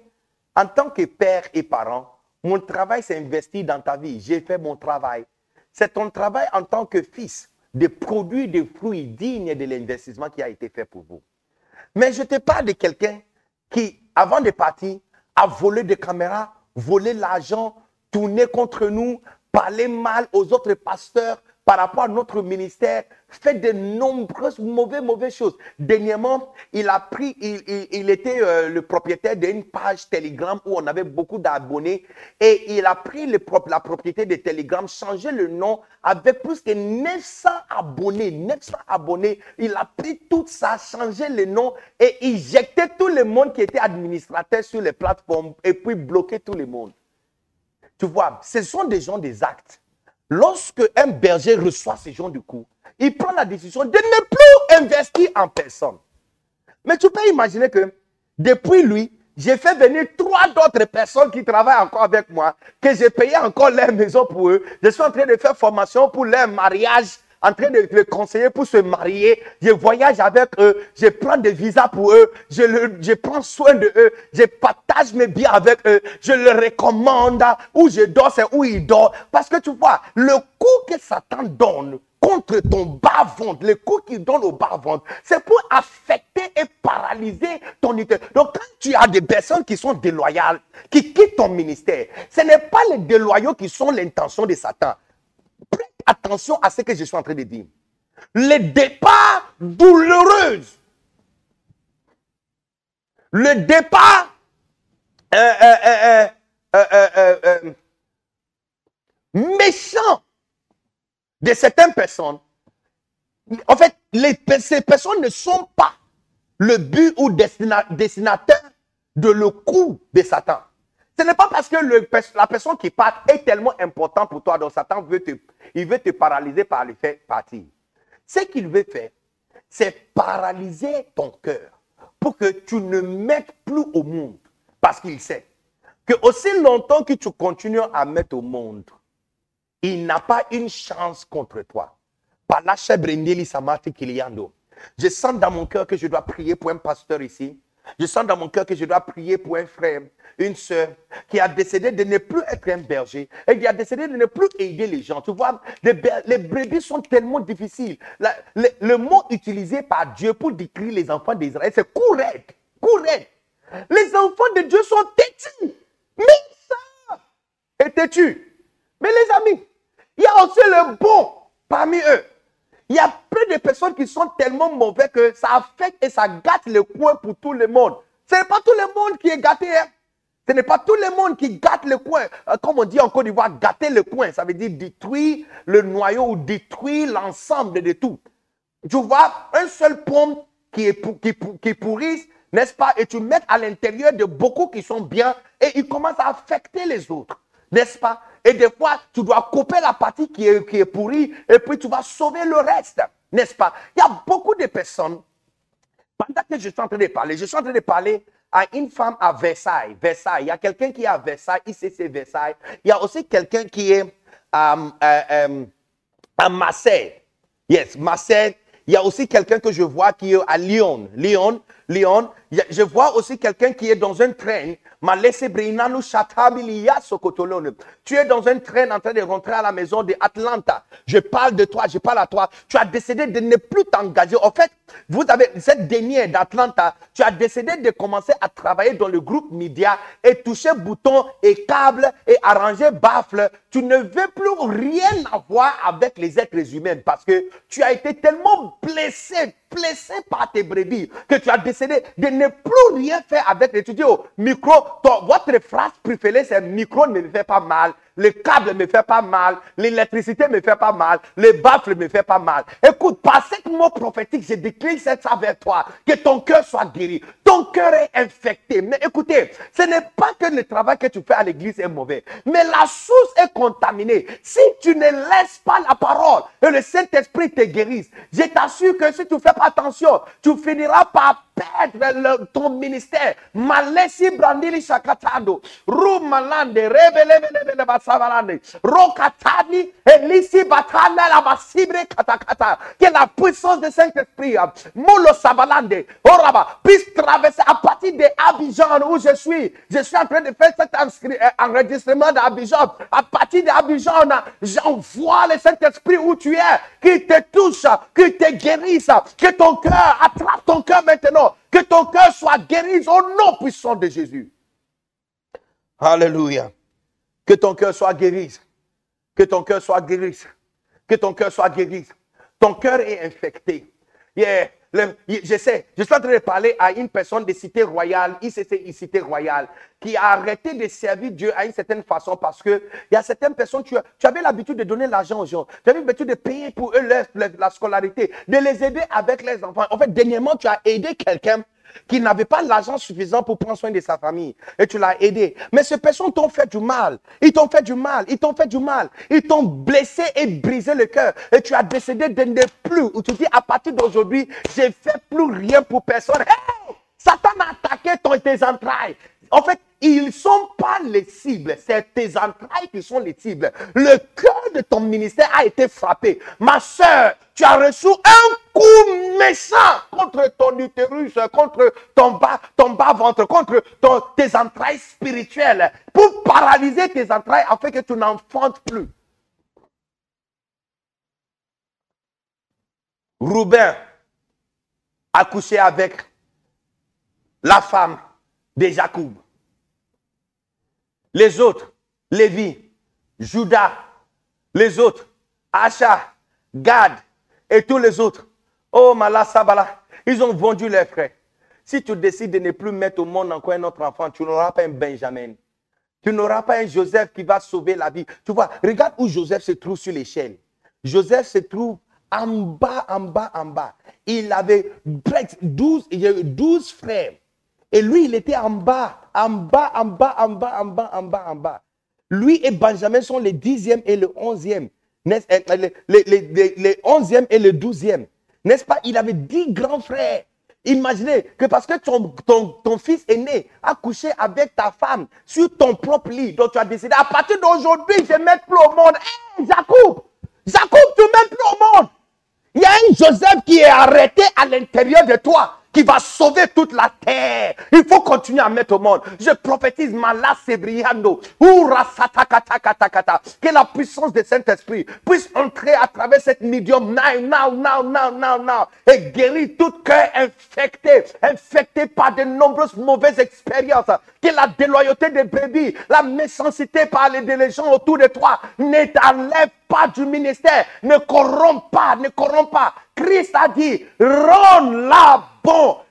En tant que père et parent, mon travail s'est investi dans ta vie. J'ai fait mon travail. C'est ton travail en tant que fils de produire des fruits dignes de l'investissement qui a été fait pour vous. Mais je te parle de quelqu'un qui, avant de partir, a volé des caméras, volé l'argent, tourné contre nous, parlé mal aux autres pasteurs par rapport à notre ministère, fait de nombreuses mauvaises, mauvaises choses. Dernièrement, il a pris, il, était euh, le propriétaire d'une page Telegram où on avait beaucoup d'abonnés et il a pris la propriété de Telegram, changé le nom avec plus que 900 abonnés, 900 abonnés. Il a pris tout ça, changé le nom et injecté tout le monde qui était administrateur sur les plateformes et puis bloqué tout le monde. Tu vois, ce sont des gens des actes. Lorsque un berger reçoit ces gens du coup, il prend la décision de ne plus investir en personne. Mais tu peux imaginer que depuis lui, j'ai fait venir trois d'autres personnes qui travaillent encore avec moi, que j'ai payé encore leur maison pour eux. Je suis en train de faire formation pour leur mariage en train de les conseiller pour se marier. Je voyage avec eux, je prends des visas pour eux, je, le, je prends soin de eux, je partage mes biens avec eux, je leur recommande où je dors, c'est où ils dorment. Parce que tu vois, le coup que Satan donne contre ton bas-ventre, le coup qu'il donne au bas-ventre, c'est pour affecter et paralyser ton unité. Donc, quand tu as des personnes qui sont déloyales, qui quittent ton ministère, ce n'est pas les déloyaux qui sont l'intention de Satan attention à ce que je suis en train de dire. Le départ douloureux, le départ euh, euh, euh, méchant de certaines personnes, en fait, ces personnes ne sont pas le but ou destinataire de le coup de Satan. Ce n'est pas parce que la personne qui part est tellement importante pour toi, donc Satan veut te, te paralyser par le fait partir. Ce qu'il veut faire, c'est paralyser ton cœur pour que tu ne mettes plus au monde. Parce qu'il sait que aussi longtemps que tu continues à mettre au monde, il n'a pas une chance contre toi. Je sens dans mon cœur que je dois prier pour un pasteur ici. Je sens dans mon cœur que je dois prier pour un frère une sœur qui a décidé de ne plus être un berger et qui a décidé de ne plus aider les gens. Tu vois, les, brebis sont tellement difficiles. le, mot utilisé par Dieu pour décrire les enfants d'Israël, c'est courette. Courette. Les enfants de Dieu sont têtus. Mais ça est têtu. Mais les amis, il y a aussi le bon parmi eux. Il y a peu de personnes qui sont tellement mauvais que ça affecte et ça gâte le coin pour tout le monde. Ce n'est pas tout le monde qui est gâté. Hein. Ce n'est pas tout le monde qui gâte le coin. Euh, comme on dit en Côte d'Ivoire, gâter le coin, ça veut dire détruire le noyau ou détruire l'ensemble de tout. Tu vois, un seul pomme qui, est, pourrisse, n'est-ce pas, et tu mets à l'intérieur de beaucoup qui sont bien, et il commence à affecter les autres, n'est-ce pas? Et des fois, tu dois couper la partie qui est, qui est pourrie, et puis tu vas sauver le reste, n'est-ce pas? Il y a beaucoup de personnes, pendant que je suis en train de parler, je suis en train de parler à une femme à Versailles. Versailles. Il y a quelqu'un qui est à Versailles, ICC Versailles. Il y a aussi quelqu'un qui est à, euh, euh, à Marseille. Yes, Marseille. Il y a aussi quelqu'un que je vois qui est à Lyon. Lyon, Lyon. Je vois aussi quelqu'un qui est dans un train tu es dans un train en train de rentrer à la maison de Atlanta. Je parle de toi, je parle à toi. Tu as décidé de ne plus t'engager. En fait, vous avez cette dernière d'Atlanta, tu as décidé de commencer à travailler dans le groupe média et toucher boutons et câbles et arranger baffles. Tu ne veux plus rien avoir avec les êtres humains parce que tu as été tellement blessé, blessé par tes brebis que tu as décidé de ne plus rien faire avec les. Tu dis micro, votre phrase préférée, c'est micro ne me fait pas mal. le câble me fait pas mal, l'électricité me fait pas mal, les baffles me fait pas mal. Écoute, par cet mot prophétique, je décline ça vers toi, que ton cœur soit guéri. Ton cœur est infecté. Mais écoutez, ce n'est pas que le travail que tu fais à l'église est mauvais, mais la source est contaminée. Si tu ne laisses pas la parole et le Saint-Esprit te guérisse, je t'assure que si tu fais pas attention, tu finiras par perdre ton ministère. Malesi brandili. Rumalande basavalande. Rokatani elisi batana la basibre katakata. Que la puissance du Saint-Esprit, molo sabalande, oraba, puisse traverser à partir de Abidjan où je suis. Je suis en train de faire cet euh, enregistrement d'Abidjan. À partir d'Abidjan, j'envoie le Saint-Esprit où tu es, qui te touche, qui te guérisse, que ton cœur attrape ton cœur maintenant que ton cœur soit guéri au nom puissant de Jésus. Alléluia. Que ton cœur soit guéri. Que ton cœur soit guéri. Que ton cœur soit guéri. Ton cœur est infecté. Yeah. Je sais, je suis en train de parler à une personne de cité royale, ICC, cité royale, qui a arrêté de servir Dieu à une certaine façon parce que il y a certaines personnes, tu, tu avais l'habitude de donner l'argent aux gens, tu avais l'habitude de payer pour eux la scolarité, de les aider avec les enfants. En fait, dernièrement, tu as aidé quelqu'un qui n'avait pas l'argent suffisant pour prendre soin de sa famille. Et tu l'as aidé. Mais ces personnes t'ont fait du mal. Ils t'ont fait du mal. Ils t'ont fait du mal. Ils t'ont blessé et brisé le cœur. Et tu as décidé de ne plus. Ou tu dis, à partir d'aujourd'hui, j'ai fait plus rien pour personne. Satan a attaqué tes entrailles. En fait, ils ne sont pas les cibles, c'est tes entrailles qui sont les cibles. Le cœur de ton ministère a été frappé. Ma soeur, tu as reçu un coup méchant contre ton utérus, contre ton bas, ventre, contre tes entrailles spirituelles, pour paralyser tes entrailles afin que tu n'enfantes plus. Roubain a couché avec la femme de Jacob. Les autres, Lévi, Judas, les autres, Acha, Gad et tous les autres. Oh, Mala Sabala, ils ont vendu leurs frères. Si tu décides de ne plus mettre au monde encore un autre enfant, tu n'auras pas un Benjamin. Tu n'auras pas un Joseph qui va sauver la vie. Tu vois, regarde où Joseph se trouve sur l'échelle. Joseph se trouve en bas, en bas, en bas. Il avait 12, il y a 12 frères. Et lui, il était en bas, en bas, en bas, en bas, en bas, en bas, en bas. Lui et Benjamin sont les dixième et le onzième. Les, les, les, les onzième et le douzième. N'est-ce pas? Il avait dix grands frères. Imaginez que parce que ton, ton, ton, fils aîné a couché avec ta femme sur ton propre lit, donc tu as décidé, à partir d'aujourd'hui, je ne mets plus au monde. Hé, Jacob, Jacob, tu ne mets plus au monde. Il y a un Joseph qui est arrêté à l'intérieur de toi qui va sauver toute la terre. Il faut continuer à mettre au monde. Je prophétise Malasebriando, que la puissance du Saint-Esprit puisse entrer à travers cette médium now, now, now, now, now, now, et guérir tout cœur infecté, infecté par de nombreuses mauvaises expériences. Que la déloyauté des brebis, la méchanceté par les gens autour de toi ne t'enlève pas du ministère, ne corrompt pas, ne corrompt pas. Christ a dit, rends-la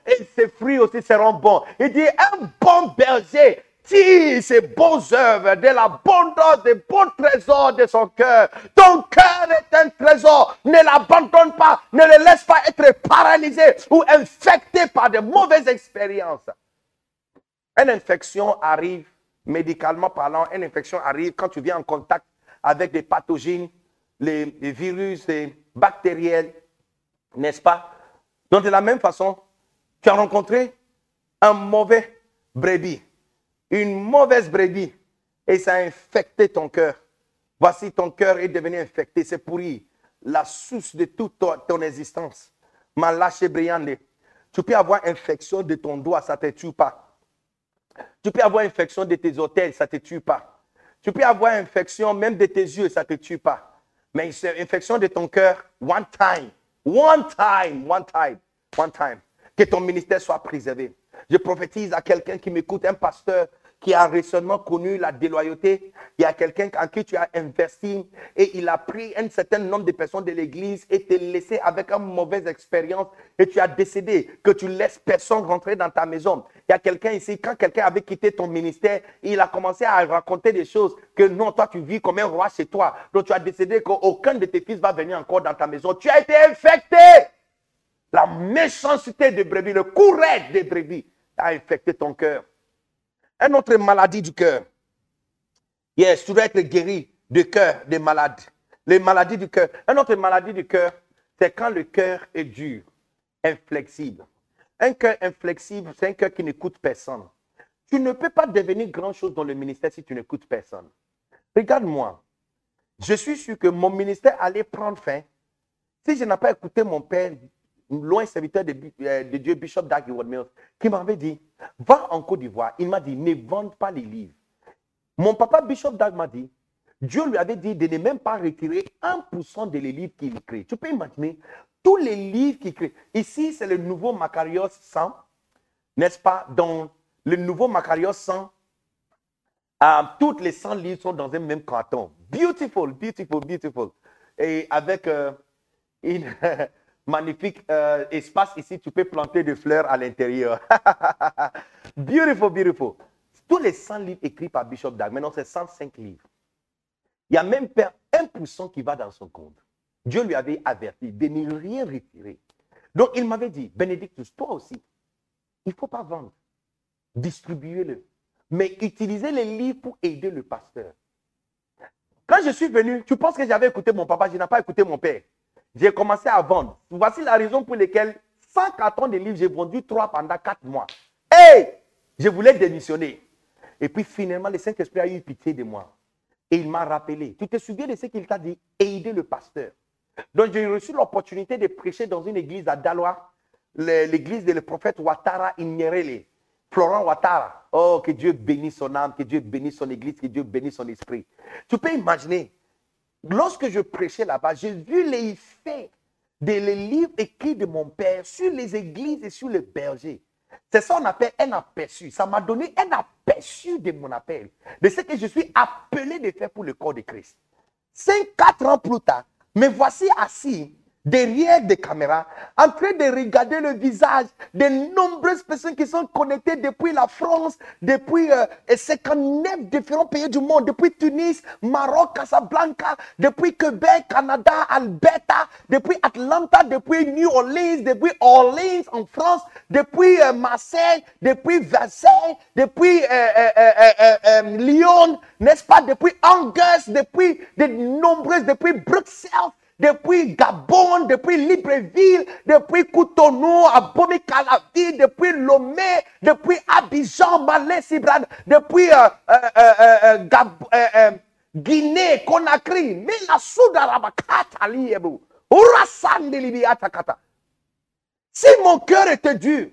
et ses fruits aussi seront bons. Il dit, un bon berger tire ses bonnes œuvres de l'abondance des bons trésors de son cœur. Ton cœur est un trésor. Ne l'abandonne pas. Ne le laisse pas être paralysé ou infecté par de mauvaises expériences. Une infection arrive, médicalement parlant, une infection arrive quand tu viens en contact avec des pathogènes, les, virus, les bactériels, n'est-ce pas? Donc de la même façon, tu as rencontré un mauvais brebis, une mauvaise brebis, et ça a infecté ton cœur. Voici ton cœur est devenu infecté, c'est pourri, la source de toute ton, existence. Malaché brillante. Tu peux avoir infection de ton doigt, ça ne te tue pas. Tu peux avoir infection de tes hôtels, ça ne te tue pas. Tu peux avoir infection même de tes yeux, ça ne te tue pas. Mais c'est infection de ton cœur, one time, one time, one time, one time. Que ton ministère soit préservé. Je prophétise à quelqu'un qui m'écoute, un pasteur qui a récemment connu la déloyauté. Il y a quelqu'un en qui tu as investi et il a pris un certain nombre de personnes de l'église et te laissé avec une mauvaise expérience et tu as décidé que tu laisses personne rentrer dans ta maison. Il y a quelqu'un ici, quand quelqu'un avait quitté ton ministère, il a commencé à raconter des choses que non, toi tu vis comme un roi chez toi. Donc tu as décidé qu'aucun de tes fils va venir encore dans ta maison. Tu as été infecté. La méchanceté de brebis, le courage des brebis a infecté ton cœur. Une autre maladie du cœur. Yes, tu dois être guéri du cœur des malades. Les maladies du cœur. Une autre maladie du cœur, c'est quand le cœur est dur, inflexible. Un cœur inflexible, c'est un cœur qui n'écoute personne. Tu ne peux pas devenir grand-chose dans le ministère si tu n'écoutes personne. Regarde-moi. Je suis sûr que mon ministère allait prendre fin si je n'ai pas écouté mon père loin serviteur de, euh, de Dieu, Bishop Dag Mills, qui m'avait dit, va en Côte d'Ivoire. Il m'a dit, ne vende pas les livres. Mon papa Bishop Dag m'a dit, Dieu lui avait dit de ne même pas retirer 1% des livres qu'il écrit. Tu peux imaginer tous les livres qu'il écrit. Ici, c'est le nouveau Macarios 100, n'est-ce pas? Dans le nouveau Macarios 100, euh, toutes les 100 livres sont dans un même carton. Beautiful, beautiful, beautiful. Et avec euh, une, magnifique euh, espace ici, tu peux planter des fleurs à l'intérieur. beautiful, beautiful. Tous les 100 livres écrits par Bishop Dag, maintenant c'est 105 livres. Il y a même pas 1% qui va dans son compte. Dieu lui avait averti de ne rien retirer. Donc il m'avait dit, Bénédictus, toi aussi, il ne faut pas vendre. Distribuez-le. Mais utilisez les livres pour aider le pasteur. Quand je suis venu, tu penses que j'avais écouté mon papa, je n'ai pas écouté mon père. J'ai commencé à vendre. Voici la raison pour laquelle 100 cartons de livres, j'ai vendu 3 pendant 4 mois. Hey! Je voulais démissionner. Et puis finalement, le Saint-Esprit a eu pitié de moi. Et il m'a rappelé. Tu te souviens de ce qu'il t'a dit? Aider le pasteur. Donc j'ai reçu l'opportunité de prêcher dans une église à Daloa, l'église du prophète Ouattara Inyerele. Florent Ouattara. Oh, que Dieu bénisse son âme, que Dieu bénisse son église, que Dieu bénisse son esprit. Tu peux imaginer, lorsque je prêchais là-bas, j'ai vu les faits des livres écrits de mon père sur les églises et sur les bergers. C'est ça qu'on appelle un aperçu. Ça m'a donné un aperçu de mon appel, de ce que je suis appelé de faire pour le corps de Christ. Cinq, quatre ans plus tard, me voici assis derrière des caméras, en train de regarder le visage de nombreuses personnes qui sont connectées depuis la France, depuis 59 euh, différents pays du monde, depuis Tunis, Maroc, Casablanca, depuis Québec, Canada, Alberta, depuis Atlanta, depuis New Orleans, depuis Orleans en France, depuis euh, Marseille, depuis Versailles, depuis euh, Lyon, n'est-ce pas, depuis Angers, depuis de nombreuses, depuis Bruxelles, depuis Gabon, depuis Libreville, depuis Cotonou, Abomey Calavi, depuis Lomé, depuis Abidjan, Malais, Sibran, depuis euh, euh, euh, Guinée, Conakry, mais la Si mon cœur était dur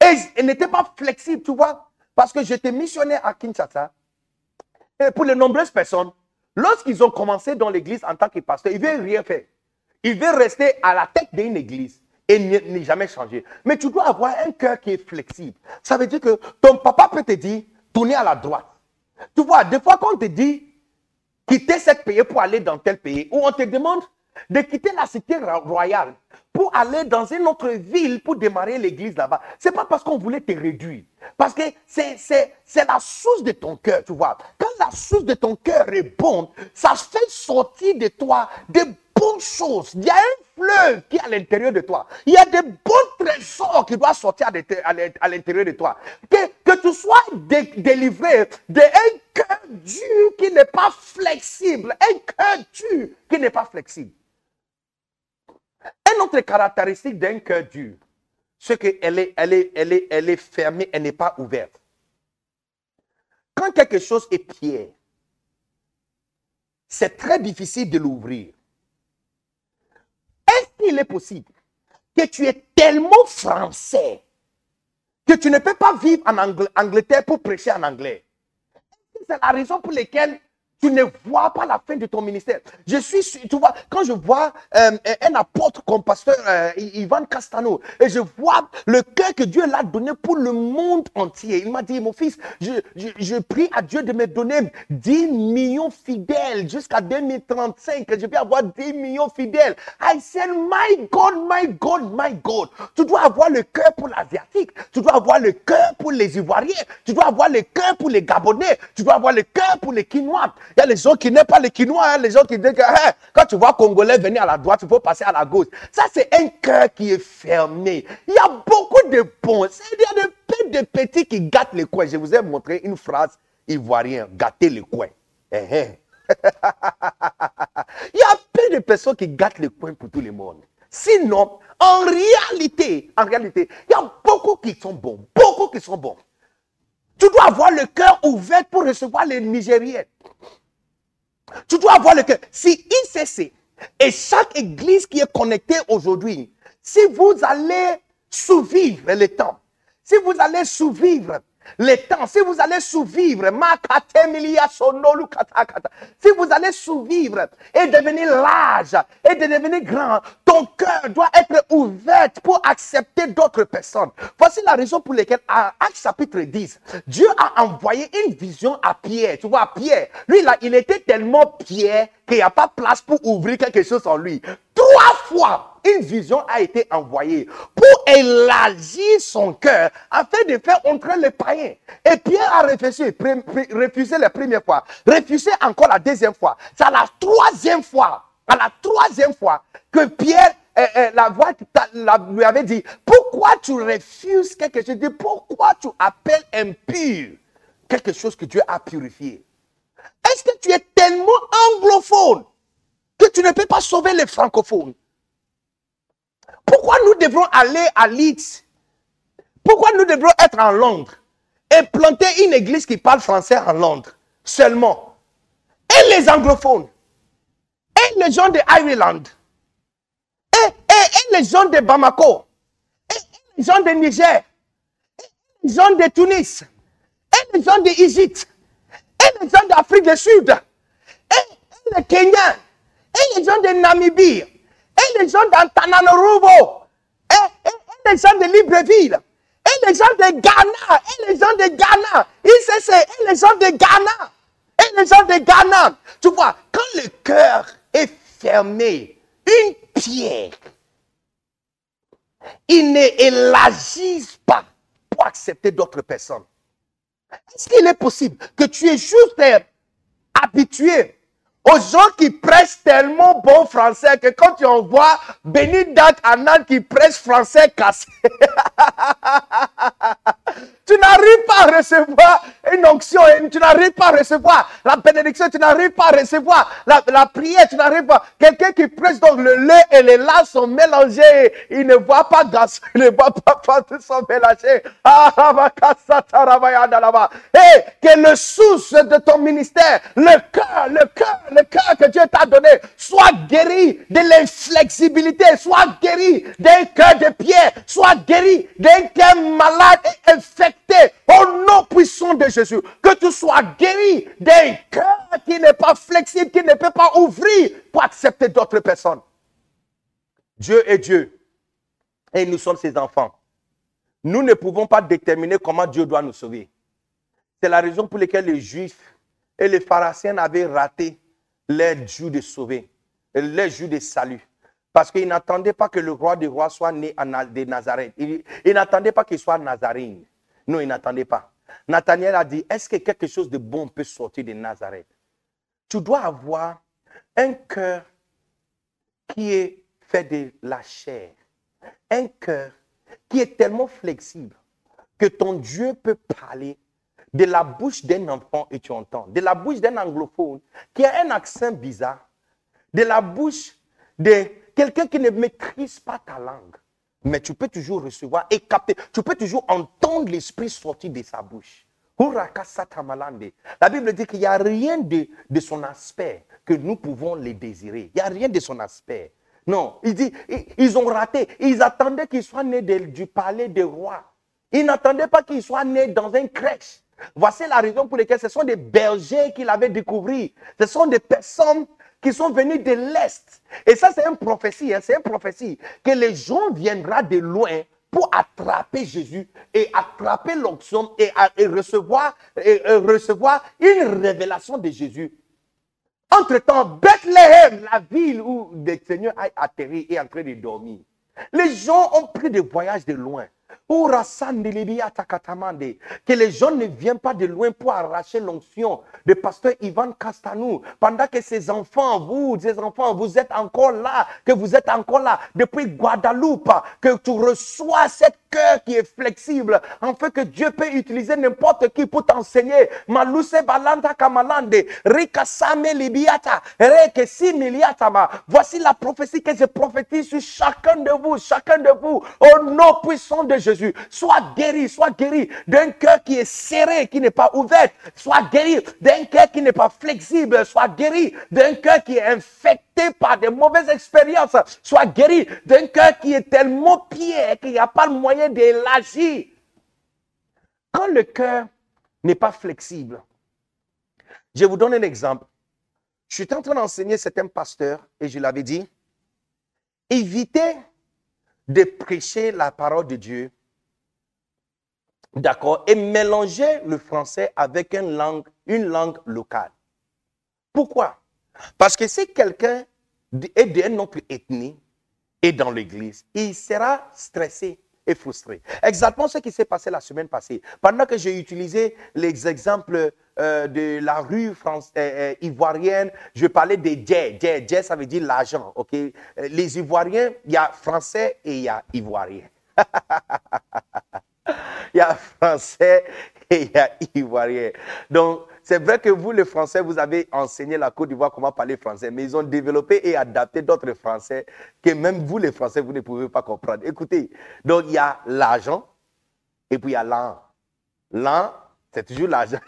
et, n'était pas flexible, tu vois, parce que j'étais missionnaire à Kinshasa, pour les nombreuses personnes, Lorsqu'ils ont commencé dans l'église en tant que pasteur, ils ne veulent rien faire. Ils veulent rester à la tête d'une église et ne jamais changer. Mais tu dois avoir un cœur qui est flexible. Ça veut dire que ton papa peut te dire, tournez à la droite. Tu vois, des fois quand on te dit, quitter ce pays pour aller dans tel pays, ou on te demande de quitter la cité royale pour aller dans une autre ville pour démarrer l'église là-bas. Ce n'est pas parce qu'on voulait te réduire. Parce que c'est la source de ton cœur, tu vois. La source de ton cœur est bonne, ça fait sortir de toi des bonnes choses. Il y a un fleuve qui est à l'intérieur de toi. Il y a des bons trésors qui doivent sortir à l'intérieur de toi. Que, tu sois délivré d'un cœur dur qui n'est pas flexible. Un cœur dur qui n'est pas flexible. Une autre caractéristique d'un cœur dur, c'est qu'elle elle est, elle est, elle est fermée, elle n'est pas ouverte. Quand quelque chose est pierre, c'est très difficile de l'ouvrir. Est-ce qu'il est possible que tu es tellement français que tu ne peux pas vivre en Angleterre pour prêcher en anglais? C'est la raison pour laquelle tu ne vois pas la fin de ton ministère. Je suis, tu vois, quand je vois euh, un apôtre comme pasteur euh, Ivan Castano, et je vois le cœur que Dieu l'a donné pour le monde entier. Il m'a dit, mon fils, je, je, prie à Dieu de me donner 10 millions fidèles jusqu'à 2035, que je vais avoir 10 millions fidèles. I said, my God, my God, my God. Tu dois avoir le cœur pour l'Asiatique. Tu dois avoir le cœur pour les Ivoiriens. Tu dois avoir le cœur pour les Gabonais. Tu dois avoir le cœur pour les Quinois. Il y a les gens qui n'aiment pas les Quinois, hein, les gens qui disent que hein, quand tu vois Congolais venir à la droite, il faut passer à la gauche. Ça, c'est un cœur qui est fermé. Il y a beaucoup de bons. Il y a de, de petits qui gâtent les coins. Je vous ai montré une phrase ivoirienne, gâter les coins. Eh, eh. il y a peu de personnes qui gâtent les coins pour tout le monde. Sinon, en réalité, en réalité, il y a beaucoup qui sont bons. Beaucoup qui sont bons. Tu dois avoir le cœur ouvert pour recevoir les Nigériens. Tu dois avoir le cœur. Si ICC et chaque église qui est connectée aujourd'hui, si vous allez survivre le temps, si vous allez survivre les temps, si vous allez survivre, si vous allez survivre et devenir large et de devenir grand, ton cœur doit être ouvert pour accepter d'autres personnes. Voici la raison pour laquelle, à Acte chapitre 10, Dieu a envoyé une vision à Pierre. Tu vois, Pierre, lui là, il était tellement Pierre qu'il n'y a pas place pour ouvrir quelque chose en lui. Trois fois, une vision a été envoyée pour élargir son cœur afin de faire entrer les païens. Et Pierre a refusé, la première fois, refusé encore la deuxième fois. C'est la troisième fois, à la troisième fois que Pierre eh, eh, la voix lui avait dit, pourquoi tu refuses quelque chose? Pourquoi tu appelles impur quelque chose que Dieu a purifié? Est-ce que tu es tellement anglophone? Que tu ne peux pas sauver les francophones. Pourquoi nous devrons aller à Leeds? Pourquoi nous devrons être en Londres et planter une église qui parle français en Londres seulement? Et les anglophones? Et les gens de Ireland? Et, et, les gens de Bamako? Et, les gens de Niger? Et les gens de Tunis? Et les gens d'Égypte? Et les gens d'Afrique du Sud? Et, les Kenyans? Et les gens de Namibie. Et les gens d'Antananarivo, et, et, les gens de Libreville, et les gens de Ghana, et les gens de Ghana, ICC, et les gens de Ghana, et les gens de Ghana. Tu vois, quand le cœur est fermé, une pierre, il n'élargissent pas pour accepter d'autres personnes. Est-ce qu'il est possible que tu es juste habitué aux gens qui pressent tellement bon français que quand tu envoies Béni Dak Anan qui presse français cassé, tu n'arrives pas à recevoir une onction, tu n'arrives pas à recevoir la bénédiction, tu n'arrives pas à recevoir la, prière, tu n'arrives pas. Quelqu'un qui presse donc le lait et les lacs sont mélangés, il ne voit pas gaz, il ne voit pas tout sont mélangés. Et que le source de ton ministère, le cœur, le cœur, le cœur que Dieu t'a donné, soit guéri de l'inflexibilité, soit guéri d'un cœur de pierre, soit guéri d'un cœur malade et infecté au nom puissant de Jésus. Que tu sois guéri d'un cœur qui n'est pas flexible, qui ne peut pas ouvrir pour accepter d'autres personnes. Dieu est Dieu et nous sommes ses enfants. Nous ne pouvons pas déterminer comment Dieu doit nous sauver. C'est la raison pour laquelle les Juifs et les Pharisiens avaient raté leur jour de sauver, leur jour de salut. Parce qu'ils n'attendaient pas que le roi des rois soit né de Nazareth. Ils, n'attendaient pas qu'il soit Nazarine. Non, ils n'attendaient pas. Nathaniel a dit, est-ce que quelque chose de bon peut sortir de Nazareth? Tu dois avoir un cœur qui est fait de la chair. Un cœur qui est tellement flexible que ton Dieu peut parler de la bouche d'un enfant et tu entends, de la bouche d'un anglophone qui a un accent bizarre, de la bouche de quelqu'un qui ne maîtrise pas ta langue. Mais tu peux toujours recevoir et capter, tu peux toujours entendre l'esprit sortir de sa bouche. La Bible dit qu'il n'y a rien de, de, son aspect que nous pouvons les désirer. Il n'y a rien de son aspect. Non, il dit, ils ont raté. Ils attendaient qu'il soit né du palais des rois. Ils n'attendaient pas qu'il soit né dans une crèche. Voici la raison pour laquelle ce sont des bergers qu'il avait découvert. Ce sont des personnes qui sont venues de l'Est. Et ça, c'est une prophétie. Hein, c'est une prophétie que les gens viendront de loin pour attraper Jésus et attraper l'onction et, recevoir, et, recevoir une révélation de Jésus. Entre-temps, Bethléem, la ville où le Seigneur a atterri, est en train de dormir. Les gens ont pris des voyages de loin. Que les gens ne viennent pas de loin pour arracher l'onction de pasteur Ivan Castanou. Pendant que ces enfants, vous, ces enfants, vous êtes encore là, que vous êtes encore là depuis Guadeloupe, que tu reçois cette cœur qui est flexible, en fait que Dieu peut utiliser n'importe qui pour t'enseigner. Maluse balanda kamalande, rikasame libiata, rekesi miliatama. Voici la prophétie que je prophétise sur chacun de vous, chacun de vous, au nom puissant de Jésus. Sois guéri, sois guéri d'un cœur qui est serré, qui n'est pas ouvert. Sois guéri d'un cœur qui n'est pas flexible. Sois guéri d'un cœur qui est infecté par des mauvaises expériences. Sois guéri d'un cœur qui est tellement pied qu'il n'y a pas le moyen d'élargir. Quand le cœur n'est pas flexible, je vous donne un exemple. Je suis en train d'enseigner certains pasteurs et je l'avais dit, évitez de prêcher la parole de Dieu, d'accord, et mélanger le français avec une langue, une langue locale. Pourquoi? Parce que si quelqu'un est d'une autre ethnie et dans l'église, il sera stressé et frustré. Exactement ce qui s'est passé la semaine passée. Pendant que j'ai utilisé les exemples euh, de la rue euh, euh, ivoirienne, je parlais des djés. Djés, ça veut dire l'argent. ok? Les Ivoiriens, il y a français et il y a ivoirien. il y a français et il y a ivoirien. Donc, c'est vrai que vous, les Français, vous avez enseigné la Côte d'Ivoire comment parler français, mais ils ont développé et adapté d'autres Français que même vous, les Français, vous ne pouvez pas comprendre. Écoutez, donc il y a l'argent et puis il y a l'an. L'an, c'est toujours l'argent.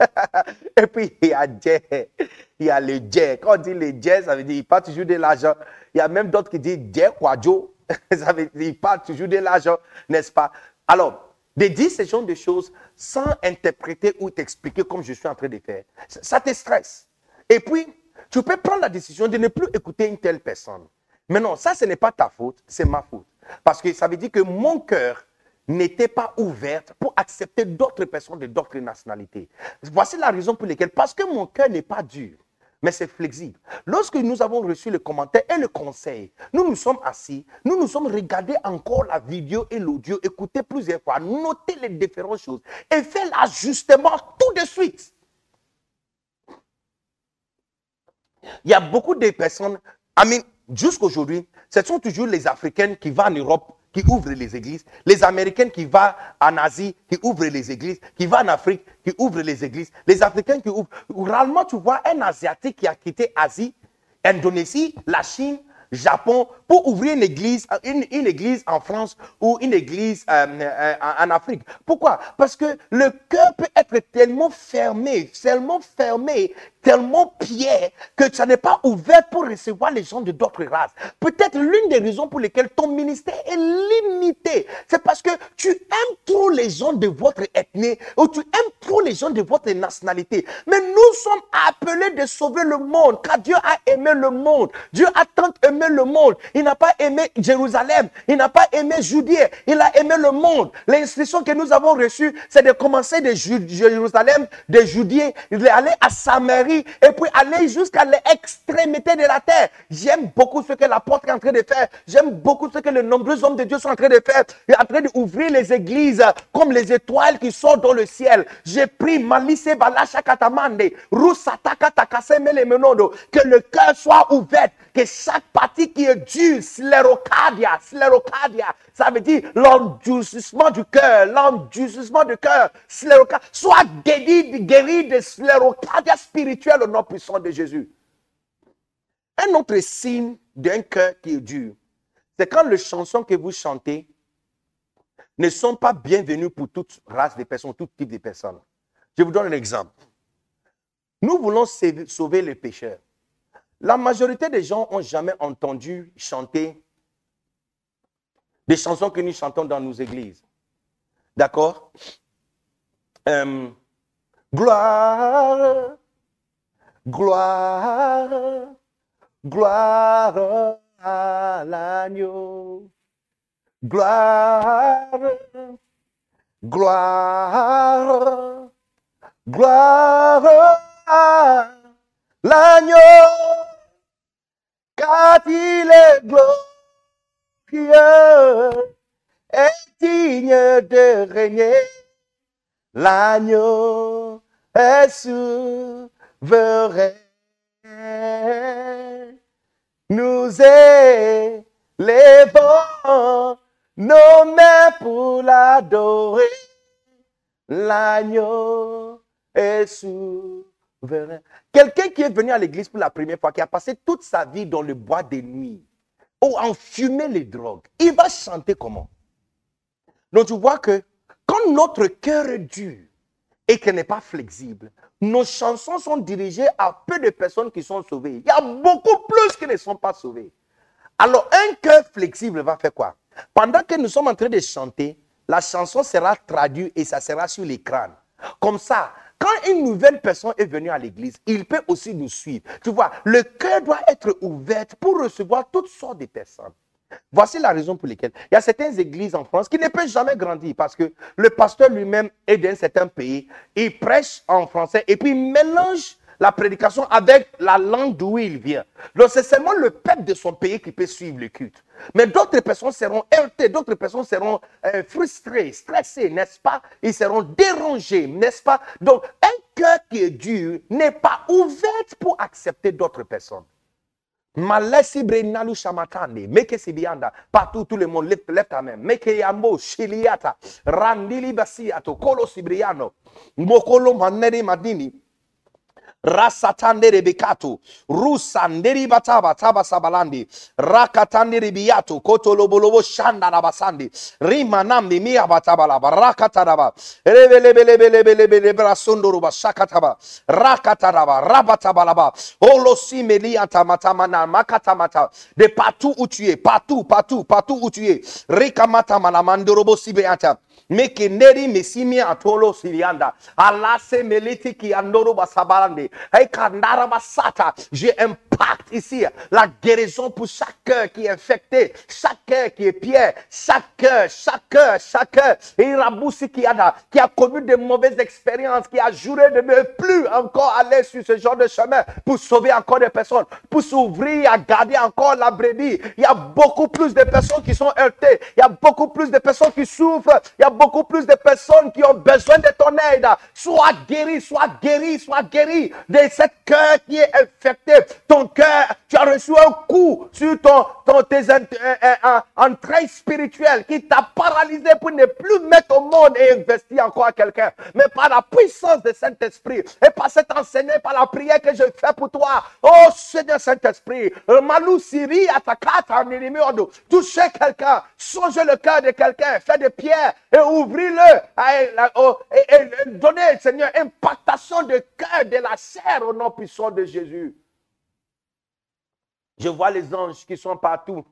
et puis il y a Djé, il y a le Djé. Quand on dit le Djé, ça veut dire qu'il parle toujours de l'argent. Il y a même d'autres qui disent Djé Kwadjo, ça veut dire qu'il parle toujours de l'argent, n'est-ce pas? Alors, de dire ce genre de choses sans interpréter ou t'expliquer comme je suis en train de faire, ça te stresse. Et puis, tu peux prendre la décision de ne plus écouter une telle personne. Mais non, ça, ce n'est pas ta faute, c'est ma faute. Parce que ça veut dire que mon cœur n'était pas ouvert pour accepter d'autres personnes de d'autres nationalités. Voici la raison pour laquelle, parce que mon cœur n'est pas dur mais c'est flexible. Lorsque nous avons reçu le commentaire et le conseil, nous nous sommes assis, nous nous sommes regardés encore la vidéo et l'audio, écouté plusieurs fois, noté les différentes choses et fait l'ajustement tout de suite. Il y a beaucoup de personnes, jusqu'aujourd'hui, ce sont toujours les Africaines qui vont en Europe qui ouvrent les églises, les Américains qui vont en Asie, qui ouvrent les églises, qui vont en Afrique, qui ouvrent les églises, les Africains qui ouvrent. Rarement tu vois un Asiatique qui a quitté Asie, Indonésie, la Chine, Japon pour ouvrir une église, une, église en France ou une église euh, euh, en Afrique. Pourquoi? Parce que le cœur peut être tellement fermé, tellement fermé, tellement pied que ça n'est pas ouvert pour recevoir les gens de d'autres races. Peut-être l'une des raisons pour lesquelles ton ministère est limité, c'est parce que tu aimes trop les gens de votre ethnie ou tu aimes trop les gens de votre nationalité. Mais nous sommes appelés de sauver le monde car Dieu a aimé le monde. Dieu a tant aimé le monde. Il n'a pas aimé Jérusalem. Il n'a pas aimé Judée. Il a aimé le monde. L'instruction que nous avons reçue, c'est de commencer de Jérusalem, de Judée, d'aller à Samarie et puis aller jusqu'à l'extrémité de la terre. J'aime beaucoup ce que l'apôtre est en train de faire. J'aime beaucoup ce que les nombreux hommes de Dieu sont en train de faire. Il est en train d'ouvrir les églises comme les étoiles qui sortent dans le ciel. J'ai pris Katamande, Rusataka Takaseme que le cœur soit ouvert que chaque partie qui est dure, sclérocardia, sclérocardia, ça veut dire l'endurcissement du cœur, l'endurcissement du cœur, sclérocardia, soit guéri, guéri de sclérocardia spirituelle au nom puissant de Jésus. Un autre signe d'un cœur qui est dur, c'est quand les chansons que vous chantez ne sont pas bienvenues pour toute race de personnes, tout type de personnes. Je vous donne un exemple. Nous voulons sauver les pécheurs. La majorité des gens n'ont jamais entendu chanter des chansons que nous chantons dans nos églises. D'accord? Euh, gloire, gloire, gloire à l'agneau. Gloire, gloire, gloire à l'agneau, car il est glorieux et digne de régner. L'agneau est souverain. Nous élevons nos mains pour l'adorer. L'agneau est souverain. Quelqu'un qui est venu à l'église pour la première fois, qui a passé toute sa vie dans le bois des nuits, ou en fumer les drogues, il va chanter comment? Donc tu vois que quand notre cœur est dur et qu'il n'est pas flexible, nos chansons sont dirigées à peu de personnes qui sont sauvées. Il y a beaucoup plus qui ne sont pas sauvées. Alors un cœur flexible va faire quoi? Pendant que nous sommes en train de chanter, la chanson sera traduite et ça sera sur l'écran. Comme ça, quand une nouvelle personne est venue à l'église, il peut aussi nous suivre. Tu vois, le cœur doit être ouvert pour recevoir toutes sortes de personnes. Voici la raison pour laquelle il y a certaines églises en France qui ne peuvent jamais grandir parce que le pasteur lui-même est d'un certain pays, il prêche en français et puis il mélange la prédication avec la langue d'où il vient. Donc c'est seulement le peuple de son pays qui peut suivre le culte. Mais d'autres personnes seront heurtées, d'autres personnes seront euh, frustrées, stressées, n'est-ce pas? Ils seront dérangés, n'est-ce pas? Donc un cœur qui est dur n'est pas ouvert pour accepter d'autres personnes. Malesi brenalu shamatande, meke sibianda, partout tout le monde lève, lève ta main. Meke yambo shiliata, randili basiato, kolo sibriano, mokolo maneri madini, Rasatandere bekato, rusanderi bataba taba sabalandi, rakatandere biato, koto lobolobo shanda rabasandi, rimanamdi mia batabala, rakataraba, rebelebelebelebelebele brasondoroba shakataba, rakataraba, rabatabalaba, olosimeliata matamana, makatamata, de partout où tu es, partout, partout, partout où tu es, rikamata malamandorobo sibeata, mekineri misimi atolo sirianda alase melitiki andoro basabarande hey kandara basata je ici. La guérison pour chaque cœur qui est infecté, chaque cœur qui est pierre, chaque cœur, chaque cœur, chaque cœur. Et qui a, qui a connu de mauvaises expériences, qui a juré de ne plus encore aller sur ce genre de chemin pour sauver encore des personnes, pour s'ouvrir à garder encore la brebis. Il y a beaucoup plus de personnes qui sont heurtées. Il y a beaucoup plus de personnes qui souffrent. Il y a beaucoup plus de personnes qui ont besoin de ton aide. Sois guéri, sois guéri, sois guéri de cette cœur qui est infecté. Cœur, tu as reçu un coup sur ton, ton tes euh, euh, qui t'a paralysé pour ne plus mettre au monde et investir encore quelqu'un. Mais par la puissance du Saint-Esprit et par cet enseignement, par la prière que je fais pour toi, oh Seigneur Saint-Esprit, Malou Siri, Atakata, touchez quelqu'un, changez le cœur de quelqu'un, faites des pierres et ouvrez-le et, et, donnez, Seigneur, impactation de cœur de la chair au nom puissant de Jésus. Je vois les anges qui sont partout,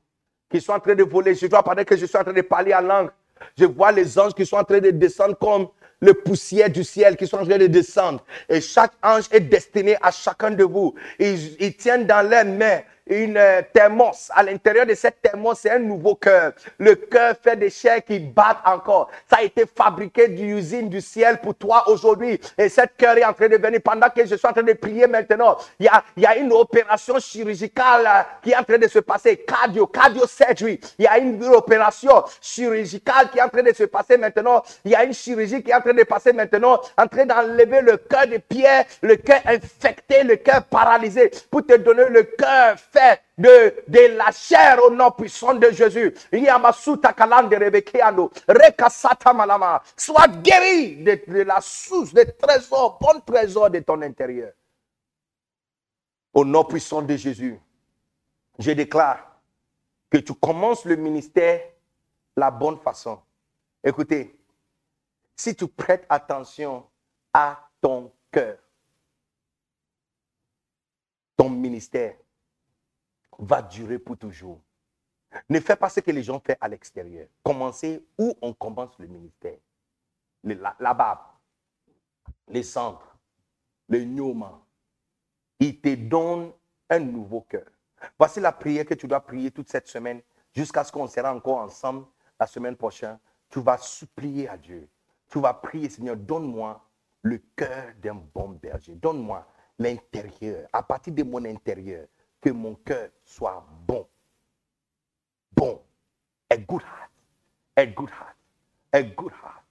qui sont en train de voler. Je vois pendant que je suis en train de parler en langue. Je vois les anges qui sont en train de descendre comme le poussière du ciel, qui sont en train de descendre. Et chaque ange est destiné à chacun de vous. Ils, ils tiennent dans leurs mains une euh, thermos. À l'intérieur de cette thermos, c'est un nouveau cœur. Le cœur fait des chairs qui battent encore. Ça a été fabriqué d'une usine du ciel pour toi aujourd'hui. Et cette cœur est en train de venir. Pendant que je suis en train de prier maintenant, il y a, il y a une opération chirurgicale euh, qui est en train de se passer. Cardio, cardio surgery. Il y a une opération chirurgicale qui est en train de se passer maintenant. Il y a une chirurgie qui est en train de passer maintenant. En train d'enlever le cœur de pierre, le cœur infecté, le cœur paralysé pour te donner le cœur fait de, la chair au nom puissant de Jésus. Sois guéri de, de la source, des trésors, bon trésor de ton intérieur. Au nom puissant de Jésus, je déclare que tu commences le ministère la bonne façon. Écoutez, si tu prêtes attention à ton cœur, ton ministère va durer pour toujours. Ne fais pas ce que les gens font à l'extérieur. Commencez où on commence le ministère. la, barbe, les cendres, le Nyoma. Il te donne un nouveau cœur. Voici la prière que tu dois prier toute cette semaine jusqu'à ce qu'on sera encore ensemble la semaine prochaine. Tu vas supplier à Dieu. Tu vas prier, Seigneur, donne-moi le cœur d'un bon berger. Donne-moi l'intérieur, à partir de mon intérieur, que mon cœur soit bon. Bon. A good heart. A good heart. A good heart.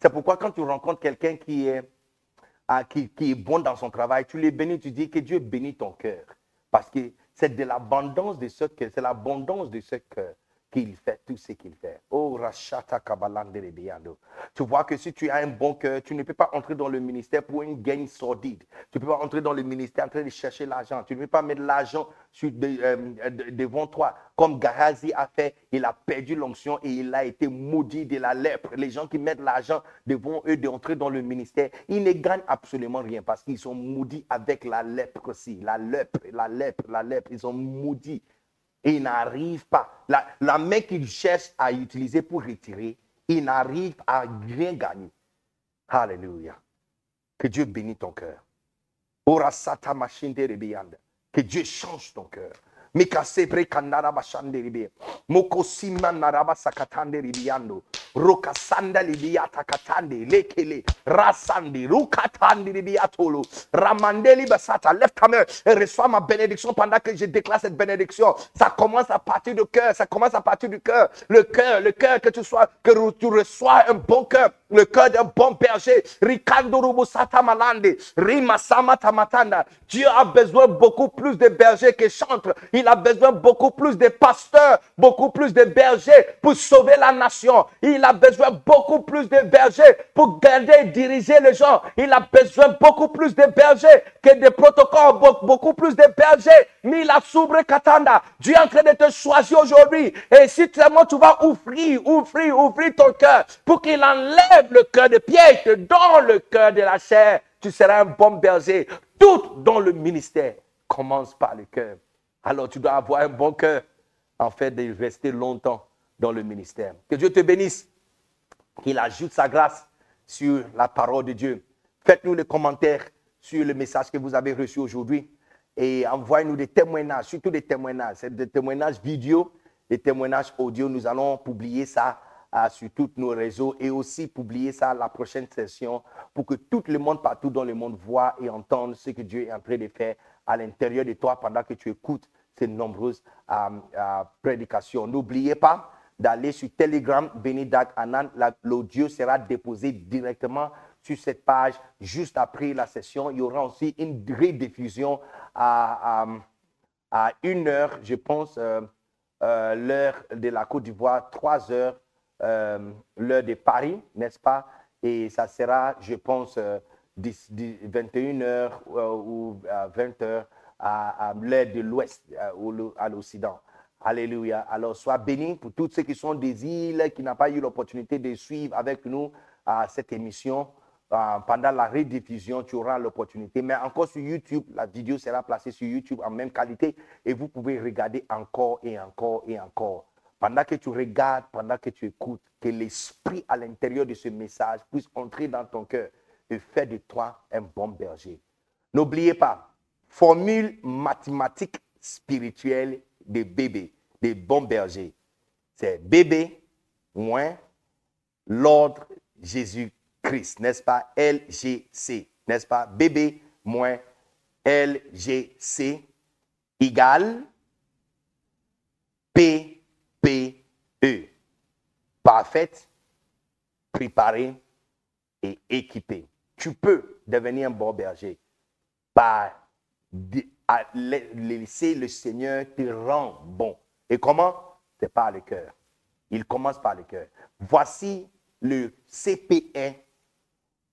C'est pourquoi quand tu rencontres quelqu'un qui est, ah, qui, qui est bon dans son travail, tu les bénis, tu dis que Dieu bénit ton cœur. Parce que c'est de l'abondance de ce cœur, c'est l'abondance de ce cœur qu'il fait tout ce qu'il fait. Oh, Rachata Tu vois que si tu as un bon cœur, tu ne peux pas entrer dans le ministère pour une gain sordide. Tu ne peux pas entrer dans le ministère en train de chercher l'argent. Tu ne peux pas mettre l'argent euh, devant toi. Comme Gahazi a fait, il a perdu l'onction et il a été maudit de la lèpre. Les gens qui mettent l'argent devant eux d'entrer dans le ministère, ils ne gagnent absolument rien parce qu'ils sont maudits avec la lèpre aussi. La lèpre, la lèpre, la lèpre. Ils sont maudits il n'arrive pas. La, la main qu'il cherche à utiliser pour retirer, il n'arrive à rien gagner. Alléluia. Que Dieu bénisse ton cœur. Que Dieu change ton cœur. Mikasebre kanara bashande ribe. Moko sima naraba sakatande ribiando. Rokasanda libiata katande lekele. Rasandi rukatande ribiatolo. Ramandeli basata. Lève ta main et reçois ma bénédiction pendant que je déclare cette bénédiction. Ça commence à partir du cœur. Ça commence à partir du cœur. Le cœur, le cœur que tu sois, que tu reçois un bon cœur. Le cœur d'un bon berger. Rikando rubusata malande. Rima samata matanda. Dieu a besoin beaucoup plus de bergers que chantres. Il a besoin beaucoup plus de pasteurs, beaucoup plus de bergers pour sauver la nation. Il a besoin beaucoup plus de bergers pour garder et diriger les gens. Il a besoin beaucoup plus de bergers que de protocoles, beaucoup plus de bergers. Mila Soubre Katanda. Dieu est en train de te choisir aujourd'hui. Et si seulement tu vas ouvrir, ouvrir, ouvrir ton cœur pour qu'il enlève le cœur de pierre et te donne le cœur de la chair, tu seras un bon berger. Tout dans le ministère commence par le cœur. Alors tu dois avoir un bon cœur en fait de rester longtemps dans le ministère. Que Dieu te bénisse, qu'il ajoute sa grâce sur la parole de Dieu. Faites-nous les commentaires sur le message que vous avez reçu aujourd'hui et envoyez-nous des témoignages, surtout des témoignages, des témoignages vidéo, des témoignages audio. Nous allons publier ça euh, sur tous nos réseaux et aussi publier ça la prochaine session pour que tout le monde partout dans le monde voit et entende ce que Dieu est en train de faire à l'intérieur de toi pendant que tu écoutes ces nombreuses euh, euh, prédications. N'oubliez pas d'aller sur Telegram, Benidak Anan. L'audio sera déposé directement sur cette page juste après la session. Il y aura aussi une rediffusion à, à, une heure, je pense, euh, l'heure de la Côte d'Ivoire, trois heures, l'heure de Paris, n'est-ce pas? Et ça sera, je pense, 21h ou 20h à, l'heure de l'Ouest, euh, à l'Occident. Alléluia. Alors, sois béni pour tous ceux qui sont des îles, qui n'ont pas eu l'opportunité de suivre avec nous à cette émission. Euh, pendant la rediffusion, tu auras l'opportunité. Mais encore sur YouTube, la vidéo sera placée sur YouTube en même qualité et vous pouvez regarder encore et encore et encore. Pendant que tu regardes, pendant que tu écoutes, que l'esprit à l'intérieur de ce message puisse entrer dans ton cœur et faire de toi un bon berger. N'oubliez pas, formule mathématique spirituelle de bébé, des bons bergers. C'est bébé moins l'ordre Jésus-Christ, n'est-ce pas? LGC, n'est-ce pas? Bébé moins LGC égale PPE. Parfaite, préparée et équipée tu peux devenir un bon berger par laisser le Seigneur te rendre bon. Et comment? C'est par le cœur. Il commence par le cœur. Voici le CPN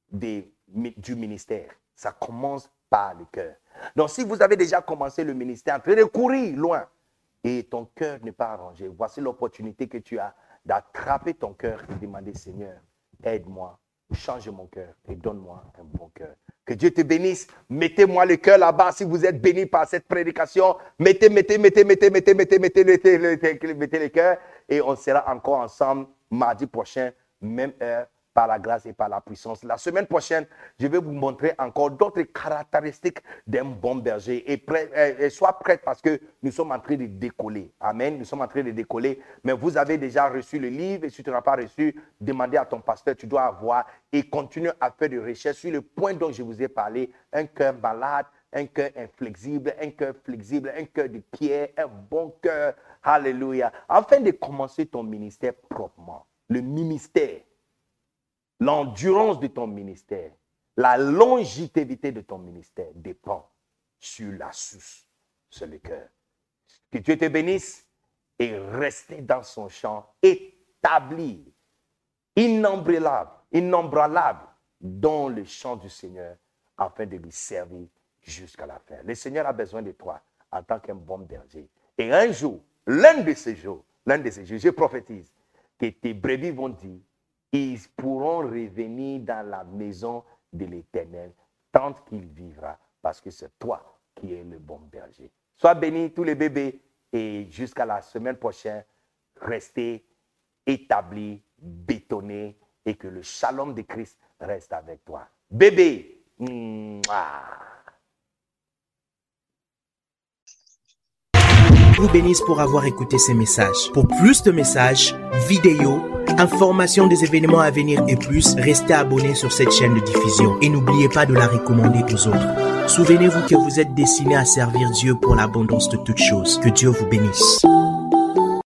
du ministère. Ça commence par le cœur. Donc, si vous avez déjà commencé le ministère en train de courir loin et ton cœur n'est pas arrangé, voici l'opportunité que tu as d'attraper ton cœur et demander Seigneur, aide-moi change mon cœur et donne-moi un bon cœur. Que Dieu te bénisse. Mettez-moi le cœur là-bas si vous êtes béni par cette prédication. Mettez, mettez, mettez, mettez, mettez, mettez, mettez, mettez, mettez, mettez le cœur. Et on sera encore ensemble mardi prochain, même heure, par la grâce et par la puissance. La semaine prochaine, je vais vous montrer encore d'autres caractéristiques d'un bon berger. Et, et, sois prête parce que nous sommes en train de décoller. Amen. Nous sommes en train de décoller. Mais vous avez déjà reçu le livre et si tu n'as pas reçu, demandez à ton pasteur, tu dois avoir et continue à faire des recherches sur le point dont je vous ai parlé. Un cœur malade, un cœur inflexible, un cœur flexible, un cœur de pierre, un bon cœur. Alléluia. Afin de commencer ton ministère proprement. Le ministère L'endurance de ton ministère, la longévité de ton ministère dépend sur la source, sur le cœur. Que Dieu te bénisse et rester dans son champ établi, innombrable, innombrable dans le champ du Seigneur afin de lui servir jusqu'à la fin. Le Seigneur a besoin de toi en tant qu'un bon berger. Et un jour, l'un de ces jours, l'un de ces jours, je prophétise que tes brebis vont dire, ils pourront revenir dans la maison de l'Éternel tant qu'il vivra, parce que c'est toi qui es le bon berger. Sois béni tous les bébés et jusqu'à la semaine prochaine, restez établis, bétonnés et que le shalom de Christ reste avec toi. Bébé, vous bénisse pour avoir écouté ces messages. Pour plus de messages, vidéos, informations des événements à venir et plus, restez abonné sur cette chaîne de diffusion et n'oubliez pas de la recommander aux autres. Souvenez-vous que vous êtes destiné à servir Dieu pour l'abondance de toutes choses. Que Dieu vous bénisse.